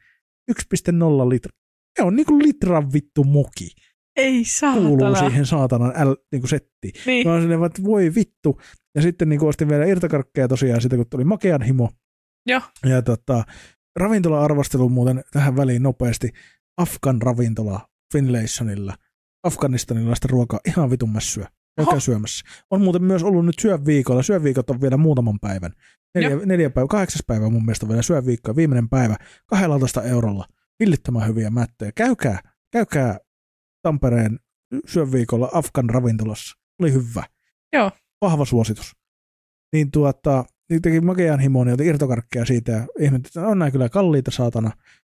1,0 litra. Se on niinku litran vittu muki. ei Kuuluu saatana. siihen saatanan L niinku settiin. Niin. Mä olin silleen, että voi vittu. Ja sitten niinku ostin vielä irtokarkkeja tosiaan sitä, kun tuli makean himo. Joo. Ja tota, ravintola-arvostelu muuten tähän väliin nopeasti. Afgan ravintola Finlaysonilla. Afganistanilaista ruokaa ihan vitun mässyä. Oho. syömässä. On muuten myös ollut nyt syöviikolla. Syöviikot on vielä muutaman päivän. Neljä, neljä päivä, kahdeksas päivä mun mielestä on vielä syöviikko. Viimeinen päivä 12 eurolla. Hillittömän hyviä mättöjä. Käykää, käykää Tampereen syöviikolla Afgan ravintolassa. Oli hyvä. Joo. Vahva suositus. Niin tuota, niin teki makean himoon, niin irtokarkkeja siitä ja ihmettelin, että on nämä kyllä kalliita saatana,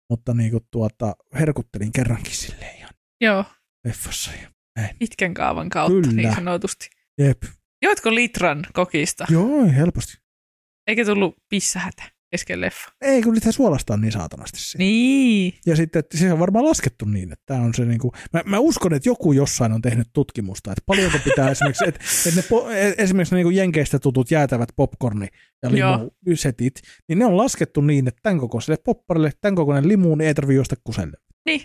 mutta niin kuin tuota, herkuttelin kerrankin silleen ihan Joo, leffassa. Ja näin. pitkän kaavan kautta Kyllä. niin sanotusti. Jep. Joitko litran kokista? Joo, helposti. Eikä tullut pissähätä kesken leffa. Ei, kun niitä suolastaan niin saatanasti siinä. Niin. Ja sitten, että se on varmaan laskettu niin, että tämä on se niinku, mä, mä uskon, että joku jossain on tehnyt tutkimusta, että paljonko pitää esimerkiksi, että, että ne po, e- esimerkiksi ne niinku jenkeistä tutut jäätävät popcorni ja limusetit, niin ne on laskettu niin, että tämän kokoiselle popparille, tämän kokoinen limuun ei tarvitse juosta kuselle. Niin.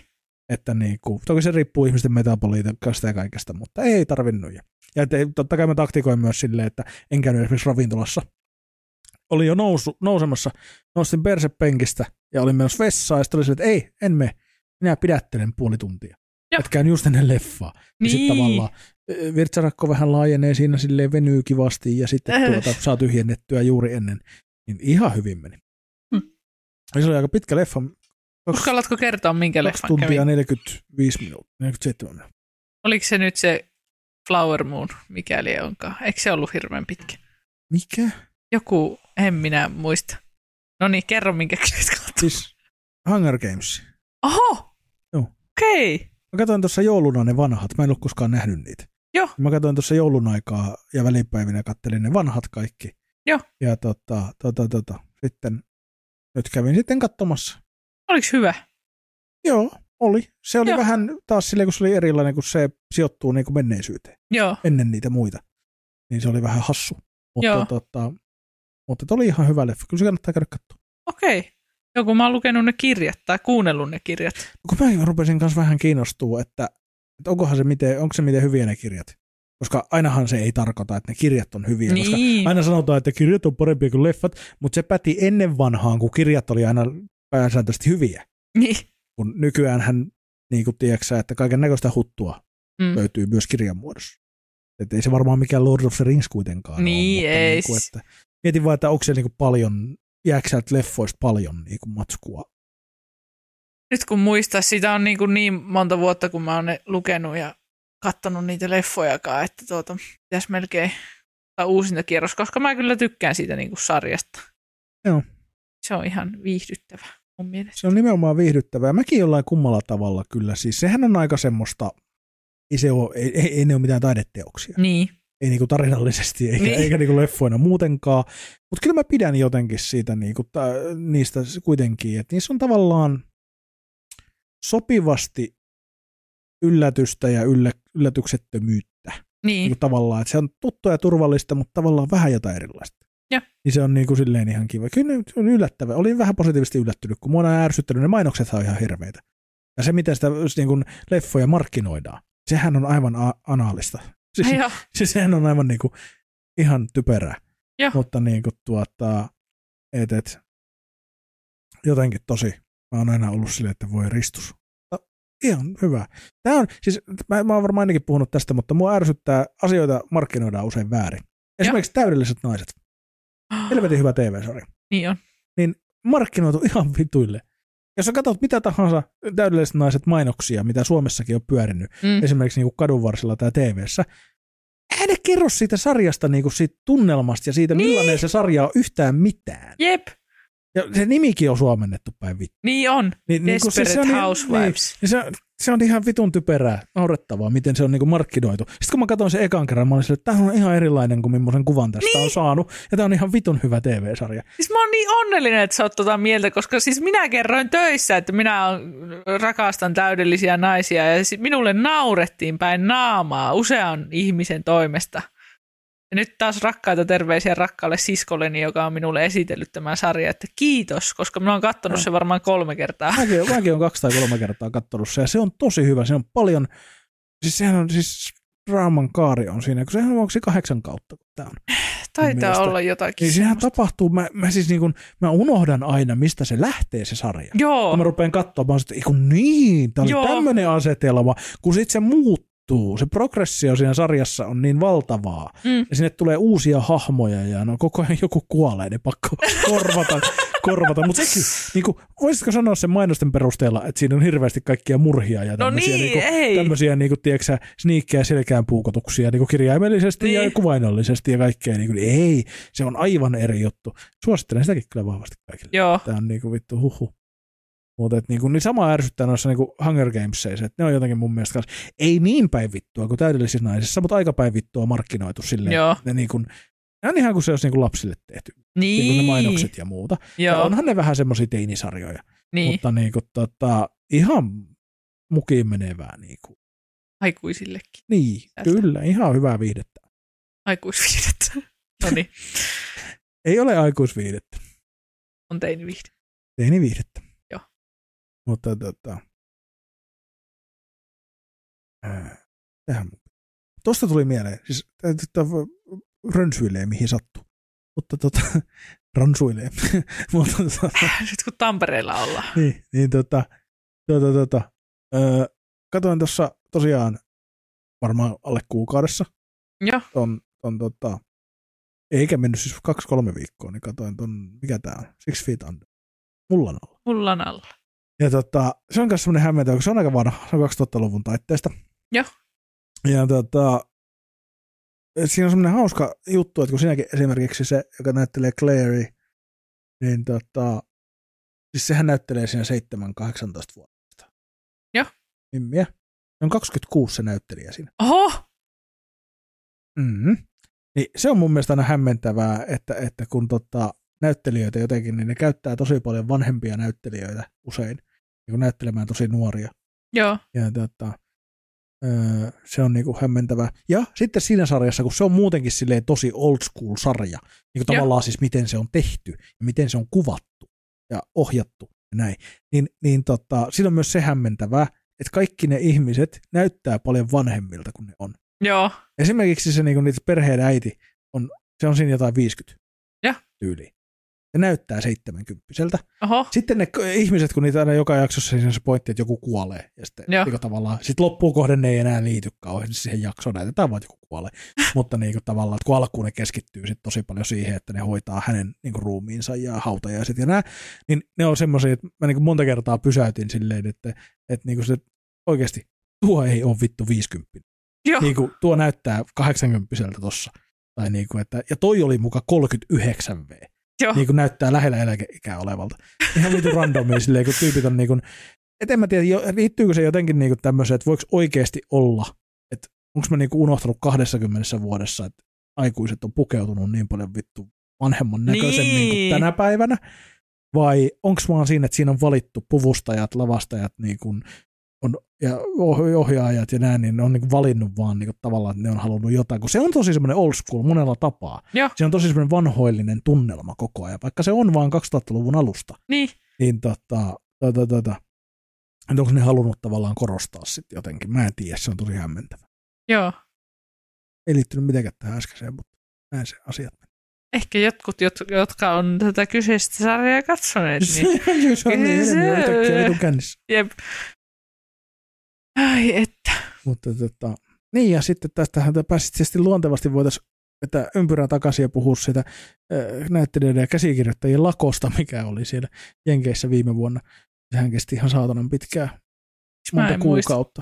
Että niinku, toki se riippuu ihmisten metaboliikasta ja kaikesta, mutta ei tarvinnut. Ja, te, totta kai mä taktikoin myös silleen, että en käynyt esimerkiksi ravintolassa. Oli jo nousu, nousemassa, nostin persepenkistä ja olin menossa vessaan ja sitten oli silleen, että ei, en mene. Minä pidättelen puoli tuntia. Joo. Että käyn just ennen leffaa. Niin. sitten tavallaan virtsarakko vähän laajenee siinä silleen venyy kivasti ja sitten Äh. tuota, saa tyhjennettyä juuri ennen. Niin ihan hyvin meni. Hmm. Ja se oli aika pitkä leffa. Kaksi, Uskallatko kertoa, minkä leffan tuntia kävi? 45 minuuttia, 47 minuuttia. Oliko se nyt se Flower Moon, mikäli onkaan? Eikö se ollut hirveän pitkä? Mikä? Joku, en minä muista. No niin, kerro minkä katsomaan. Siis Hunger Games. Oho! Joo. Okei. Okay. Mä katsoin tuossa jouluna ne vanhat. Mä en ole koskaan nähnyt niitä. Joo. Mä katsoin tuossa joulun aikaa ja välipäivinä kattelin ne vanhat kaikki. Joo. Ja tota, tota, tota, sitten nyt kävin sitten katsomassa. Oliko hyvä? Joo, oli. Se oli Joo. vähän taas silleen, kun se oli erilainen, kun se sijoittuu niin kuin menneisyyteen Joo. ennen niitä muita. Niin se oli vähän hassu. Mutta, Joo. tota, mutta oli ihan hyvä leffa. Kyllä se kannattaa käydä katsomaan. Okei. Okay. Joku mä oon lukenut ne kirjat tai kuunnellut ne kirjat. Kun mä rupesin kanssa vähän kiinnostua, että, että onkohan se miten, onko se miten hyviä ne kirjat. Koska ainahan se ei tarkoita, että ne kirjat on hyviä. Koska Niin. aina sanotaan, että kirjat on parempia kuin leffat, mutta se päti ennen vanhaan, kun kirjat oli aina pääsääntöisesti hyviä. Niin. Kun nykyään hän, niin kuin tiedätkö, että kaiken näköistä huttua Mm. löytyy myös kirjan muodossa. Että ei se varmaan mikään Lord of the Rings kuitenkaan Niin, ole, mutta ei Niin kuin, että mietin vaan, että onko se niin kuin paljon, jääkö leffoista paljon niin kuin matskua. Nyt kun muistaa, sitä on niin, kuin niin monta vuotta, kun mä oon ne lukenut ja katsonut niitä leffojakaan, että tuota, pitäisi melkein tai uusinta kierros, koska mä kyllä tykkään siitä niin kuin sarjasta. Joo. Se on ihan viihdyttävä mun mielestä. Se on nimenomaan viihdyttävää. Mäkin jollain kummalla tavalla kyllä. Siis sehän on aika semmoista, ei, se ole, ei, ei, ei ne ole mitään taideteoksia. Niin. Ei niinku tarinallisesti eikä, Niin. eikä niinku leffoina muutenkaan. Mutta kyllä mä pidän jotenkin siitä niinku, ta, niistä kuitenkin, että niissä on tavallaan sopivasti yllätystä ja yllä, yllätyksettömyyttä. Niin. Niinku tavallaan, että se on tuttua ja turvallista, mutta tavallaan vähän jotain erilaista. Joo. Niin se on niinku silleen ihan kiva. Kyllä ne on yllättävä. Olin vähän positiivisesti yllättynyt, kun mua on ärsyttänyt, ne mainokset on ihan hirveitä. Ja se, miten sitä niin kuin leffoja markkinoidaan, sehän on aivan a- anaalista. Siis, joo. siis sehän on aivan niin kuin, ihan typerää. Joo. Mutta niin kuin, tuota, et, et, jotenkin tosi, mä oon aina ollut silleen, että voi ristus. No, ihan hyvä. Tämä on, siis mä, mä oon varmaan ainakin puhunut tästä, mutta mua ärsyttää, asioita markkinoidaan usein väärin. Esimerkiksi täydelliset naiset. Helvetin hyvä TV-sarja. Niin on. Markkinoitu ihan vituille. Jos sä katsot mitä tahansa täydelliset naiset mainoksia, mitä Suomessakin on pyörinyt, Mm. esimerkiksi niin kadunvarsilla tai TV-ssä, eihän ne kerro siitä sarjasta, niinku siitä tunnelmasta ja siitä, Niin. millainen se sarja on yhtään mitään. Jep, Ja se nimikin on suomennettu päin vittu. niin on. Niin, Desperate on, Housewives. Niin, se, on- se on ihan vitun typerää, naurettavaa, miten se on niinku markkinoitu. Sitten kun mä katsoin sen ekan kerran, mä olin silleen, että tämä on ihan erilainen kuin millaisen kuvan tästä niin. on saanut. Ja tämä on ihan vitun hyvä TV-sarja. Siis mä oon niin onnellinen, että sä oot tota mieltä, koska siis minä kerroin töissä, että minä rakastan täydellisiä naisia ja minulle naurettiin päin naamaa usean ihmisen toimesta. Ja nyt taas rakkaita terveisiä rakkaalle siskolleni, joka on minulle esitellyt tämän sarjan, että kiitos, koska minä oon katsonut No. sen varmaan kolme kertaa. Mäkin, mäkin olen kaksi tai kolme kertaa katsonut se, ja se on tosi hyvä. Se on paljon, siis sehän on siis draaman kaari on siinä, kun sehän on onko se kahdeksan kautta, kun tämä on. Taitaa mielestä- olla jotakin. Niin semmoista. tapahtuu, mä, mä siis niin kuin, mä unohdan aina, mistä se lähtee se sarja. Joo, Kun mä rupean katsomaan, että niin, tämä oli tämmöinen asetelma, kun sitten se muuttuu. Se progressio siinä sarjassa on niin valtavaa. Mm. Ja sinne tulee uusia hahmoja ja no koko ajan joku kuolee, ne pakko korvata. korvata. Mutta sekin, niin kuin, voisitko sanoa sen mainosten perusteella, että siinä on hirveästi kaikkia murhia ja No tämmöisiä, niin, kuin, tämmöisiä niin kuin, tiedätkö, sniikkejä selkään puukotuksia niin kuin kirjaimellisesti Niin. ja kuvainnollisesti ja kaikkea. Niin kuin, ei, se on aivan eri juttu. Suosittelen sitäkin kyllä vahvasti kaikille. joo, Tämä on niinku vittu huhu. Mutta niinku, niin sama ärsyttää noissa niinku Hunger Gamesissa, että ne on jotenkin mun mielestä kanssa, ei niin päin vittua kuin täydellisissä naisissa, mutta aika päin vittua markkinoitu silleen. Joo. Ne, niinku, ne on ihan kuin se olisi niinku lapsille tehty, niin. niin, ne mainokset ja muuta. Ja onhan ne vähän semmoisia teinisarjoja, niin, mutta niinku, tota, ihan mukiin menevää. Niinku. aikuisillekin, Niin, Tästä. kyllä, ihan hyvää viihdettä. aikuisviihdettä. No niin, Ei ole aikuisviihdettä, on teiniviihde. teiniviihdettä. Mutta tota, tähän mun Tuosta tuli mieleen, siis tää rönsyilee mihin sattuu. Mutta tota, ransuilee. Mutta tota, Nyt kun Tampereella ollaan. niin, niin tota, tota, tota, öö, katoin tuossa tosiaan varmaan alle kuukaudessa Joo, ton, ton tota, eikä mennyt siis kaksi-kolme viikkoa, niin katoin ton, mikä tää on, Six Feet Under, mullan alla. mullan alla. Ja tota, se on myös semmoinen hämmentävä, kun se on aika vanha, se on 2000-luvun taitteesta. Joo. Ja tota, siinä on semmoinen hauska juttu, että kun siinäkin esimerkiksi se, joka näyttelee Clary, niin tota, siis sehän näyttelee siinä 7-18 vuotta. Joo. Mimmiä. Se on 26 se näyttelijä siinä. Oho, Mm-hmm. Niin se on mun mielestä aina hämmentävää, että, että kun tota, näyttelijöitä jotenkin, niin ne käyttää tosi paljon vanhempia näyttelijöitä usein, niin näyttelemään tosi nuoria. joo, Ja tota, öö, se on niinku hämmentävää. Ja sitten siinä sarjassa, kun se on muutenkin silleen tosi old school sarja, niin tavallaan siis miten se on tehty ja miten se on kuvattu ja ohjattu ja näin, niin, niin tota, siinä on myös se hämmentävää, että kaikki ne ihmiset näyttää paljon vanhemmilta kuin ne on. joo, Esimerkiksi se niinku, niitä perheen äiti, on, se on siinä jotain 50 Joo. tyyliin. Ja näyttää 70 oho, sitten ne ihmiset, kun niitä aina joka jaksossa siinä se pointti, että joku kuolee. Ja sitten niin tavallaan, sit loppuun kohden ne ei enää liity kauheasti siihen jaksoon. Näytetään vaan, että joku kuolee. Mutta niin kuin, tavallaan, että kun alkuun ne keskittyy sit tosi paljon siihen, että ne hoitaa hänen niin kuin, ruumiinsa ja hautajaiset ja nää, niin ne on semmoisia, että mä niin kuin monta kertaa pysäytin silleen, että, että niin kuin se, oikeasti tuo ei ole vittu 50. joo, Niin kuin, tuo näyttää 80 tossa. Tai niin kuin, että, ja toi oli muka 39 V joo, niin kuin näyttää lähellä eläkeikää olevalta. Ihan vitu randomia silleen, kun tyypit on niin kuin, et en mä tiedä, liittyykö se jotenkin niin kuin tämmöiseen, että voiko oikeasti olla, että onko mä niin kuin unohtanut 20 vuodessa, että aikuiset on pukeutunut niin paljon vittu vanhemman näköisemmin niin. kuin Niin. tänä päivänä, vai onko vaan siinä, että siinä on valittu puvustajat, lavastajat niin kuin on, ja oh- ohjaajat ja näin, niin ne on niin kuin valinnut vaan niin kuin tavallaan, että ne on halunnut jotain, kun se on tosi semmoinen old school monella tapaa. Joo. Se on tosi semmoinen vanhoillinen tunnelma koko ajan, vaikka se on vaan 2000-luvun alusta. niin, Niin tota, tota, tota, että onko ne halunnut tavallaan korostaa sitten jotenkin, mä en tiedä, se on tosi hämmentävä. joo. Ei liittynyt mitenkään tähän äskeiseen, mutta näin se asiat meni. Ehkä jotkut, jot- jotka on tätä kyseistä sarjaa katsoneet, niin se on niin enemmän se- yhtäkkiä vitun kännissä. jep. Ai että. Mutta tota, niin ja sitten tästähän pääsit tietysti luontevasti voitaisiin vetää ympyrää takaisin ja puhua siitä näyttelijöiden ja käsikirjoittajien lakosta, mikä oli siellä Jenkeissä viime vuonna. Sehän kesti ihan saatanan pitkään, Mä monta en muista. kuukautta.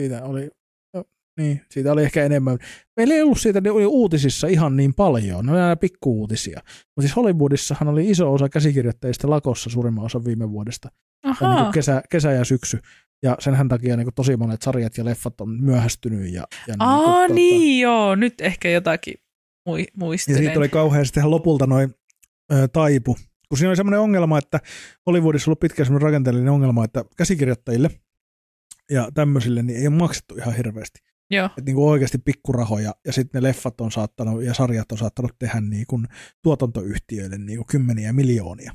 Siitä oli, no, niin, siitä oli ehkä enemmän. Meillä ei ollut siitä oli uutisissa ihan niin paljon, ne oli aina pikkuuutisia. Mutta siis Hollywoodissahan oli iso osa käsikirjoittajista lakossa suurimman osan viime vuodesta. Niin kesä, kesä ja syksy. Ja senhän takia niin kuin tosi monet sarjat ja leffat on myöhästynyt. Ja, ja Aa, niin, kuin, niin joo, nyt ehkä jotakin mui, ja muistelen. siitä oli kauhean sitten lopulta noin taipu. Kun siinä oli semmoinen ongelma, että Hollywoodissa ollut pitkään semmoinen rakenteellinen ongelma, että käsikirjoittajille ja tämmöisille niin ei ole maksettu ihan hirveästi. Joo, Että niin kuin oikeasti pikkurahoja ja sitten ne leffat on saattanut ja sarjat on saattanut tehdä niin kuin tuotantoyhtiöille niin kuin kymmeniä miljoonia.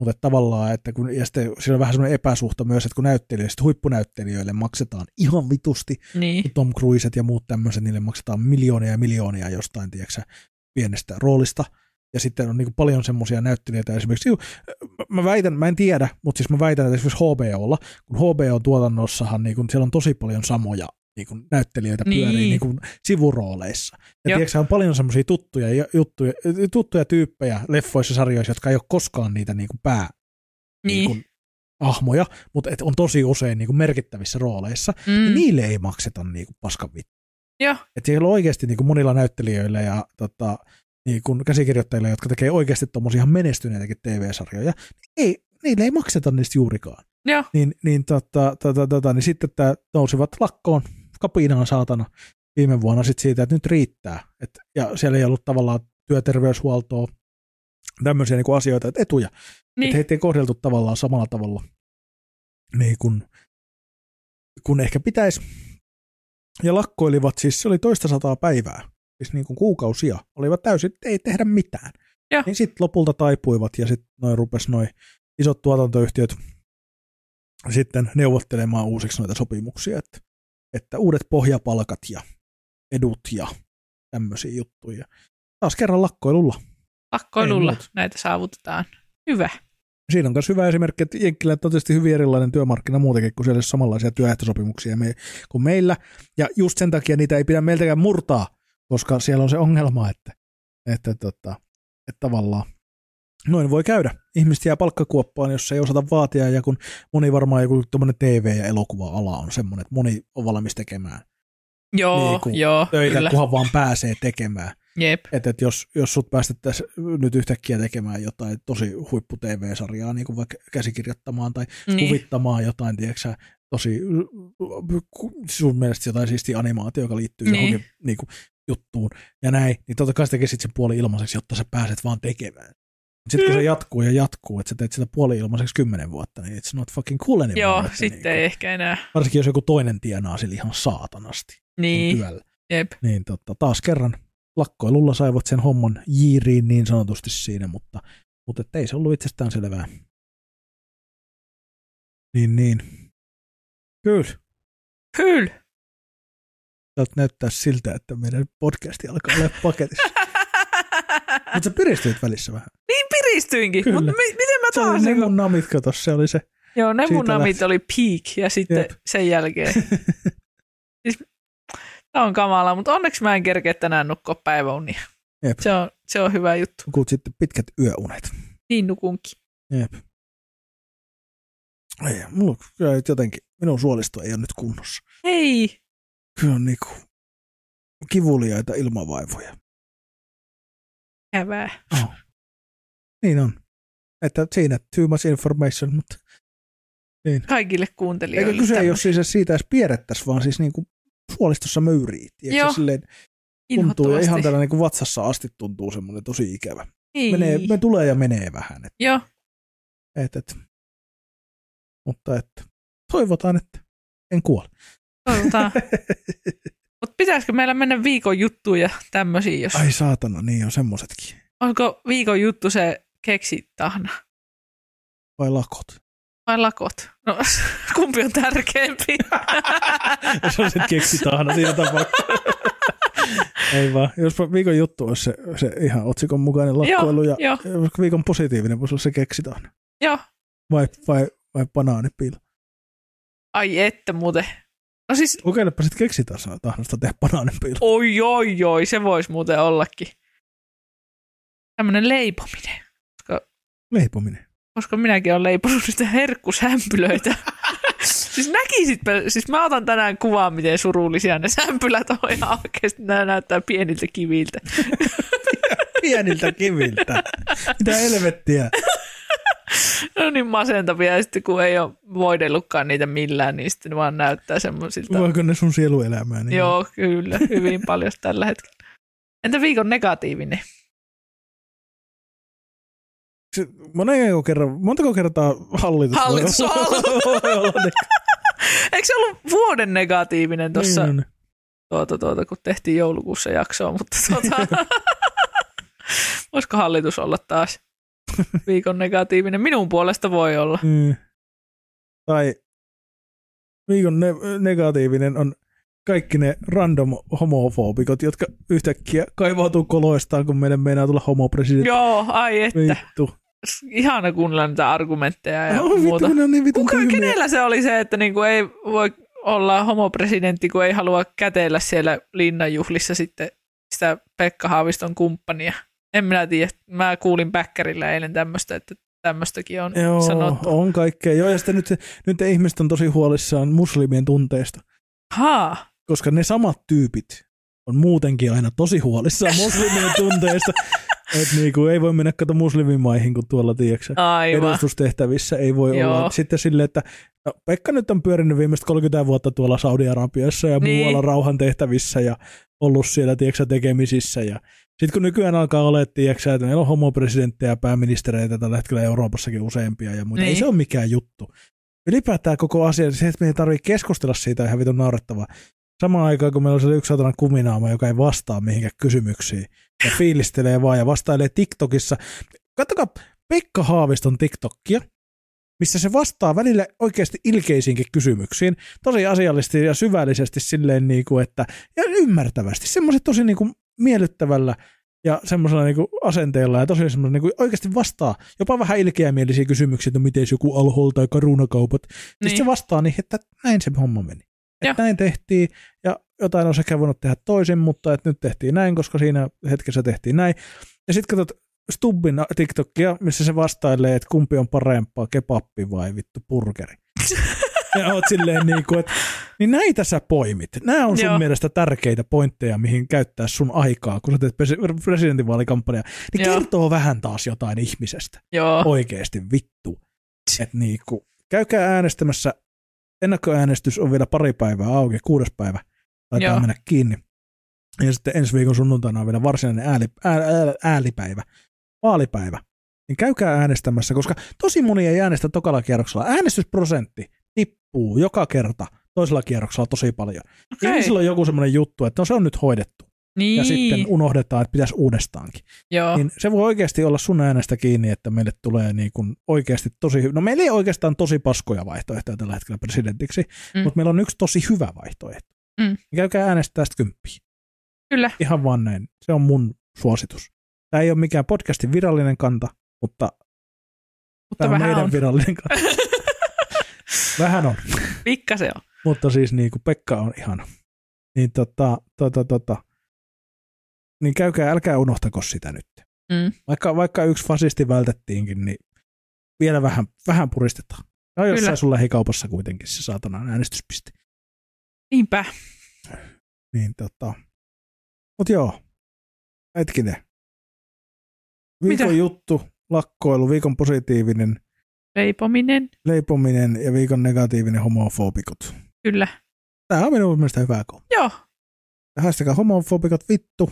Mutta tavallaan, että kun, ja sitten siinä on vähän semmoinen epäsuhta myös, että kun näyttelijöille, huippunäyttelijöille maksetaan ihan vitusti, niin. Tom Cruiset ja muut tämmöiset, niille maksetaan miljoonia ja miljoonia jostain, tiedätkö, pienestä roolista. Ja sitten on niin paljon semmoisia näyttelijöitä esimerkiksi, juu, mä väitän, mä en tiedä, mutta siis mä väitän, että esimerkiksi HBOlla, kun HBO-tuotannossahan niin siellä on tosi paljon samoja niin kuin näyttelijöitä Niin. pyörii niin kuin sivurooleissa. Ja tiedätkö, on paljon semmoisia tuttuja, ja- juttuja, tuttuja tyyppejä leffoissa, sarjoissa, jotka ei ole koskaan niitä niin kuin pää niin. Niin. kuin, ahmoja, mutta et on tosi usein niin kuin merkittävissä rooleissa, mm. ja niille ei makseta niin kuin paskan vittu. Että siellä on oikeasti niin kuin monilla näyttelijöillä ja tota, niin kuin käsikirjoittajilla, jotka tekee oikeasti tuommoisia ihan menestyneitäkin TV-sarjoja, niin ei, niille ei makseta niistä juurikaan. joo, Niin, niin, tota, tota, tota, niin sitten tämä nousivat lakkoon kapinaan saatana viime vuonna sit siitä, että nyt riittää. Et, ja siellä ei ollut tavallaan työterveyshuoltoa, tämmöisiä niin kuin asioita, että etuja. Niin. Että heitä ei kohdeltu tavallaan samalla tavalla niin kuin, kun ehkä pitäisi. Ja lakkoilivat siis, se oli toista sataa päivää, siis niin kuin kuukausia, olivat täysin, ei tehdä mitään. Joo. Niin sitten lopulta taipuivat ja sitten noin rupes noin isot tuotantoyhtiöt sitten neuvottelemaan uusiksi noita sopimuksia, että, että uudet pohjapalkat ja edut ja tämmöisiä juttuja. Taas kerran lakkoilulla. Lakkoilulla näitä saavutetaan. Hyvä. Siinä on myös hyvä esimerkki, että Jenkkilä on tietysti hyvin erilainen työmarkkina muutenkin, kun siellä ei ole samanlaisia työehtosopimuksia me, kuin meillä. Ja just sen takia niitä ei pidä meiltäkään murtaa, koska siellä on se ongelma, että, että, tota, että tavallaan noin voi käydä. Ihmiset jää palkkakuoppaan, jos ei osata vaatia, ja kun moni varmaan joku tuommoinen TV- ja elokuva-ala on semmoinen, että moni on valmis tekemään Joo, Niin kuin joo, töitä, kyllä. kunhan vaan pääsee tekemään. Jep. Että et jos, jos sut päästettäisiin nyt yhtäkkiä tekemään jotain tosi huippu TV-sarjaa, niin kuin vaikka käsikirjoittamaan tai Niin. kuvittamaan jotain, tiedätkö tosi sun mielestä jotain siistiä animaatio, joka liittyy Niin. johonkin niin kuin, juttuun ja näin, niin totta kai tekisit sen puoli ilmaiseksi, jotta sä pääset vaan tekemään. Sitten kun se jatkuu ja jatkuu, että sä teet sitä puoli ilmaiseksi kymmenen vuotta, niin it's not fucking cool anymore. Joo, että sitten niin ei ehkä enää. kuin, varsinkin jos joku toinen tienaa sillä ihan saatanasti niin. Työllä. jep. Niin tota, taas kerran lakkoilulla saivat sen homman jiiriin niin sanotusti siinä, mutta, mutta ei se ollut itsestään selvää. Niin, niin. Kyllä. Kyllä. Täältä näyttää siltä, että meidän podcasti alkaa olla paketissa. Mutta sä piristyit välissä vähän. niin piristyinkin, Kyllä. mutta mi- miten mä Se oli taas... ne Niin mun namit, kato, se oli se. joo, ne mun namit lähti. oli peak ja sitten Jep. sen jälkeen. siis, Tämä on kamala, mutta onneksi mä en kerkeä tänään nukkua päiväunia. Jep. Se on, se on hyvä juttu. Nukut sitten pitkät yöunet. Niin nukunkin. Jep. Ei, mulla kyllä jotenkin, minun suolisto ei ole nyt kunnossa. Hei, Kyllä on niinku kivuliaita ilmavaivoja. hävää. Oh. Niin on. Että siinä too much information, mutta Kaikille eikö kuuntelijoille. kyse ei ole siis että siitä edes pierrettäisiin, vaan siis niinku suolistossa möyrii. Joo. Silleen tuntuu ihan tällä niinku vatsassa asti tuntuu semmoinen tosi ikävä. Ei. Menee, me tulee ja menee vähän. Et, Joo, et, et. Mutta että toivotaan, että en kuole. toivotaan. Mutta pitäisikö meillä mennä viikon juttuun ja tämmöisiä, jos... Ai saatana, niin on semmoisetkin. Onko viikon juttu se keksitahna Vai lakot? vai lakot? No, kumpi on tärkeämpi? Jos on se keksitahna siinä tapauksessa. Ei vaan. Jos viikon juttu olisi se, se ihan otsikon mukainen lakkoilu ja jos viikon positiivinen voisi olla se keksitahna. joo. Vai, vai, vai banaanipiilo. Ai että muuten. No siis, Kokeilepa sitten keksitahnasta tehdä banaanipiilo. oi oi oi, se voisi muuten ollakin. Tämmöinen leipominen. Leipominen. Koska minäkin olen leiponut niitä herkkusämpylöitä. Siis näkisitpä, siis mä otan tänään kuvaa, miten surullisia ne sämpylät on ja oikeasti nämä näyttää pieniltä kiviltä. Pieniltä kiviltä. Mitä helvettiä. No niin masentavia ja sitten kun ei ole voidellutkaan niitä millään, niin sitten vaan näyttää semmoisilta. Voiko ne sun sieluelämää? Niin Joo, kyllä, hyvin paljon tällä hetkellä. Entä viikon negatiivinen? Kerran, montako kertaa hallitus, Hallitus on niin, Eikö se ollut vuoden negatiivinen tuossa, niin, tuota, tuota, kun tehtiin joulukuussa jaksoa, mutta tuota, voisiko hallitus olla taas viikon negatiivinen? Minun puolesta voi olla. niin. Tai viikon ne- negatiivinen on kaikki ne random homofobikot, jotka yhtäkkiä kaivautuu koloistaan, kun meidän meinaa tulla homopresidentti. Joo, ai että. Vittu. Ihana kuunnella niitä argumentteja ja Oh, vittu, muuta. on niin vitun Kuka, tyhmiä. kenellä se oli se, että niinku ei voi olla homopresidentti, kun ei halua käteillä siellä linnanjuhlissa sitten sitä Pekka Haaviston kumppania? En minä tiedä. Mä kuulin Päkkärillä eilen tämmöistä, että tämmöistäkin on Joo, sanottu. on kaikkea. Joo, ja sitten nyt, nyt ihmiset on tosi huolissaan muslimien tunteista, Haa, koska ne samat tyypit on muutenkin aina tosi huolissaan muslimien tunteista. Että niinku, ei voi mennä kato muslimimaihin, kun tuolla, tiedätkö, aivan. edustustehtävissä ei voi Joo. olla. Sitten silleen, että no, Pekka nyt on pyörinyt viimeiset 30 vuotta tuolla Saudi-Arabiassa ja Niin. muualla rauhantehtävissä ja ollut siellä, tiedätkö, tekemisissä. Ja sitten kun nykyään alkaa olla, tiedätkö, että meillä on homopresidenttejä ja pääministereitä tällä hetkellä Euroopassakin useampia ja muita. Niin. Ei Niin. se ole mikään juttu. Ylipäätään koko asia, se, että me ei tarvitse keskustella siitä on ihan vitun naurettavaa. Samaan aikaan, kun meillä on se yksi satana kuminaama, joka ei vastaa mihinkään kysymyksiin ja fiilistelee vaan ja vastailee TikTokissa. Katsokaa Pekka Haaviston TikTokia, missä se vastaa välillä oikeasti ilkeisiinkin kysymyksiin, tosi asiallisesti ja syvällisesti silleen, niin kuin, että, ja ymmärtävästi, semmoiset tosi niin kuin, miellyttävällä ja semmoisella niin kuin, asenteella ja tosi semmoisella niin kuin, oikeasti vastaa jopa vähän ilkeämielisiä kysymyksiä, että miten joku alhol tai karunakaupat. Niin. Sitten se vastaa niin, että näin se homma meni. Että näin tehtiin ja jotain on sekä voinut tehdä toisin, mutta että nyt tehtiin näin, koska siinä hetkessä tehtiin näin. Ja sitten katsot Stubbin TikTokia, missä se vastailee, että kumpi on parempaa, kebappi vai vittu burgeri. ja oot silleen niin kuin, että niin näitä sä poimit. Nämä on sun Joo. mielestä tärkeitä pointteja, mihin käyttää sun aikaa, kun sä teet presi- presidentinvaalikampanjaa. Niin Joo. kertoo vähän taas jotain ihmisestä. Joo, Oikeesti vittu. Et niinku, käykää äänestämässä. Ennakkoäänestys on vielä pari päivää auki, kuudes päivä. Taitaa Joo. mennä kiinni. Ja sitten ensi viikon sunnuntaina on vielä varsinainen ääli, ää, ää, äälipäivä, vaalipäivä. Niin käykää äänestämässä, koska tosi moni ei äänestä tokalla kierroksella. Äänestysprosentti tippuu joka kerta toisella kierroksella tosi paljon. Okay. Ihmisillä on joku semmoinen juttu, että no se on nyt hoidettu. Niin, Ja sitten unohdetaan, että pitäisi uudestaankin. joo. Niin se voi oikeasti olla sun äänestä kiinni, että meille tulee niin kuin oikeasti tosi hy- No meillä ei oikeastaan tosi paskoja vaihtoehtoja tällä hetkellä presidentiksi, mm. mutta meillä on yksi tosi hyvä vaihtoehto. Mm. Käykää äänestää tästä kymppiä. Kyllä. Ihan vaan näin. Se on mun suositus. Tämä ei ole mikään podcastin virallinen kanta, mutta, Mutta tämä on meidän on. virallinen kanta. vähän on. Pikkasen on. Mutta siis niin kuin Pekka on ihana. Niin tota, tota, tota, niin käykää, älkää unohtako sitä nyt. Mm. Vaikka, vaikka yksi fasisti vältettiinkin, niin vielä vähän, vähän puristetaan. No jossain Kyllä. sun lähikaupassa kuitenkin se saatanan äänestyspiste. Niinpä. Niin tota. Mut joo, hetkinen. Viikon Mitä? juttu, lakkoilu, viikon positiivinen, Leipominen. leipominen ja viikon negatiivinen homofobikot. Kyllä. Tämä on minun mielestä hyvä kohta. Joo. Haistakaa homofobikot vittu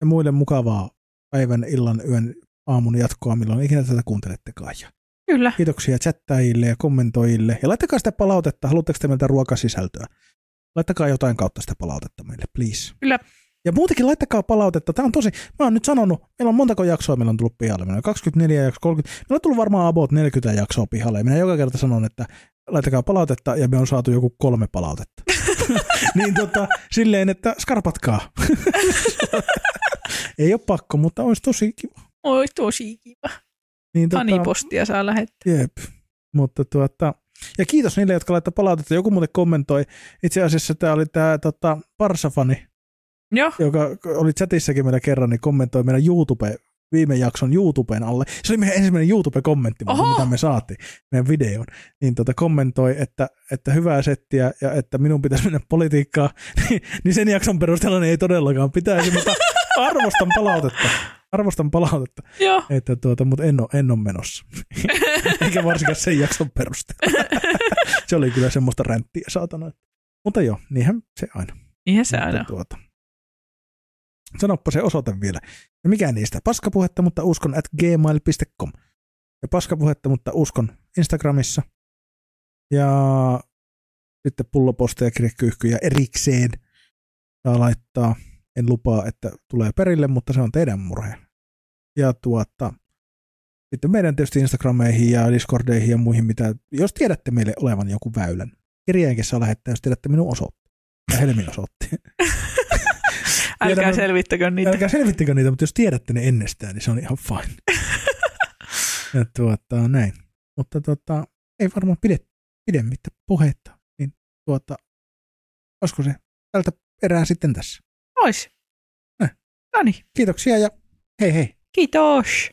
ja muille mukavaa päivän, illan, yön, aamun jatkoa, milloin ikinä tätä kuuntelettekaan. Ja Kyllä. Kiitoksia chattaajille ja kommentoijille. Ja laittakaa sitä palautetta. Haluatteko te meiltä ruokasisältöä? Laittakaa jotain kautta sitä palautetta meille, please. Kyllä. Ja muutenkin laittakaa palautetta. Tämä on tosi, mä oon nyt sanonut, meillä on montako jaksoa meillä on tullut pihalle. Meillä on 24 jaksoa, 30. Meillä on tullut varmaan about 40 jaksoa pihalle. Ja minä joka kerta sanon, että laittakaa palautetta ja me on saatu joku kolme palautetta. niin tota, silleen, että skarpatkaa. Ei ole pakko, mutta olisi tosi kiva. Oi tosi kiva. Niin, tota, Fanipostia saa lähettää. Jep. Mutta tuota, ja kiitos niille, jotka laittoi palautetta. Joku muuten kommentoi. Itse asiassa tämä oli tämä tota, Parsafani, Joo. joka oli chatissakin meillä kerran, niin kommentoi meidän YouTube viime jakson YouTuben alle. Se oli meidän ensimmäinen YouTube-kommentti, Oho! mitä me saatiin meidän videoon. Niin tota kommentoi, että, että hyvää settiä ja että minun pitäisi mennä politiikkaan. niin, niin sen jakson perusteella niin ei todellakaan pitäisi, mutta arvostan palautetta. Arvostan palautetta, Joo. että tuota, mutta en ole, en ole menossa. Eikä varsinkaan sen jakson perusteella. se oli kyllä semmoista ränttiä, saatana. Mutta joo, niinhän se aina. Niinhän se aina. Tuota, sanoppa se osoite vielä. Ja mikä niistä? Paskapuhetta, mutta uskon at gmail.com. Ja paskapuhetta, mutta uskon Instagramissa. Ja sitten pulloposteja ja kirjekyyhkyjä erikseen saa laittaa. En lupaa, että tulee perille, mutta se on teidän murhe. Ja tuota, sitten meidän tietysti Instagrameihin ja Discordeihin ja muihin, mitä, jos tiedätte meille olevan joku väylän. Kirjeenkin saa lähettää, jos tiedätte minun osoitteen. Ja Helmin osoitteen. Älkää Tiedämme- selvittäkö niitä. Älkää selvittikö niitä, mutta jos tiedätte ne ennestään, niin se on ihan fine. ja tuota, näin. Mutta tuota, ei varmaan pide, pidemmittä puhetta. Niin tuota, olisiko se tältä erää sitten tässä? Ois. No niin. Kiitoksia ja hei hei. Kiitos.